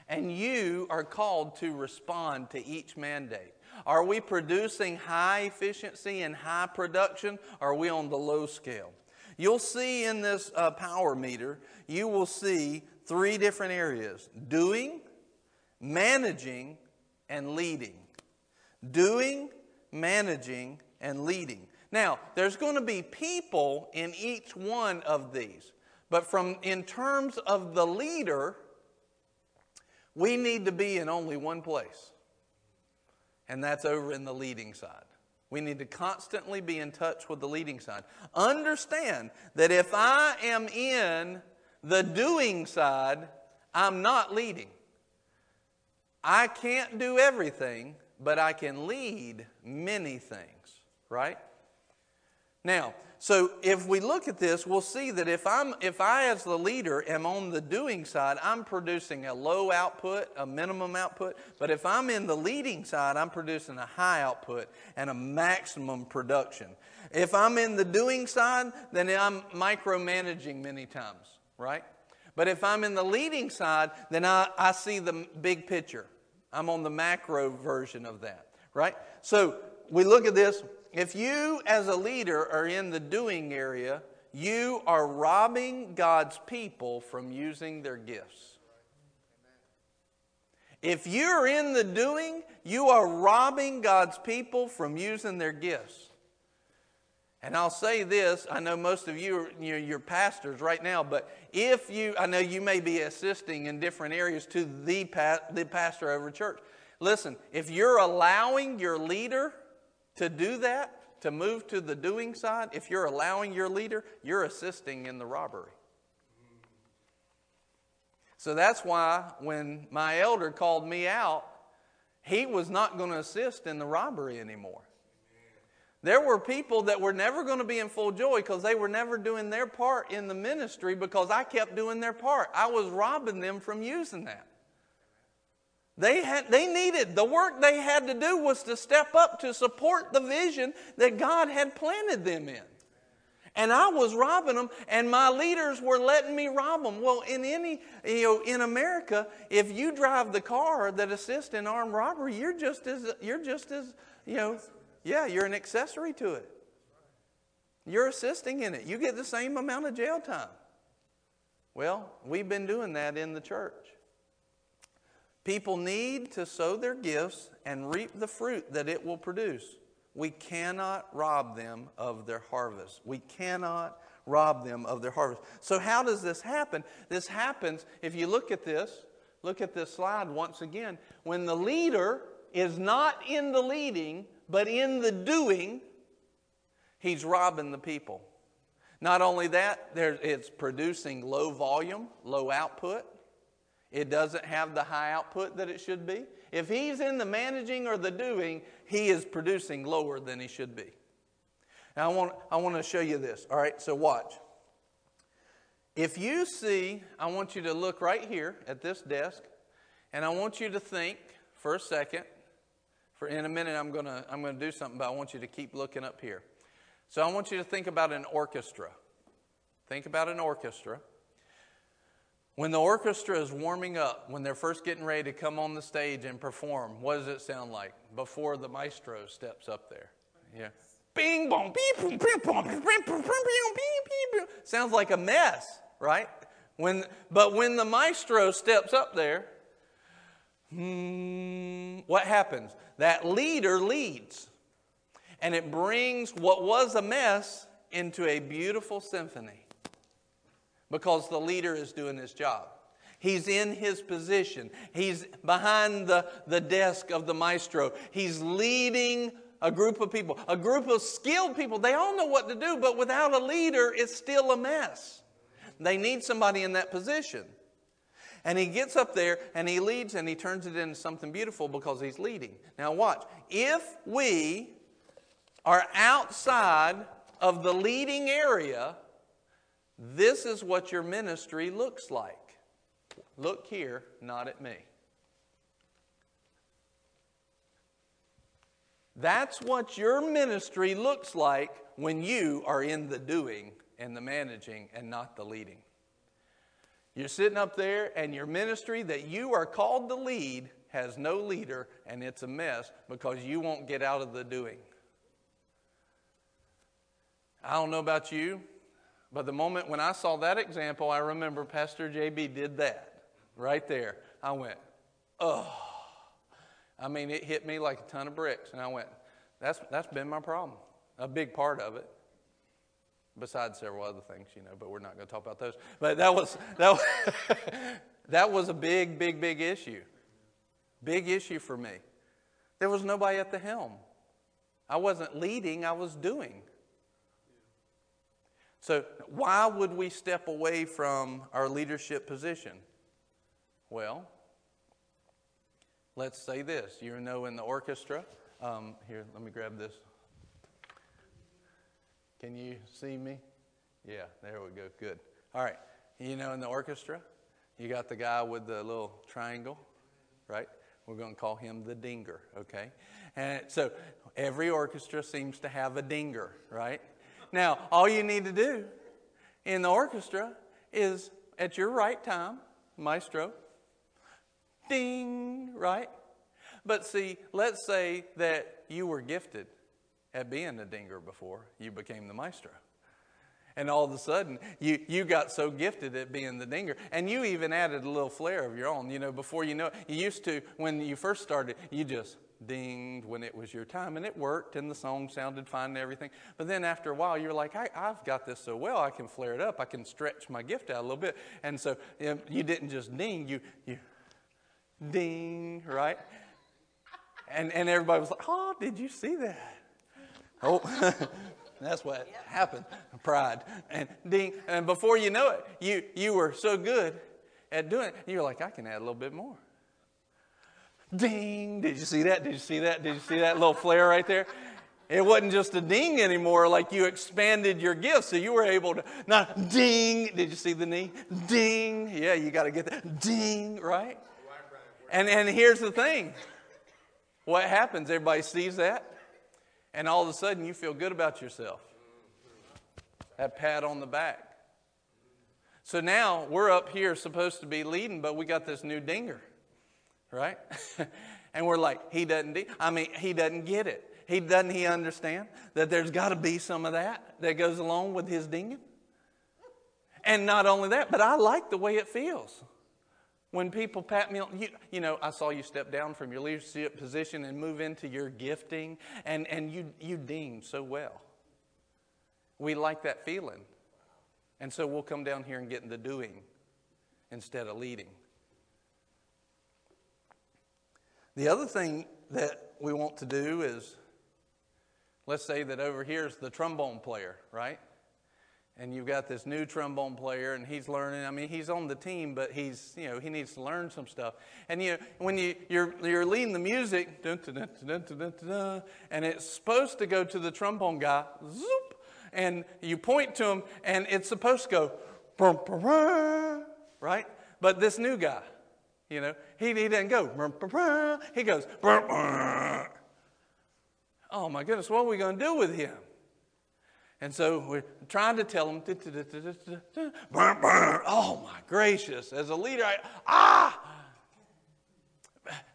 and you are called to respond to each mandate. Are we producing high efficiency and high production? Or are we on the low scale? You'll see in this uh, power meter, you will see three different areas doing, managing, and leading. Doing, managing, and leading. Now, there's going to be people in each one of these. But from in terms of the leader, we need to be in only one place. And that's over in the leading side. We need to constantly be in touch with the leading side. Understand that if I am in the doing side, I'm not leading. I can't do everything, but I can lead many things, right? Now, so if we look at this, we'll see that if I'm if I as the leader am on the doing side, I'm producing a low output, a minimum output, but if I'm in the leading side, I'm producing a high output and a maximum production. If I'm in the doing side, then I'm micromanaging many times, right? But if I'm in the leading side, then I, I see the big picture. I'm on the macro version of that, right? So we look at this. If you, as a leader, are in the doing area, you are robbing God's people from using their gifts. If you're in the doing, you are robbing God's people from using their gifts. And I'll say this I know most of you are you're pastors right now, but if you, I know you may be assisting in different areas to the, the pastor over church. Listen, if you're allowing your leader to do that, to move to the doing side, if you're allowing your leader, you're assisting in the robbery. So that's why when my elder called me out, he was not going to assist in the robbery anymore. There were people that were never going to be in full joy because they were never doing their part in the ministry because I kept doing their part. I was robbing them from using that. They, had, they needed, the work they had to do was to step up to support the vision that God had planted them in. And I was robbing them, and my leaders were letting me rob them. Well, in any, you know, in America, if you drive the car that assists in armed robbery, you're just as, you're just as, you know, yeah, you're an accessory to it. You're assisting in it. You get the same amount of jail time. Well, we've been doing that in the church. People need to sow their gifts and reap the fruit that it will produce. We cannot rob them of their harvest. We cannot rob them of their harvest. So, how does this happen? This happens, if you look at this, look at this slide once again. When the leader is not in the leading, but in the doing, he's robbing the people. Not only that, it's producing low volume, low output. It doesn't have the high output that it should be. If he's in the managing or the doing, he is producing lower than he should be. Now, I want, I want to show you this. All right, so watch. If you see, I want you to look right here at this desk, and I want you to think for a second. For in a minute, I'm going to I'm going to do something, but I want you to keep looking up here. So I want you to think about an orchestra. Think about an orchestra. When the orchestra is warming up, when they're first getting ready to come on the stage and perform, what does it sound like before the maestro steps up there? Yeah. Bing bong, beep, beep, beep, boom, beep, beep, Sounds like a mess, right? When, but when the maestro steps up there, hmm, what happens? That leader leads. And it brings what was a mess into a beautiful symphony because the leader is doing his job. He's in his position. He's behind the, the desk of the maestro. He's leading a group of people, a group of skilled people. They all know what to do, but without a leader, it's still a mess. They need somebody in that position. And he gets up there and he leads and he turns it into something beautiful because he's leading. Now, watch. If we are outside of the leading area, this is what your ministry looks like. Look here, not at me. That's what your ministry looks like when you are in the doing and the managing and not the leading. You're sitting up there, and your ministry that you are called to lead has no leader, and it's a mess because you won't get out of the doing. I don't know about you, but the moment when I saw that example, I remember Pastor JB did that right there. I went, oh. I mean, it hit me like a ton of bricks. And I went, that's, that's been my problem, a big part of it. Besides several other things, you know, but we're not going to talk about those. But that was, that was, that was a big, big, big issue. Big issue for me. There was nobody at the helm. I wasn't leading, I was doing. So, why would we step away from our leadership position? Well, let's say this. You know, in the orchestra, um, here, let me grab this. Can you see me? Yeah, there we go. Good. All right. You know, in the orchestra, you got the guy with the little triangle, right? We're going to call him the dinger, okay? And so every orchestra seems to have a dinger, right? Now, all you need to do in the orchestra is at your right time, maestro, ding, right? But see, let's say that you were gifted at being a dinger before you became the maestro. And all of a sudden, you, you got so gifted at being the dinger. And you even added a little flair of your own. You know, before you know it, you used to, when you first started, you just dinged when it was your time, and it worked, and the song sounded fine and everything. But then after a while, you're like, I, have got this so well, I can flare it up, I can stretch my gift out a little bit. And so you, didn't just ding, you, you ding, right? And, and everybody was like, Oh, did you see that? Oh, that's what happened. Pride. And ding. And before you know it, you, you were so good at doing it, you're like, I can add a little bit more. Ding. Did you see that? Did you see that? Did you see that little flare right there? It wasn't just a ding anymore, like you expanded your gift, so you were able to not ding. Did you see the knee? Ding. Yeah, you got to get that. Ding, right? And, and here's the thing what happens? Everybody sees that, and all of a sudden you feel good about yourself. That pat on the back. So now we're up here supposed to be leading, but we got this new dinger, right? and we're like, he doesn't. De- I mean, he doesn't get it. He doesn't. He understand that there's got to be some of that that goes along with his dinging. And not only that, but I like the way it feels when people pat me on. You, you know, I saw you step down from your leadership position and move into your gifting, and and you you ding so well. We like that feeling. And so we'll come down here and get in the doing instead of leading. The other thing that we want to do is let's say that over here is the trombone player, right? And you've got this new trombone player and he's learning. I mean, he's on the team, but he's, you know, he needs to learn some stuff. And you know, when you, you're, you're leading the music, dun, dun, dun, and it's supposed to go to the trombone guy, zoop, and you point to him, and it's supposed to go, brum, brum, right? But this new guy, you know, he, he doesn't go, he goes, oh my goodness, what are we going to do with him? And so we're trying to tell him, oh my gracious, as a leader, I, ah,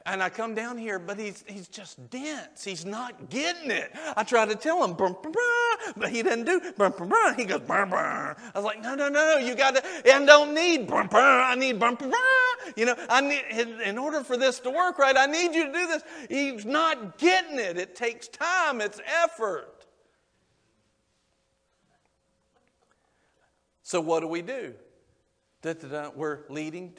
and I come down here, but he's, he's just dense. He's not getting it. I try to tell him, brum, brum, brum, but he doesn't do. brum brum He goes, brum, brum. I was like, no, no, no, you got to, I don't need, brum, brum. I need, brum brum you know, I need, in order for this to work right, I need you to do this. He's not getting it. It takes time, it's effort. So what do we do? Da, da, da, we're leading.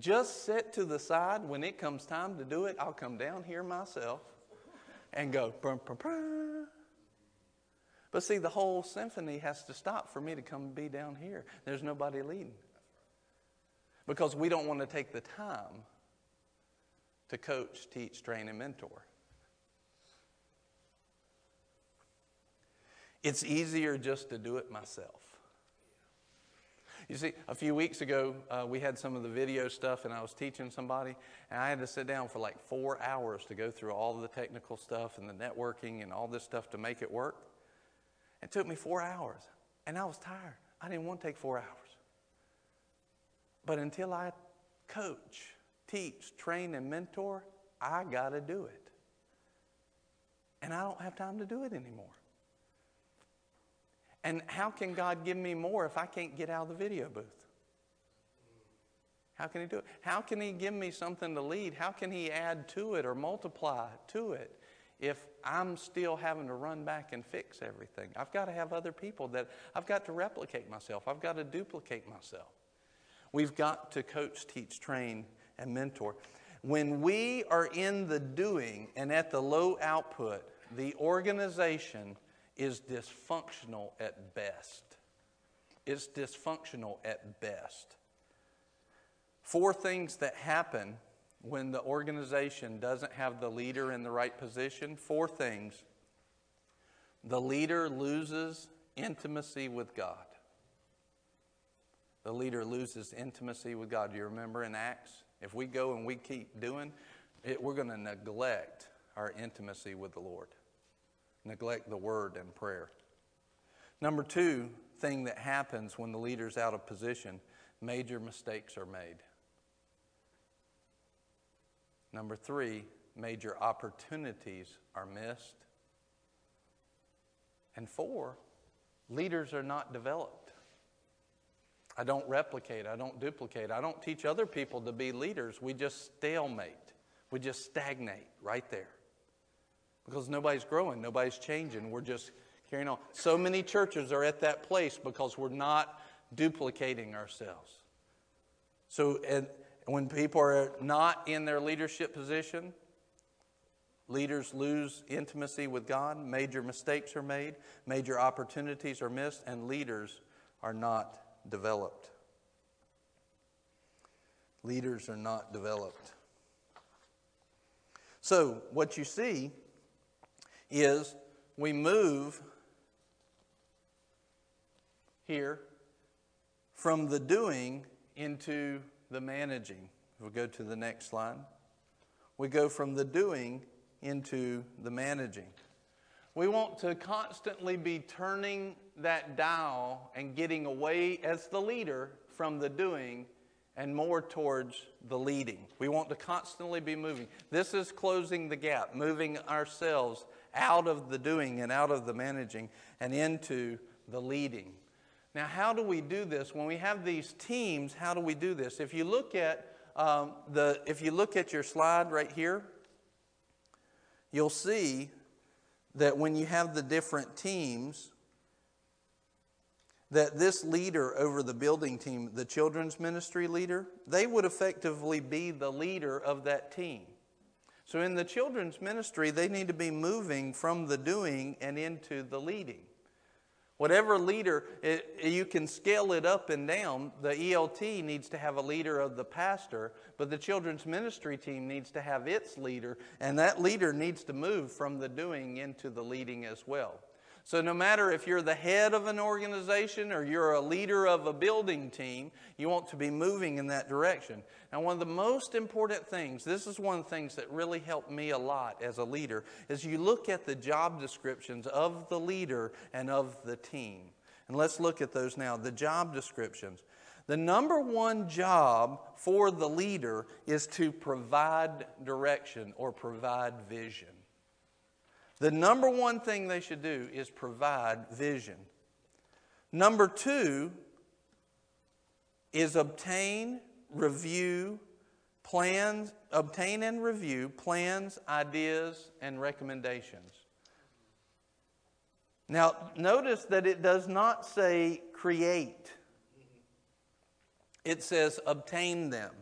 Just sit to the side. When it comes time to do it, I'll come down here myself and go. Brum, brum, brum. But see, the whole symphony has to stop for me to come be down here. There's nobody leading. Because we don't want to take the time to coach, teach, train, and mentor. It's easier just to do it myself. You see, a few weeks ago, uh, we had some of the video stuff, and I was teaching somebody, and I had to sit down for like four hours to go through all the technical stuff and the networking and all this stuff to make it work. It took me four hours, and I was tired. I didn't want to take four hours. But until I coach, teach, train, and mentor, I got to do it. And I don't have time to do it anymore. And how can God give me more if I can't get out of the video booth? How can He do it? How can He give me something to lead? How can He add to it or multiply to it if I'm still having to run back and fix everything? I've got to have other people that I've got to replicate myself, I've got to duplicate myself. We've got to coach, teach, train, and mentor. When we are in the doing and at the low output, the organization is dysfunctional at best. It's dysfunctional at best. Four things that happen when the organization doesn't have the leader in the right position. Four things. The leader loses intimacy with God. The leader loses intimacy with God. Do you remember in Acts? If we go and we keep doing it, we're going to neglect our intimacy with the Lord neglect the word and prayer. Number two thing that happens when the leader's out of position major mistakes are made. Number three, major opportunities are missed. And four, leaders are not developed. I don't replicate, I don't duplicate, I don't teach other people to be leaders. We just stalemate, we just stagnate right there because nobody's growing, nobody's changing. We're just carrying on. So many churches are at that place because we're not duplicating ourselves. So when people are not in their leadership position, leaders lose intimacy with God, major mistakes are made, major opportunities are missed, and leaders are not developed. Leaders are not developed. So, what you see is we move here from the doing into the managing. We'll go to the next slide. We go from the doing into the managing. We want to constantly be turning that dial and getting away as the leader from the doing and more towards the leading. We want to constantly be moving. This is closing the gap, moving ourselves out of the doing and out of the managing and into the leading. Now, how do we do this? When we have these teams, how do we do this? If you look at um, the, if you look at your slide right here, you'll see that when you have the different teams, that this leader over the building team, the children's ministry leader, they would effectively be the leader of that team. So in the children's ministry, they need to be moving from the doing and into the leading. Whatever leader, it, you can scale it up and down. The ELT needs to have a leader of the pastor, but the children's ministry team needs to have its leader, and that leader needs to move from the doing into the leading as well. So, no matter if you're the head of an organization or you're a leader of a building team, you want to be moving in that direction. Now, one of the most important things, this is one of the things that really helped me a lot as a leader, is you look at the job descriptions of the leader and of the team. And let's look at those now. The job descriptions. The number one job for the leader is to provide direction or provide vision. The number one thing they should do is provide vision. Number two is obtain, review, plans, obtain and review plans, ideas, and recommendations. Now, notice that it does not say create, it says obtain them.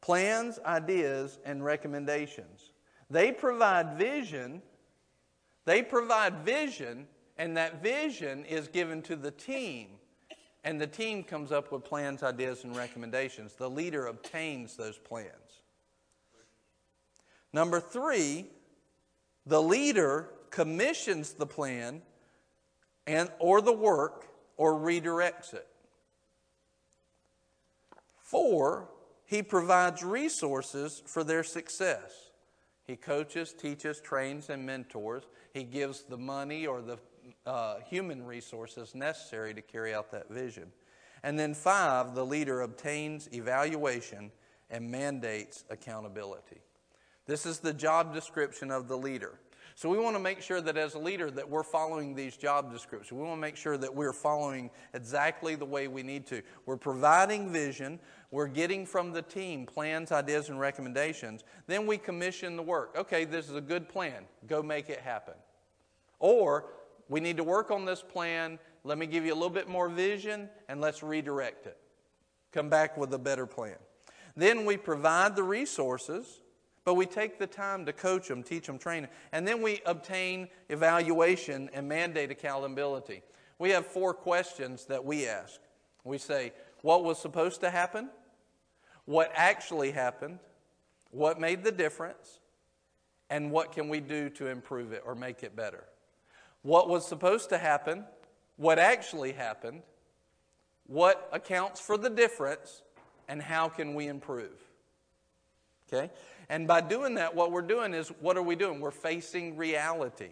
Plans, ideas, and recommendations. They provide vision. They provide vision, and that vision is given to the team. And the team comes up with plans, ideas, and recommendations. The leader obtains those plans. Number three, the leader commissions the plan and or the work or redirects it. Four, he provides resources for their success. He coaches, teaches, trains, and mentors. He gives the money or the uh, human resources necessary to carry out that vision. And then, five, the leader obtains evaluation and mandates accountability. This is the job description of the leader. So we want to make sure that as a leader that we're following these job descriptions. We want to make sure that we're following exactly the way we need to. We're providing vision, we're getting from the team plans, ideas, and recommendations. Then we commission the work. Okay, this is a good plan. Go make it happen. Or we need to work on this plan. Let me give you a little bit more vision and let's redirect it. Come back with a better plan. Then we provide the resources but we take the time to coach them, teach them, train them, and then we obtain evaluation and mandate accountability. We have four questions that we ask. We say, What was supposed to happen? What actually happened? What made the difference? And what can we do to improve it or make it better? What was supposed to happen? What actually happened? What accounts for the difference? And how can we improve? Okay? And by doing that, what we're doing is what are we doing? We're facing reality.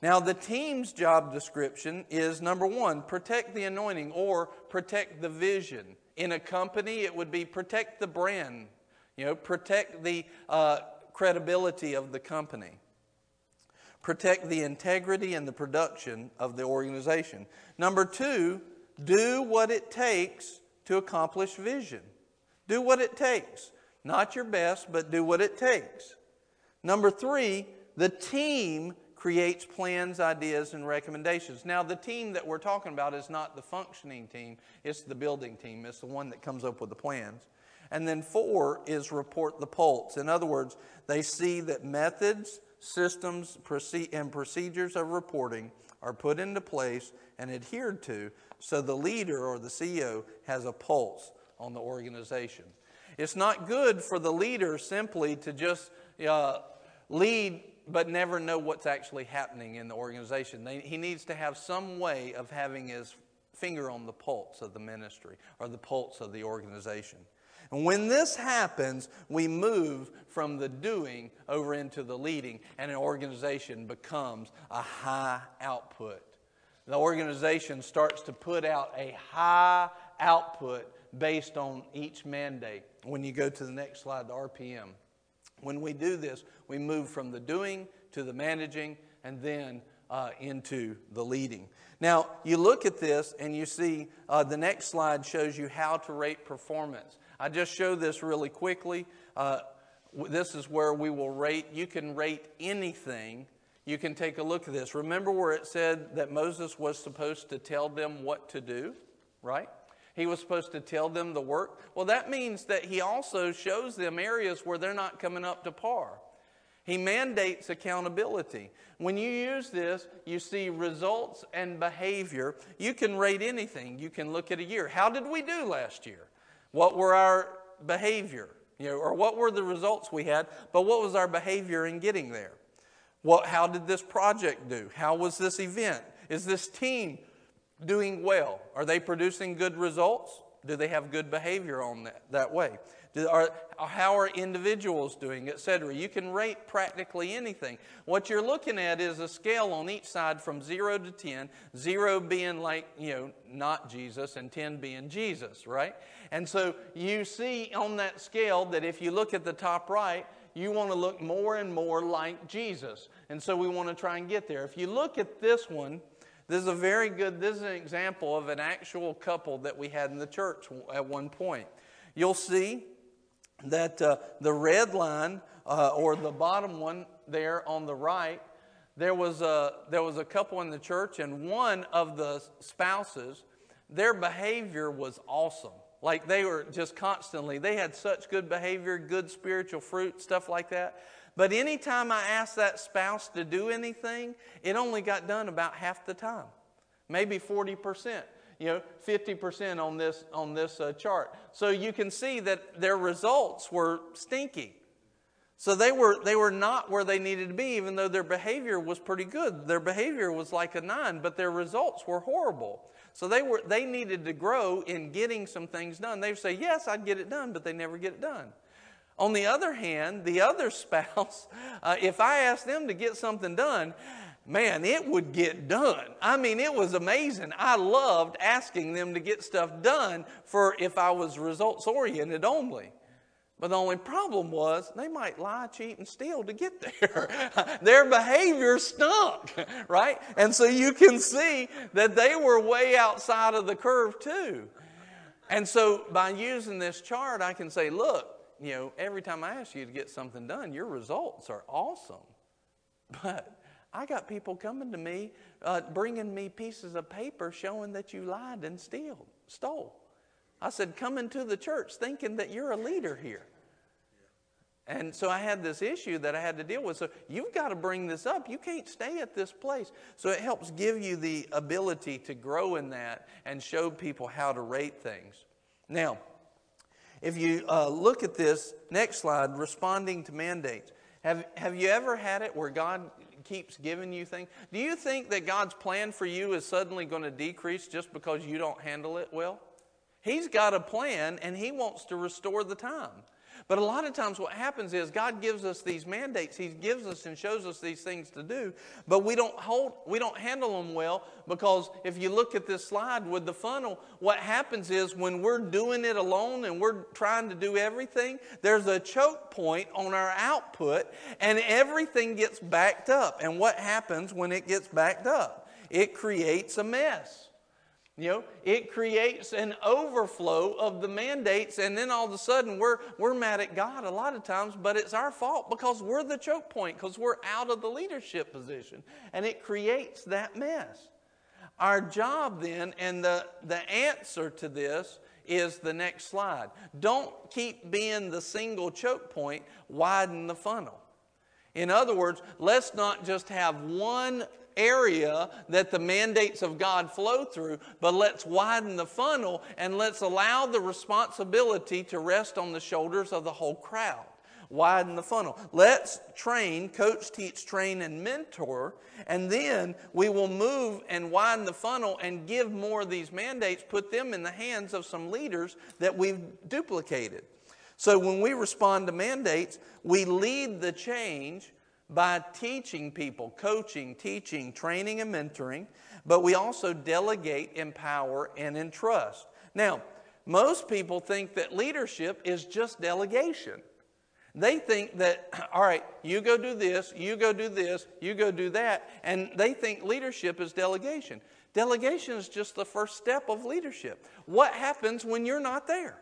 Now, the team's job description is number one, protect the anointing or protect the vision. In a company, it would be protect the brand, you know, protect the uh, credibility of the company, protect the integrity and the production of the organization. Number two, do what it takes to accomplish vision. Do what it takes. Not your best, but do what it takes. Number three, the team creates plans, ideas, and recommendations. Now, the team that we're talking about is not the functioning team, it's the building team. It's the one that comes up with the plans. And then four is report the pulse. In other words, they see that methods, systems, and procedures of reporting are put into place and adhered to so the leader or the CEO has a pulse on the organization. It's not good for the leader simply to just uh, lead but never know what's actually happening in the organization. They, he needs to have some way of having his finger on the pulse of the ministry or the pulse of the organization. And when this happens, we move from the doing over into the leading, and an organization becomes a high output. The organization starts to put out a high output based on each mandate. When you go to the next slide, the RPM. When we do this, we move from the doing to the managing and then uh, into the leading. Now, you look at this and you see uh, the next slide shows you how to rate performance. I just show this really quickly. Uh, this is where we will rate. You can rate anything. You can take a look at this. Remember where it said that Moses was supposed to tell them what to do, right? He was supposed to tell them the work. Well, that means that he also shows them areas where they're not coming up to par. He mandates accountability. When you use this, you see results and behavior. You can rate anything. You can look at a year. How did we do last year? What were our behavior? You know, or what were the results we had, but what was our behavior in getting there? What, how did this project do? How was this event? Is this team doing well? Are they producing good results? Do they have good behavior on that, that way? Do, are, how are individuals doing, etc.? You can rate practically anything. What you're looking at is a scale on each side from 0 to 10, 0 being like, you know, not Jesus, and 10 being Jesus, right? And so you see on that scale that if you look at the top right, you want to look more and more like Jesus. And so we want to try and get there. If you look at this one, this is a very good, this is an example of an actual couple that we had in the church at one point. You'll see that uh, the red line, uh, or the bottom one there on the right, there was, a, there was a couple in the church, and one of the spouses, their behavior was awesome. Like they were just constantly, they had such good behavior, good spiritual fruit, stuff like that. But anytime I asked that spouse to do anything, it only got done about half the time, maybe 40%. You know, 50% on this, on this uh, chart. So you can see that their results were stinky. So they were, they were not where they needed to be, even though their behavior was pretty good. Their behavior was like a nine, but their results were horrible. So they, were, they needed to grow in getting some things done. They would say, Yes, I'd get it done, but they never get it done. On the other hand, the other spouse, uh, if I asked them to get something done, man, it would get done. I mean, it was amazing. I loved asking them to get stuff done for if I was results oriented only. But the only problem was they might lie, cheat, and steal to get there. Their behavior stunk, right? And so you can see that they were way outside of the curve too. And so by using this chart, I can say, look, you know, every time I ask you to get something done, your results are awesome. But I got people coming to me, uh, bringing me pieces of paper showing that you lied and steal, stole. I said, come into the church thinking that you're a leader here. And so I had this issue that I had to deal with. So you've got to bring this up. You can't stay at this place. So it helps give you the ability to grow in that and show people how to rate things. Now, if you uh, look at this next slide, responding to mandates, have, have you ever had it where God keeps giving you things? Do you think that God's plan for you is suddenly going to decrease just because you don't handle it well? He's got a plan and He wants to restore the time. But a lot of times, what happens is God gives us these mandates. He gives us and shows us these things to do, but we don't hold, we don't handle them well because if you look at this slide with the funnel, what happens is when we're doing it alone and we're trying to do everything, there's a choke point on our output, and everything gets backed up. And what happens when it gets backed up? It creates a mess. You know, it creates an overflow of the mandates, and then all of a sudden we're, we're mad at God a lot of times, but it's our fault because we're the choke point, because we're out of the leadership position, and it creates that mess. Our job then, and the, the answer to this is the next slide. Don't keep being the single choke point, widen the funnel. In other words, let's not just have one area that the mandates of God flow through, but let's widen the funnel and let's allow the responsibility to rest on the shoulders of the whole crowd. widen the funnel. Let's train, coach, teach, train, and mentor, and then we will move and widen the funnel and give more of these mandates, put them in the hands of some leaders that we've duplicated. So when we respond to mandates, we lead the change by teaching people, coaching, teaching, training, and mentoring, but we also delegate, empower, and entrust. Now, most people think that leadership is just delegation. They think that, all right, you go do this, you go do this, you go do that, and they think leadership is delegation. Delegation is just the first step of leadership. What happens when you're not there?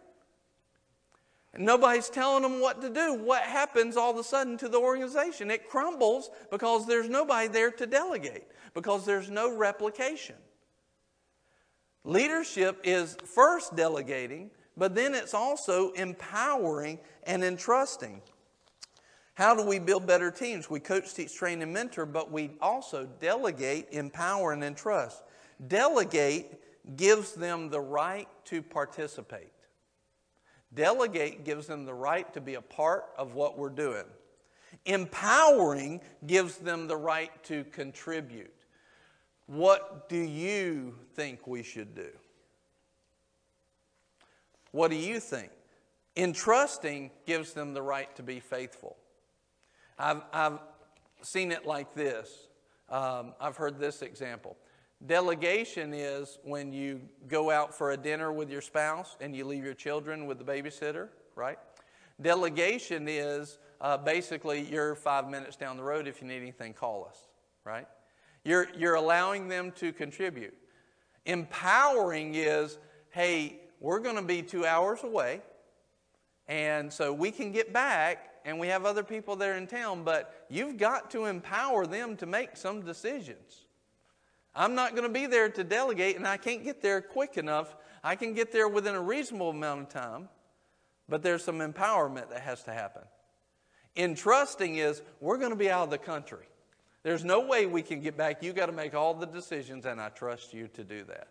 Nobody's telling them what to do. What happens all of a sudden to the organization? It crumbles because there's nobody there to delegate, because there's no replication. Leadership is first delegating, but then it's also empowering and entrusting. How do we build better teams? We coach, teach, train, and mentor, but we also delegate, empower, and entrust. Delegate gives them the right to participate. Delegate gives them the right to be a part of what we're doing. Empowering gives them the right to contribute. What do you think we should do? What do you think? Entrusting gives them the right to be faithful. I've, I've seen it like this. Um, I've heard this example. Delegation is when you go out for a dinner with your spouse and you leave your children with the babysitter, right? Delegation is uh, basically you're five minutes down the road. If you need anything, call us, right? You're, you're allowing them to contribute. Empowering is, hey, we're going to be two hours away, and so we can get back and we have other people there in town, but you've got to empower them to make some decisions. I'm not going to be there to delegate, and I can't get there quick enough. I can get there within a reasonable amount of time, but there's some empowerment that has to happen. Entrusting is we're going to be out of the country. There's no way we can get back. You got to make all the decisions, and I trust you to do that.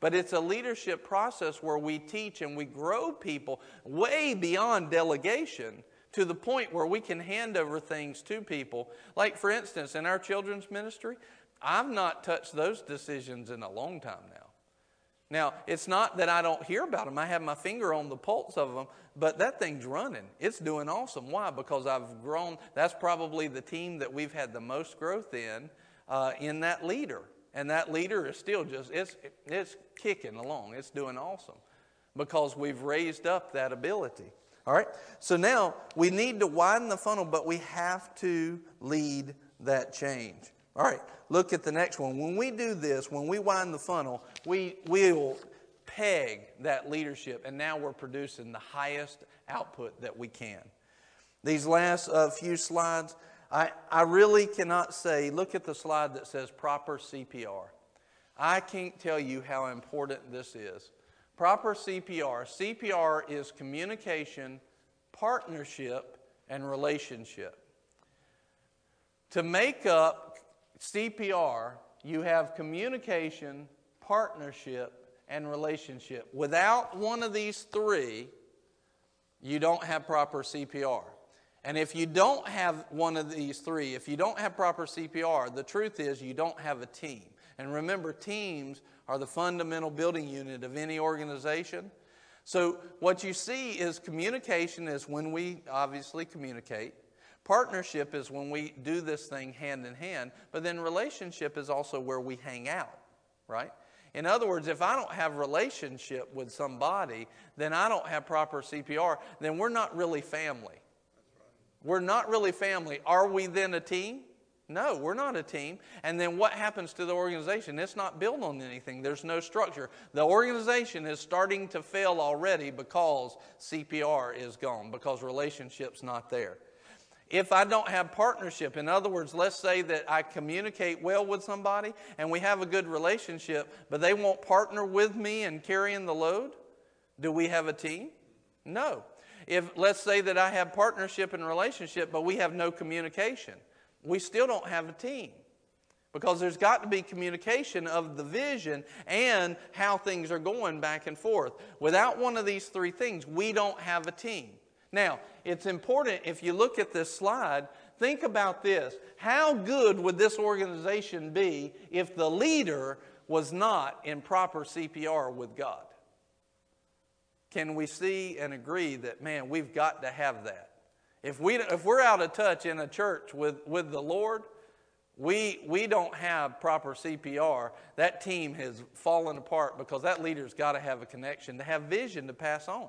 But it's a leadership process where we teach and we grow people way beyond delegation to the point where we can hand over things to people. Like, for instance, in our children's ministry, I've not touched those decisions in a long time now. Now, it's not that I don't hear about them. I have my finger on the pulse of them, but that thing's running. It's doing awesome. Why? Because I've grown. That's probably the team that we've had the most growth in, uh, in that leader. And that leader is still just, it's, it's kicking along. It's doing awesome because we've raised up that ability. All right? So now we need to widen the funnel, but we have to lead that change. All right, look at the next one. When we do this, when we wind the funnel, we will peg that leadership, and now we're producing the highest output that we can. These last uh, few slides, I, I really cannot say, look at the slide that says proper CPR. I can't tell you how important this is. Proper CPR. CPR is communication, partnership, and relationship. To make up CPR, you have communication, partnership, and relationship. Without one of these three, you don't have proper CPR. And if you don't have one of these three, if you don't have proper CPR, the truth is you don't have a team. And remember, teams are the fundamental building unit of any organization. So, what you see is communication is when we obviously communicate. Partnership is when we do this thing hand in hand. But then relationship is also where we hang out, right? In other words, if I don't have relationship with somebody, then I don't have proper CPR, then we're not really family. We're not really family. Are we then a team? No, we're not a team. And then what happens to the organization? It's not built on anything, there's no structure. The organization is starting to fail already because CPR is gone, because relationship's not there. If I don't have partnership, in other words, let's say that I communicate well with somebody and we have a good relationship, but they won't partner with me in carrying the load, do we have a team? No. If let's say that I have partnership and relationship, but we have no communication, we still don't have a team because there's got to be communication of the vision and how things are going back and forth. Without one of these three things, we don't have a team. Now, it's important if you look at this slide, think about this. How good would this organization be if the leader was not in proper CPR with God? Can we see and agree that, man, we've got to have that? If, we, if we're out of touch in a church with, with the Lord, we, we don't have proper CPR. That team has fallen apart because that leader's got to have a connection to have vision to pass on.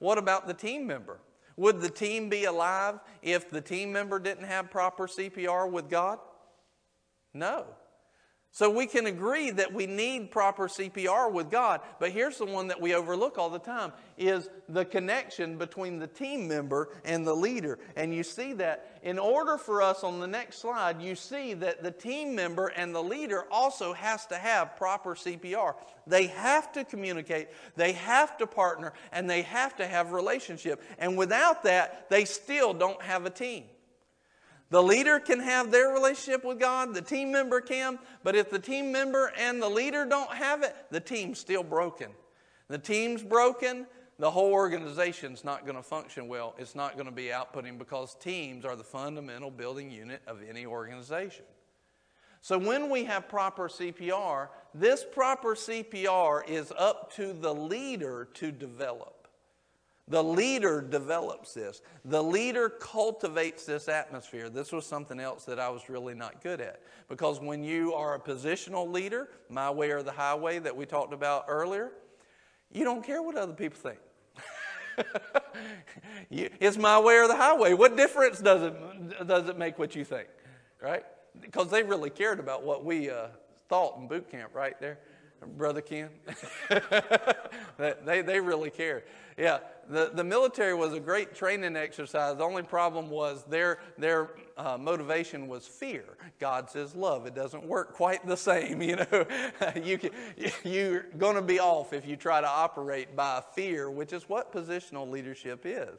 What about the team member? Would the team be alive if the team member didn't have proper CPR with God? No. So we can agree that we need proper CPR with God, but here's the one that we overlook all the time is the connection between the team member and the leader. And you see that in order for us on the next slide, you see that the team member and the leader also has to have proper CPR. They have to communicate, they have to partner, and they have to have relationship. And without that, they still don't have a team. The leader can have their relationship with God, the team member can, but if the team member and the leader don't have it, the team's still broken. The team's broken, the whole organization's not going to function well. It's not going to be outputting because teams are the fundamental building unit of any organization. So when we have proper CPR, this proper CPR is up to the leader to develop. The leader develops this. The leader cultivates this atmosphere. This was something else that I was really not good at. Because when you are a positional leader, my way or the highway that we talked about earlier, you don't care what other people think. it's my way or the highway. What difference does it, does it make what you think? Right? Because they really cared about what we uh, thought in boot camp, right there. Brother Ken. they, they really care. Yeah, the, the military was a great training exercise. The only problem was their, their uh, motivation was fear. God says love. It doesn't work quite the same, you know. you can, you're going to be off if you try to operate by fear, which is what positional leadership is.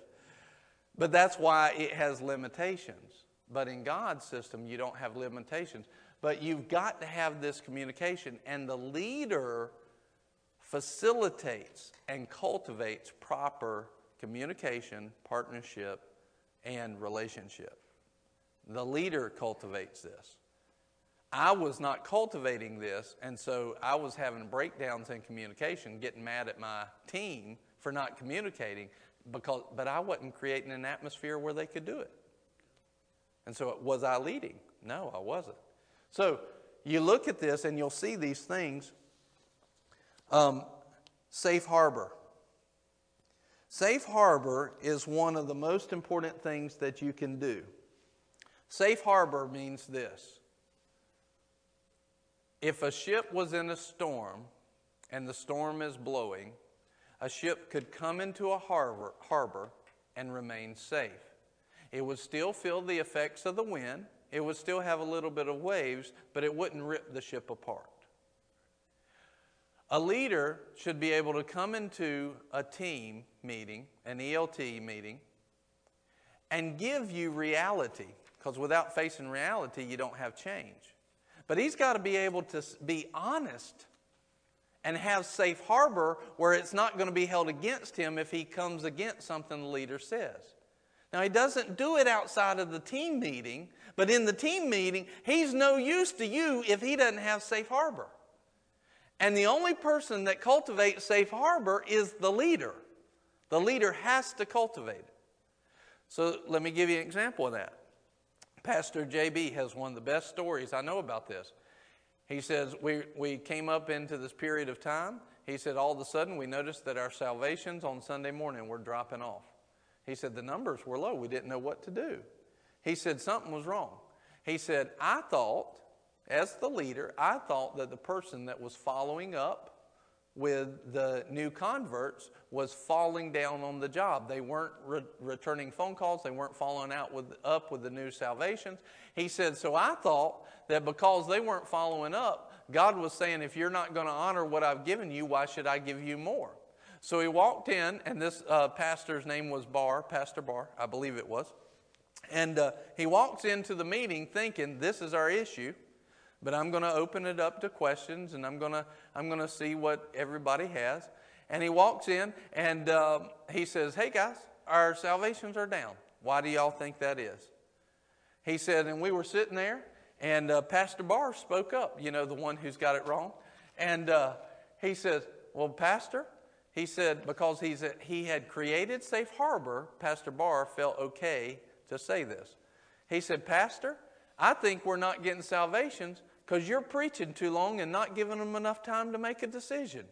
But that's why it has limitations. But in God's system, you don't have limitations. But you've got to have this communication, and the leader facilitates and cultivates proper communication, partnership, and relationship. The leader cultivates this. I was not cultivating this, and so I was having breakdowns in communication, getting mad at my team for not communicating, because, but I wasn't creating an atmosphere where they could do it. And so, was I leading? No, I wasn't. So you look at this and you'll see these things. Um, safe harbor. Safe harbor is one of the most important things that you can do. Safe harbor means this if a ship was in a storm and the storm is blowing, a ship could come into a harbor, harbor and remain safe. It would still feel the effects of the wind, it would still have a little bit of waves, but it wouldn't rip the ship apart. A leader should be able to come into a team meeting, an ELT meeting, and give you reality, because without facing reality, you don't have change. But he's got to be able to be honest and have safe harbor where it's not going to be held against him if he comes against something the leader says. Now, he doesn't do it outside of the team meeting, but in the team meeting, he's no use to you if he doesn't have safe harbor. And the only person that cultivates safe harbor is the leader. The leader has to cultivate it. So let me give you an example of that. Pastor JB has one of the best stories I know about this. He says, we, we came up into this period of time. He said, all of a sudden, we noticed that our salvations on Sunday morning were dropping off. He said, the numbers were low. We didn't know what to do. He said something was wrong. He said, I thought, as the leader, I thought that the person that was following up with the new converts was falling down on the job. They weren't re- returning phone calls, they weren't following out with, up with the new salvations. He said, So I thought that because they weren't following up, God was saying, If you're not going to honor what I've given you, why should I give you more? So he walked in, and this uh, pastor's name was Barr, Pastor Barr, I believe it was. And uh, he walks into the meeting thinking, this is our issue, but I'm going to open it up to questions and I'm going to I'm to see what everybody has. And he walks in and uh, he says, Hey guys, our salvations are down. Why do y'all think that is? He said, and we were sitting there, and uh, Pastor Barr spoke up, you know, the one who's got it wrong. And uh, he says, Well, Pastor, he said, because he's a, he had created Safe Harbor, Pastor Barr felt okay to say this. He said, Pastor, I think we're not getting salvations because you're preaching too long and not giving them enough time to make a decision.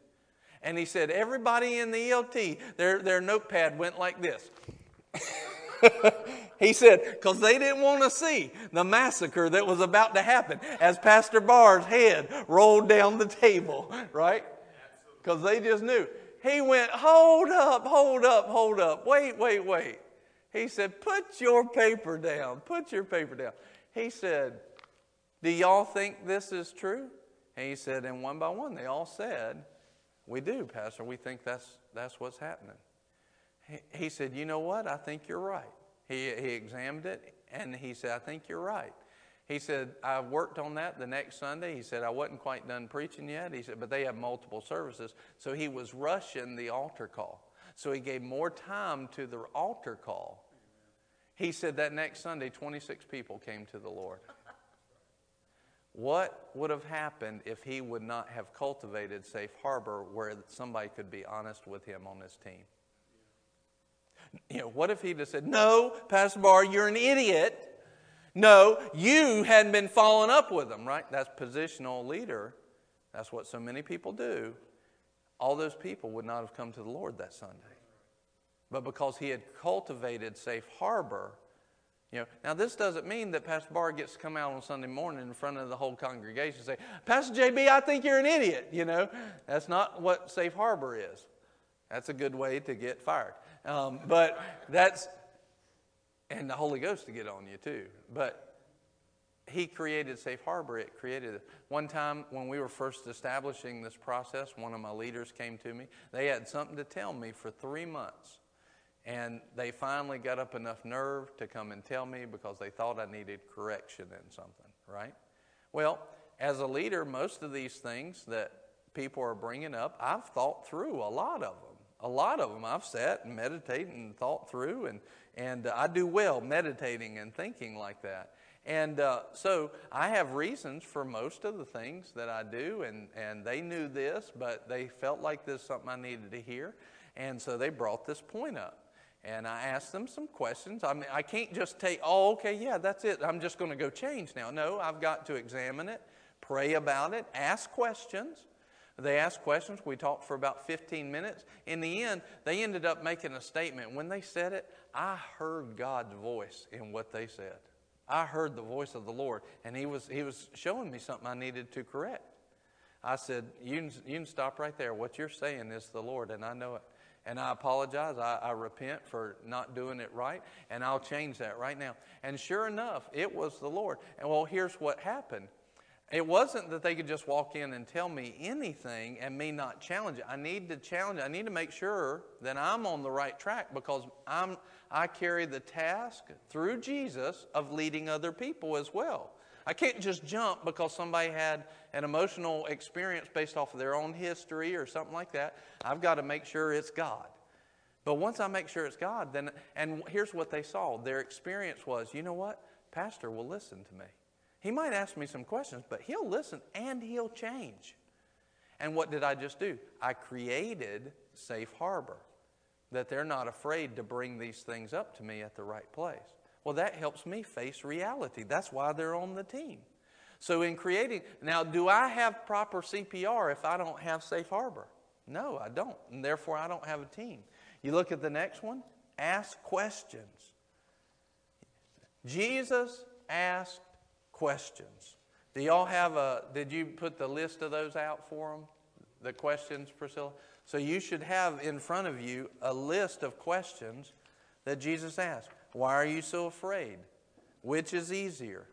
And he said, Everybody in the ELT, their, their notepad went like this. he said, because they didn't want to see the massacre that was about to happen as Pastor Barr's head rolled down the table, right? Because they just knew. He went, Hold up, hold up, hold up. Wait, wait, wait. He said, Put your paper down. Put your paper down. He said, Do y'all think this is true? And he said, and one by one, they all said, We do, Pastor. We think that's, that's what's happening. He, he said, You know what? I think you're right. He, he examined it and he said, I think you're right. He said, I worked on that the next Sunday. He said, I wasn't quite done preaching yet. He said, but they have multiple services. So he was rushing the altar call. So he gave more time to the altar call. He said that next Sunday, 26 people came to the Lord. What would have happened if he would not have cultivated Safe Harbor where somebody could be honest with him on his team? You know, what if he just said, No, Pastor Barr, you're an idiot. No, you hadn't been following up with them, right? That's positional leader. That's what so many people do. All those people would not have come to the Lord that Sunday. But because he had cultivated safe harbor, you know, now this doesn't mean that Pastor Barr gets to come out on Sunday morning in front of the whole congregation and say, Pastor JB, I think you're an idiot. You know, that's not what safe harbor is. That's a good way to get fired. Um, but that's, and the Holy Ghost to get on you too. But he created Safe Harbor. It created it. One time when we were first establishing this process, one of my leaders came to me. They had something to tell me for three months. And they finally got up enough nerve to come and tell me because they thought I needed correction in something, right? Well, as a leader, most of these things that people are bringing up, I've thought through a lot of them. A lot of them I've sat and meditated and thought through, and, and uh, I do well meditating and thinking like that. And uh, so I have reasons for most of the things that I do, and, and they knew this, but they felt like this is something I needed to hear. And so they brought this point up. And I asked them some questions. I mean, I can't just take, oh, okay, yeah, that's it. I'm just going to go change now. No, I've got to examine it, pray about it, ask questions. They asked questions. We talked for about 15 minutes. In the end, they ended up making a statement. When they said it, I heard God's voice in what they said. I heard the voice of the Lord, and He was, he was showing me something I needed to correct. I said, you can, you can stop right there. What you're saying is the Lord, and I know it. And I apologize. I, I, repent for not doing it right, and I'll change that right now. And sure enough, it was the Lord. And well, here's what happened. It wasn't that they could just walk in and tell me anything and me not challenge it. I need to challenge it. I need to make sure that I'm on the right track because I'm, I carry the task through Jesus of leading other people as well. I can't just jump because somebody had an emotional experience based off of their own history or something like that. I've got to make sure it's God. But once I make sure it's God, then, and here's what they saw their experience was you know what? Pastor will listen to me. He might ask me some questions, but he'll listen and he'll change. And what did I just do? I created Safe Harbor, that they're not afraid to bring these things up to me at the right place. Well, that helps me face reality. That's why they're on the team. So, in creating, now, do I have proper CPR if I don't have Safe Harbor? No, I don't. And therefore, I don't have a team. You look at the next one ask questions. Jesus asked questions. Do y'all have a, did you put the list of those out for them? The questions, Priscilla? So you should have in front of you a list of questions that Jesus asked. Why are you so afraid? Which is easier?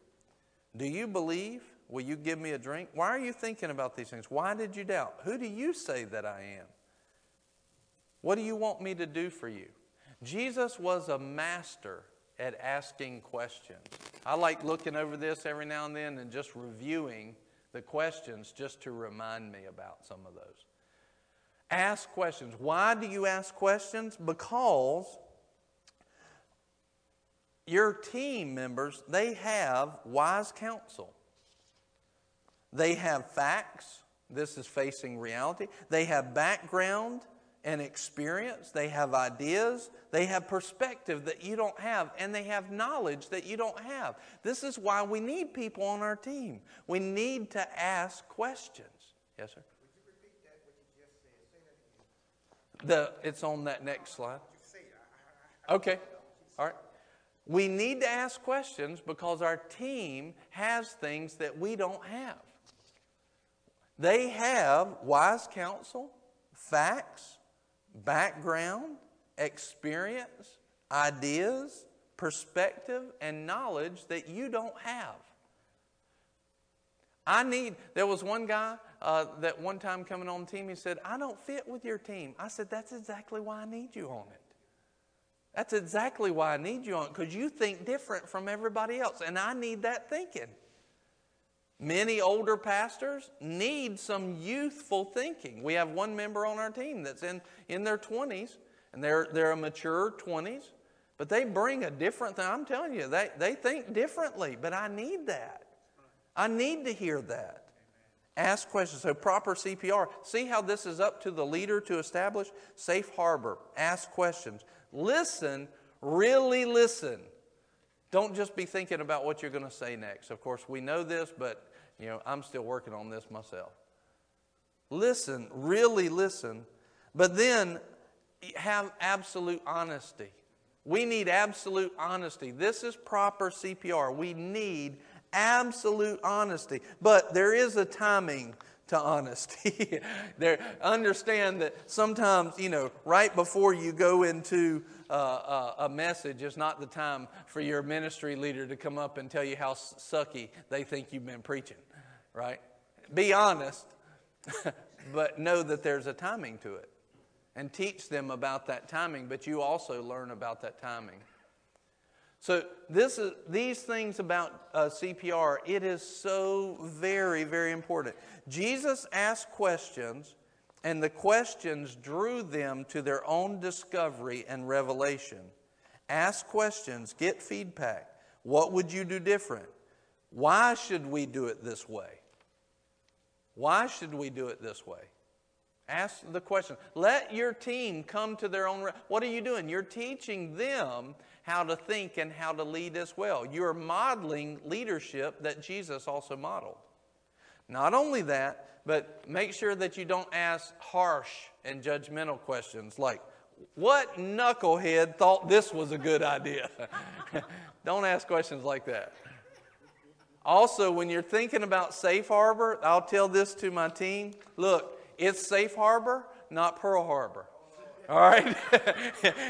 Do you believe? Will you give me a drink? Why are you thinking about these things? Why did you doubt? Who do you say that I am? What do you want me to do for you? Jesus was a master at asking questions. I like looking over this every now and then and just reviewing the questions just to remind me about some of those. Ask questions. Why do you ask questions? Because your team members, they have wise counsel. They have facts. This is facing reality. They have background and experience. They have ideas. They have perspective that you don't have. And they have knowledge that you don't have. This is why we need people on our team. We need to ask questions. Yes, sir? The, it's on that next slide. Okay. All right. We need to ask questions because our team has things that we don't have. They have wise counsel, facts, background, experience, ideas, perspective, and knowledge that you don't have. I need, there was one guy uh, that one time coming on the team, he said, I don't fit with your team. I said, That's exactly why I need you on it. That's exactly why I need you on it, because you think different from everybody else, and I need that thinking. Many older pastors need some youthful thinking. We have one member on our team that's in, in their 20s, and they're, they're a mature 20s, but they bring a different thing. I'm telling you, they, they think differently, but I need that. I need to hear that. Ask questions. So, proper CPR. See how this is up to the leader to establish? Safe harbor. Ask questions. Listen, really listen. Don't just be thinking about what you're going to say next. Of course, we know this, but you know, I'm still working on this myself. Listen, really listen, but then have absolute honesty. We need absolute honesty. This is proper CPR. We need absolute honesty. But there is a timing to honesty. there, understand that sometimes, you know, right before you go into uh, uh, a message is not the time for your ministry leader to come up and tell you how sucky they think you've been preaching, right? Be honest, but know that there's a timing to it. And teach them about that timing, but you also learn about that timing. So this is, these things about uh, CPR, it is so very, very important. Jesus asked questions, and the questions drew them to their own discovery and revelation. Ask questions, get feedback. What would you do different? Why should we do it this way? Why should we do it this way? Ask the question. Let your team come to their own. Re- what are you doing? You're teaching them how to think and how to lead as well. You're modeling leadership that Jesus also modeled. Not only that, but make sure that you don't ask harsh and judgmental questions like, What knucklehead thought this was a good idea? don't ask questions like that. Also, when you're thinking about safe harbor, I'll tell this to my team look, it's safe harbor, not Pearl Harbor. All right?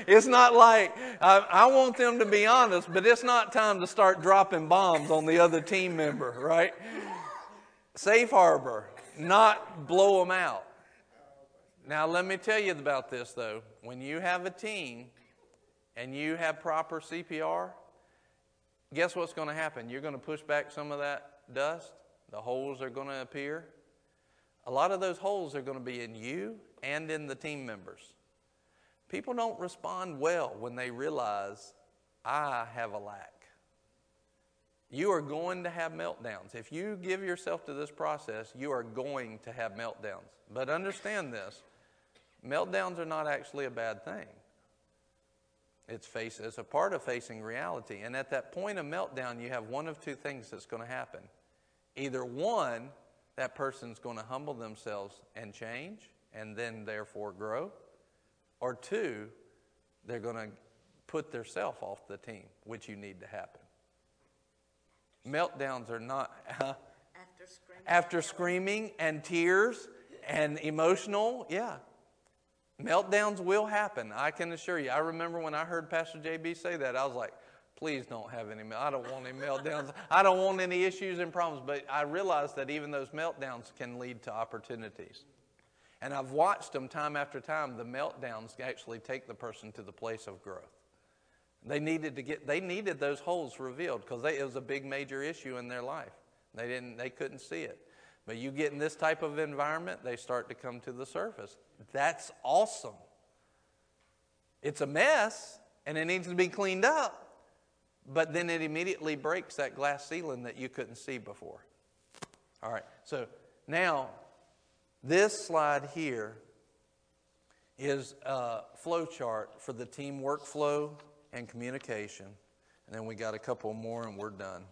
it's not like, I, I, want them to be honest, but it's not time to start dropping bombs on the other team member, right? Safe harbor, not blow them out. Now, let me tell you about this, though. When you have a team and you have proper CPR, guess what's going to happen? You're going to push back some of that dust, the holes are going to appear. A lot of those holes are going to be in you and in the team members. People don't respond well when they realize I have a lack. You are going to have meltdowns. If you give yourself to this process, you are going to have meltdowns. But understand this meltdowns are not actually a bad thing. It's, face, it's a part of facing reality. And at that point of meltdown, you have one of two things that's going to happen. Either one, that person's going to humble themselves and change and then therefore grow or two, they're going to put their self off the team, which you need to happen. Meltdowns are not. Uh, after screaming, after screaming and tears and emotional, yeah. Meltdowns will happen, I can assure you. I remember when I heard Pastor JB say that, I was like, please don't have any, I don't want any meltdowns. I don't want any issues and problems. But I realized that even those meltdowns can lead to opportunities. And I've watched them time after time. The meltdowns actually take the person to the place of growth. They needed to get they needed those holes revealed because it was a big major issue in their life. They didn't they couldn't see it. But you get in this type of environment, they start to come to the surface. That's awesome. It's a mess and it needs to be cleaned up. but then it immediately breaks that glass ceiling that you couldn't see before. All right, so now this slide here is a flow chart for the team workflow and communication. And then we got a couple more and we're done.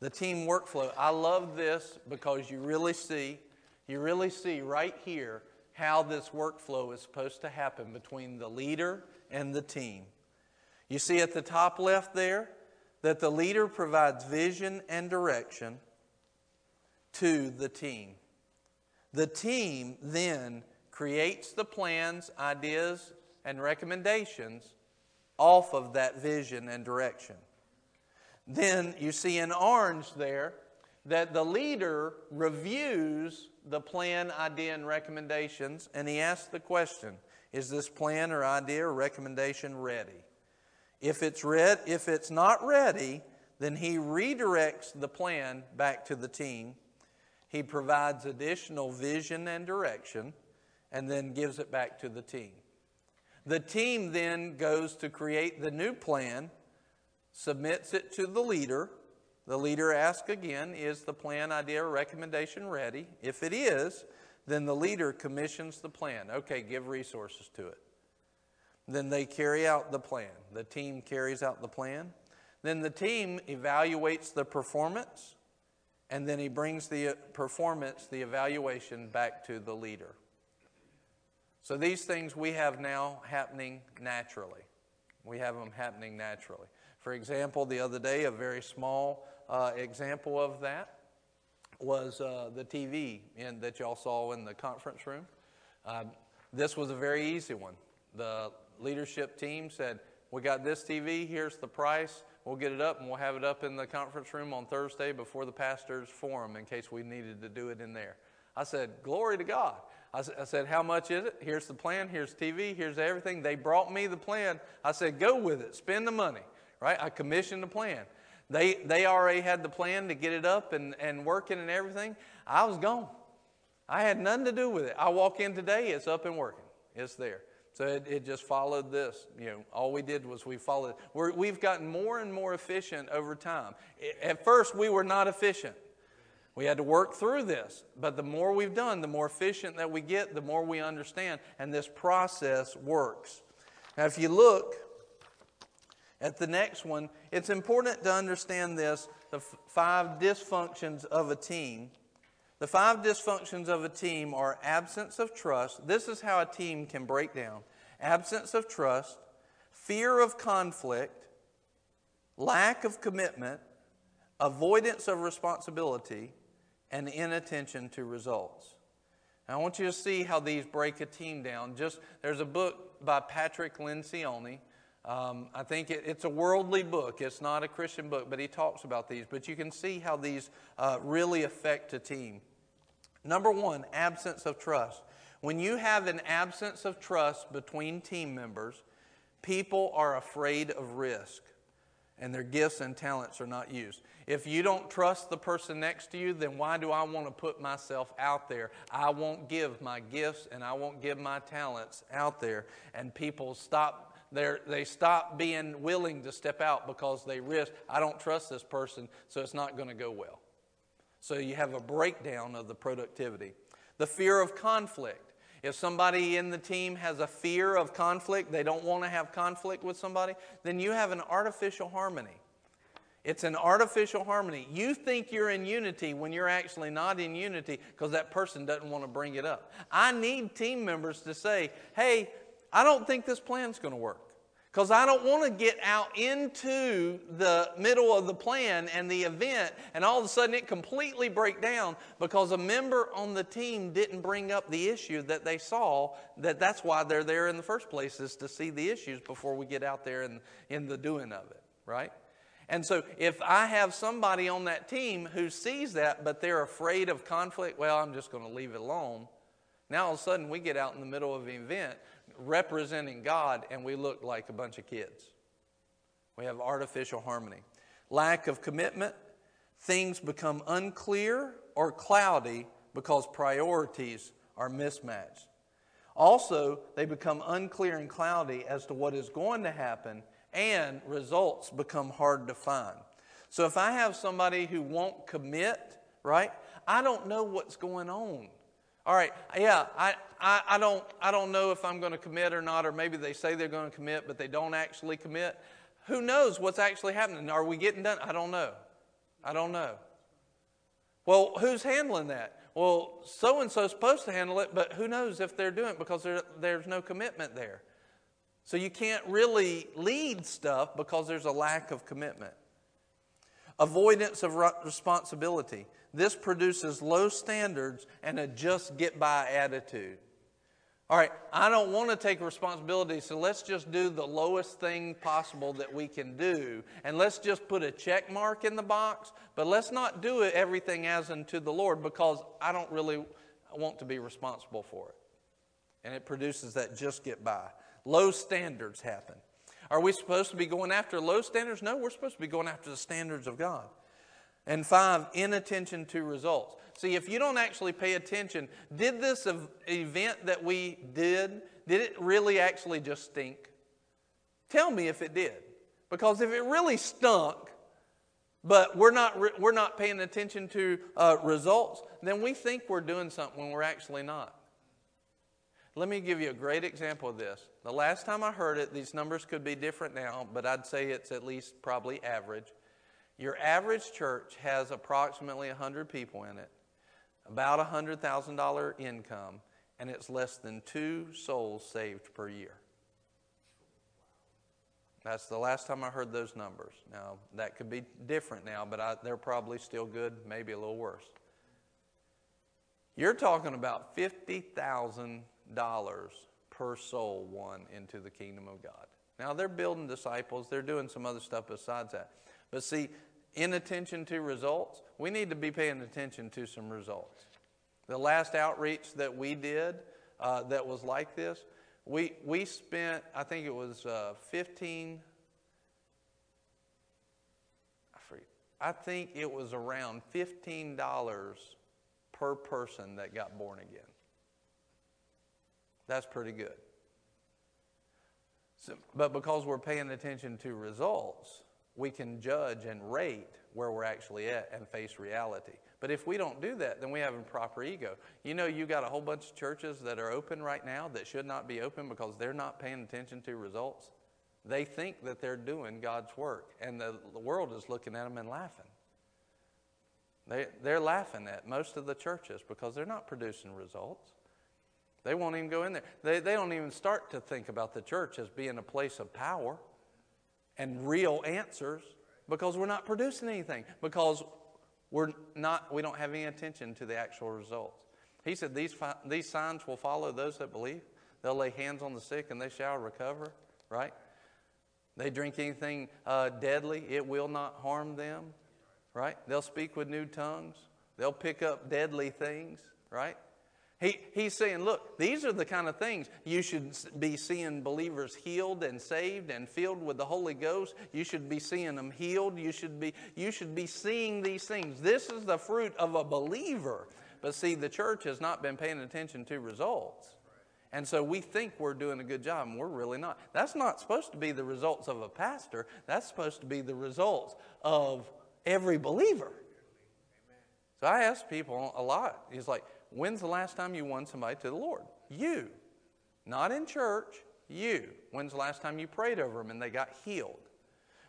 The team workflow, I love this because you really see, you really see right here how this workflow is supposed to happen between the leader and the team. You see at the top left there that the leader provides vision and direction to the team. The team then creates the plans, ideas, and recommendations off of that vision and direction. Then you see in orange there that the leader reviews the plan, idea, and recommendations, and he asks the question Is this plan or idea or recommendation ready? If it's, red, if it's not ready, then he redirects the plan back to the team. He provides additional vision and direction, and then gives it back to the team. The team then goes to create the new plan, submits it to the leader. The leader asks again, Is the plan, idea, or recommendation ready? If it is, then the leader commissions the plan. Okay, give resources to it. Then they carry out the plan. The team carries out the plan. Then the team evaluates the performance, and then he brings the performance, the evaluation, back to the leader. So these things we have now happening naturally. We have them happening naturally. For example, the other day, a very small uh, example of that was uh, the TV in, that y'all saw in the conference room. Um, this was a very easy one. The leadership team said, We got this TV, here's the price. We'll get it up and we'll have it up in the conference room on Thursday before the pastor's forum in case we needed to do it in there. I said, Glory to God. I, I said, How much is it? Here's the plan. Here's TV. Here's everything. They brought me the plan. I said, Go with it. Spend the money. Right? I commissioned the plan. They, they already had the plan to get it up and, and working and everything. I was gone. I had nothing to do with it. I walk in today, it's up and working. It's there. So it, it just followed this. You know, all we did was we followed. we have gotten more and more efficient over time. At first, we were not efficient. We had to work through this. But the more we've done, the more efficient that we get, the more we understand. And this process works. Now, if you look at the next one, it's important to understand this the f- five dysfunctions of a team. The five dysfunctions of a team are absence of trust. This is how a team can break down absence of trust, fear of conflict, lack of commitment, avoidance of responsibility, and inattention to results. Now, I want you to see how these break a team down. Just there's a book by Patrick Lencioni. Um, I think it, it's a worldly book. It's not a Christian book, but he talks about these. But you can see how these uh, really affect a team. Number one, absence of trust. When you have an absence of trust between team members, people are afraid of risk and their gifts and talents are not used. If you don't trust the person next to you, then why do I want to put myself out there? I won't give my gifts and I won't give my talents out there. And people stop they're, they stop being willing to step out because they risk, I don't trust this person, so it's not going to go well. So you have a breakdown of the productivity. The fear of conflict. If somebody in the team has a fear of conflict, they don't want to have conflict with somebody, then you have an artificial harmony. It's an artificial harmony. You think you're in unity when you're actually not in unity because that person doesn't want to bring it up. I need team members to say, hey, I don't think this plan's going to work. Because I don't want to get out into the middle of the plan and the event and all of a sudden it completely break down because a member on the team didn't bring up the issue that they saw that that's why they're there in the first place is to see the issues before we get out there in, in the doing of it, right? And so if I have somebody on that team who sees that but they're afraid of conflict, well, I'm just going to leave it alone. Now all of a sudden we get out in the middle of an event representing God and we look like a bunch of kids. We have artificial harmony. Lack of commitment, things become unclear or cloudy because priorities are mismatched. Also, they become unclear and cloudy as to what is going to happen, and results become hard to find. So, if I have somebody who won't commit, right, I don't know what's going on. All right, yeah, I, I, I, don't, I don't know if I'm going to commit or not, or maybe they say they're going to commit, but they don't actually commit. Who knows what's actually happening? Are we getting done? I don't know. I don't know. Well, who's handling that? Well, so and so's supposed to handle it, but who knows if they're doing it because there, there's no commitment there. So you can't really lead stuff because there's a lack of commitment. Avoidance of responsibility. This produces low standards and a just get by attitude. All right, I don't want to take responsibility, so let's just do the lowest thing possible that we can do. And let's just put a check mark in the box, but let's not do it everything as unto the Lord because I don't really want to be responsible for it. And it produces that just get by. Low standards happen. Are we supposed to be going after low standards? No, we're supposed to be going after the standards of God. And five, inattention to results. See, if you don't actually pay attention, did this event that we did, did it really actually just stink? Tell me if it did. Because if it really stunk, but we're not, we're not paying attention to uh, results, then we think we're doing something when we're actually not. Let me give you a great example of this. The last time I heard it, these numbers could be different now, but I'd say it's at least probably average. Your average church has approximately 100 people in it, about a $100,000 income, and it's less than two souls saved per year. That's the last time I heard those numbers. Now, that could be different now, but I, they're probably still good, maybe a little worse. You're talking about $50,000 per soul won into the kingdom of God. Now, they're building disciples, they're doing some other stuff besides that. But see, inattention to results, we need to be paying attention to some results. The last outreach that we did uh, that was like this, we, we spent, I think it was uh, 15, I, forget, I think it was around $15 per person that got born again. That's pretty good. So, but because we're paying attention to results, we can judge and rate where we're actually at and face reality. But if we don't do that, then we have improper ego. You know, you got a whole bunch of churches that are open right now that should not be open because they're not paying attention to results. They think that they're doing God's work, and the, the world is looking at them and laughing. They, they're laughing at most of the churches because they're not producing results. They won't even go in there. They, they don't even start to think about the church as being a place of power and real answers because we're not producing anything because we're not we don't have any attention to the actual results. He said these, these signs will follow those that believe. They'll lay hands on the sick and they shall recover right? They drink anything uh, deadly it will not harm them right? They'll speak with new tongues. They'll pick up deadly things right he, he's saying, look, these are the kind of things you should be seeing believers healed and saved and filled with the Holy Ghost. You should be seeing them healed. You should be, you should be seeing these things. This is the fruit of a believer. But see, the church has not been paying attention to results. And so we think we're doing a good job, and we're really not. That's not supposed to be the results of a pastor, that's supposed to be the results of every believer. So I ask people a lot. He's like, When's the last time you won somebody to the Lord? You. Not in church, you. When's the last time you prayed over them and they got healed?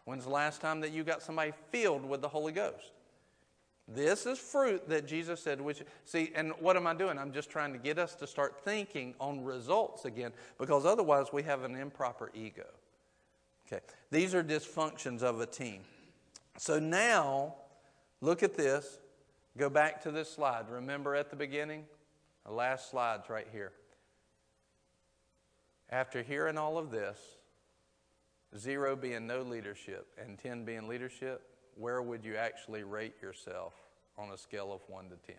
When's the last time that you got somebody filled with the Holy Ghost? This is fruit that Jesus said, which, see, and what am I doing? I'm just trying to get us to start thinking on results again, because otherwise we have an improper ego. Okay, these are dysfunctions of a team. So now, look at this. Go back to this slide. Remember at the beginning? The last slide's right here. After hearing all of this, zero being no leadership and 10 being leadership, where would you actually rate yourself on a scale of 1 to 10?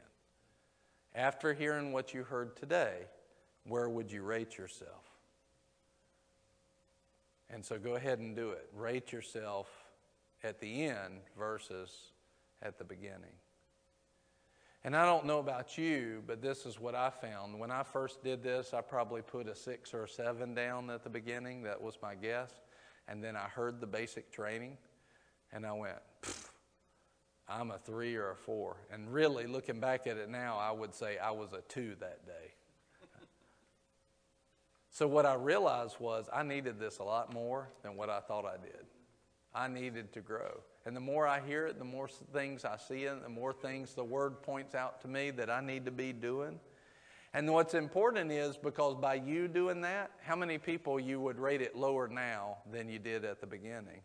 After hearing what you heard today, where would you rate yourself? And so go ahead and do it. Rate yourself at the end versus at the beginning. And I don't know about you, but this is what I found. When I first did this, I probably put a six or a seven down at the beginning. That was my guess. And then I heard the basic training, and I went, I'm a three or a four. And really, looking back at it now, I would say I was a two that day. so, what I realized was I needed this a lot more than what I thought I did. I needed to grow. And the more I hear it, the more things I see it, the more things the Word points out to me that I need to be doing. And what's important is because by you doing that, how many people you would rate it lower now than you did at the beginning?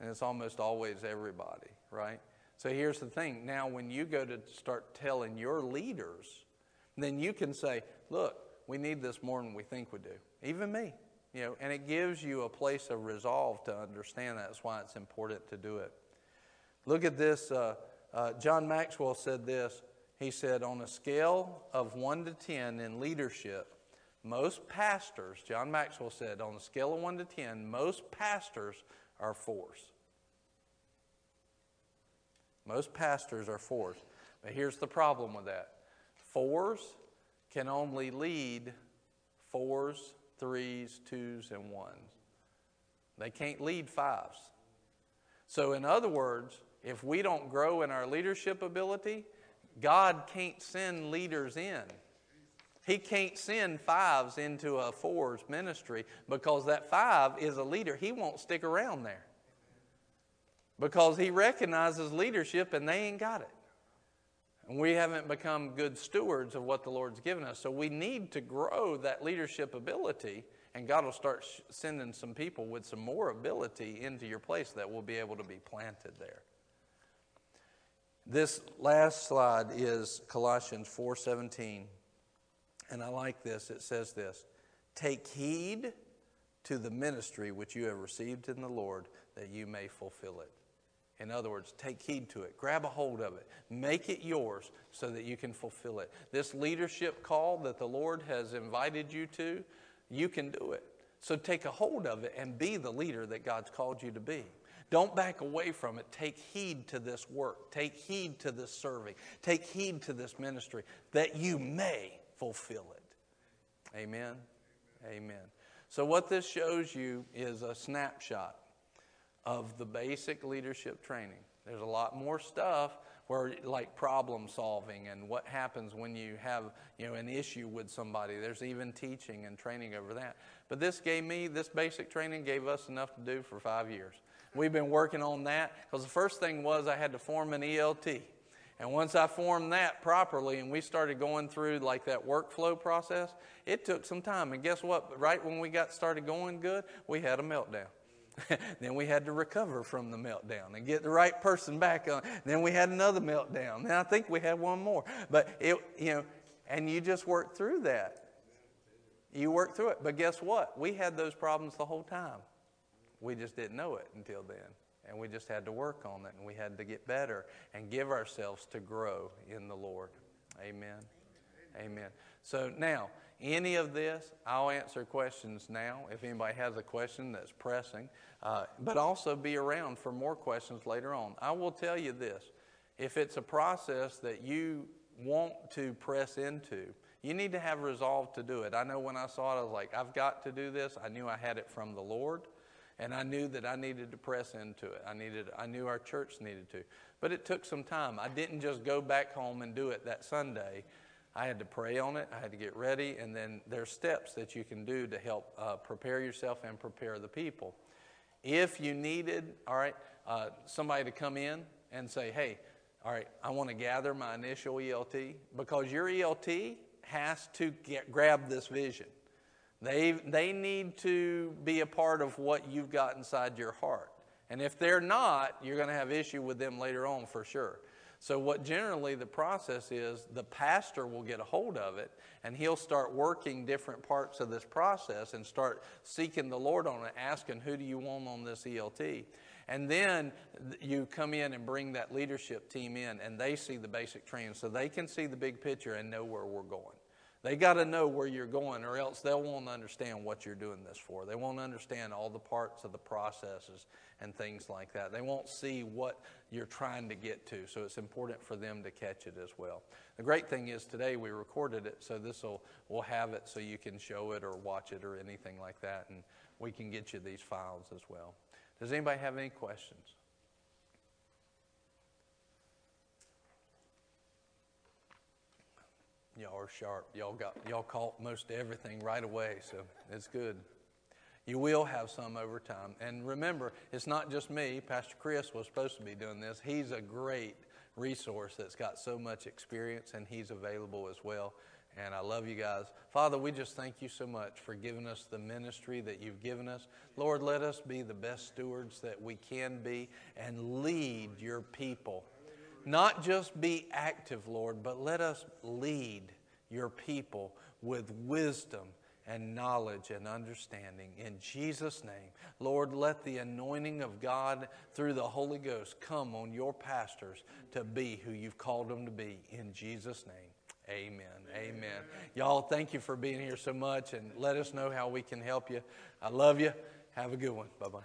And it's almost always everybody, right? So here's the thing. Now, when you go to start telling your leaders, then you can say, look, we need this more than we think we do. Even me. You know, and it gives you a place of resolve to understand that. That's why it's important to do it. Look at this. Uh, uh, John Maxwell said this. He said, on a scale of 1 to 10 in leadership, most pastors, John Maxwell said, on a scale of 1 to 10, most pastors are fours. Most pastors are fours. But here's the problem with that fours can only lead fours, threes, twos, and ones. They can't lead fives. So, in other words, if we don't grow in our leadership ability, God can't send leaders in. He can't send fives into a fours ministry because that five is a leader. He won't stick around there because he recognizes leadership and they ain't got it. And we haven't become good stewards of what the Lord's given us. So we need to grow that leadership ability, and God will start sending some people with some more ability into your place that will be able to be planted there. This last slide is Colossians 4:17. And I like this. It says this, "Take heed to the ministry which you have received in the Lord that you may fulfill it." In other words, take heed to it, grab a hold of it, make it yours so that you can fulfill it. This leadership call that the Lord has invited you to, you can do it. So take a hold of it and be the leader that God's called you to be. Don't back away from it. Take heed to this work. Take heed to this serving. Take heed to this ministry that you may fulfill it. Amen. Amen. So, what this shows you is a snapshot of the basic leadership training. There's a lot more stuff where like problem solving and what happens when you have you know an issue with somebody there's even teaching and training over that but this gave me this basic training gave us enough to do for five years we've been working on that because the first thing was i had to form an elt and once i formed that properly and we started going through like that workflow process it took some time and guess what right when we got started going good we had a meltdown then we had to recover from the meltdown and get the right person back on. Then we had another meltdown. And I think we had one more. But it, you know, and you just work through that. You work through it. But guess what? We had those problems the whole time. We just didn't know it until then. And we just had to work on it and we had to get better and give ourselves to grow in the Lord. Amen. Amen. So now, any of this, I'll answer questions now if anybody has a question that's pressing, uh, but also be around for more questions later on. I will tell you this if it's a process that you want to press into, you need to have resolve to do it. I know when I saw it, I was like, I've got to do this. I knew I had it from the Lord, and I knew that I needed to press into it. I needed, I knew our church needed to, but it took some time. I didn't just go back home and do it that Sunday. I had to pray on it. I had to get ready, and then there's steps that you can do to help uh, prepare yourself and prepare the people. If you needed, all right, uh, somebody to come in and say, "Hey, all right, I want to gather my initial ELT," because your ELT has to get, grab this vision. They they need to be a part of what you've got inside your heart. And if they're not, you're going to have issue with them later on for sure. So, what generally the process is, the pastor will get a hold of it and he'll start working different parts of this process and start seeking the Lord on it, asking, Who do you want on this ELT? And then you come in and bring that leadership team in and they see the basic training so they can see the big picture and know where we're going. They got to know where you're going, or else they won't understand what you're doing this for. They won't understand all the parts of the processes and things like that. They won't see what you're trying to get to. So it's important for them to catch it as well. The great thing is today we recorded it, so this will we'll have it so you can show it or watch it or anything like that, and we can get you these files as well. Does anybody have any questions? Y'all are sharp. Y'all got y'all caught most everything right away, so it's good. You will have some over time. And remember, it's not just me. Pastor Chris was supposed to be doing this. He's a great resource that's got so much experience, and he's available as well. And I love you guys. Father, we just thank you so much for giving us the ministry that you've given us. Lord, let us be the best stewards that we can be and lead your people not just be active, Lord, but let us lead your people with wisdom and knowledge and understanding. In Jesus' name, Lord, let the anointing of God through the Holy Ghost come on your pastors to be who you've called them to be. In Jesus' name. Amen. Amen. Y'all, thank you for being here so much and let us know how we can help you. I love you. Have a good one. Bye bye.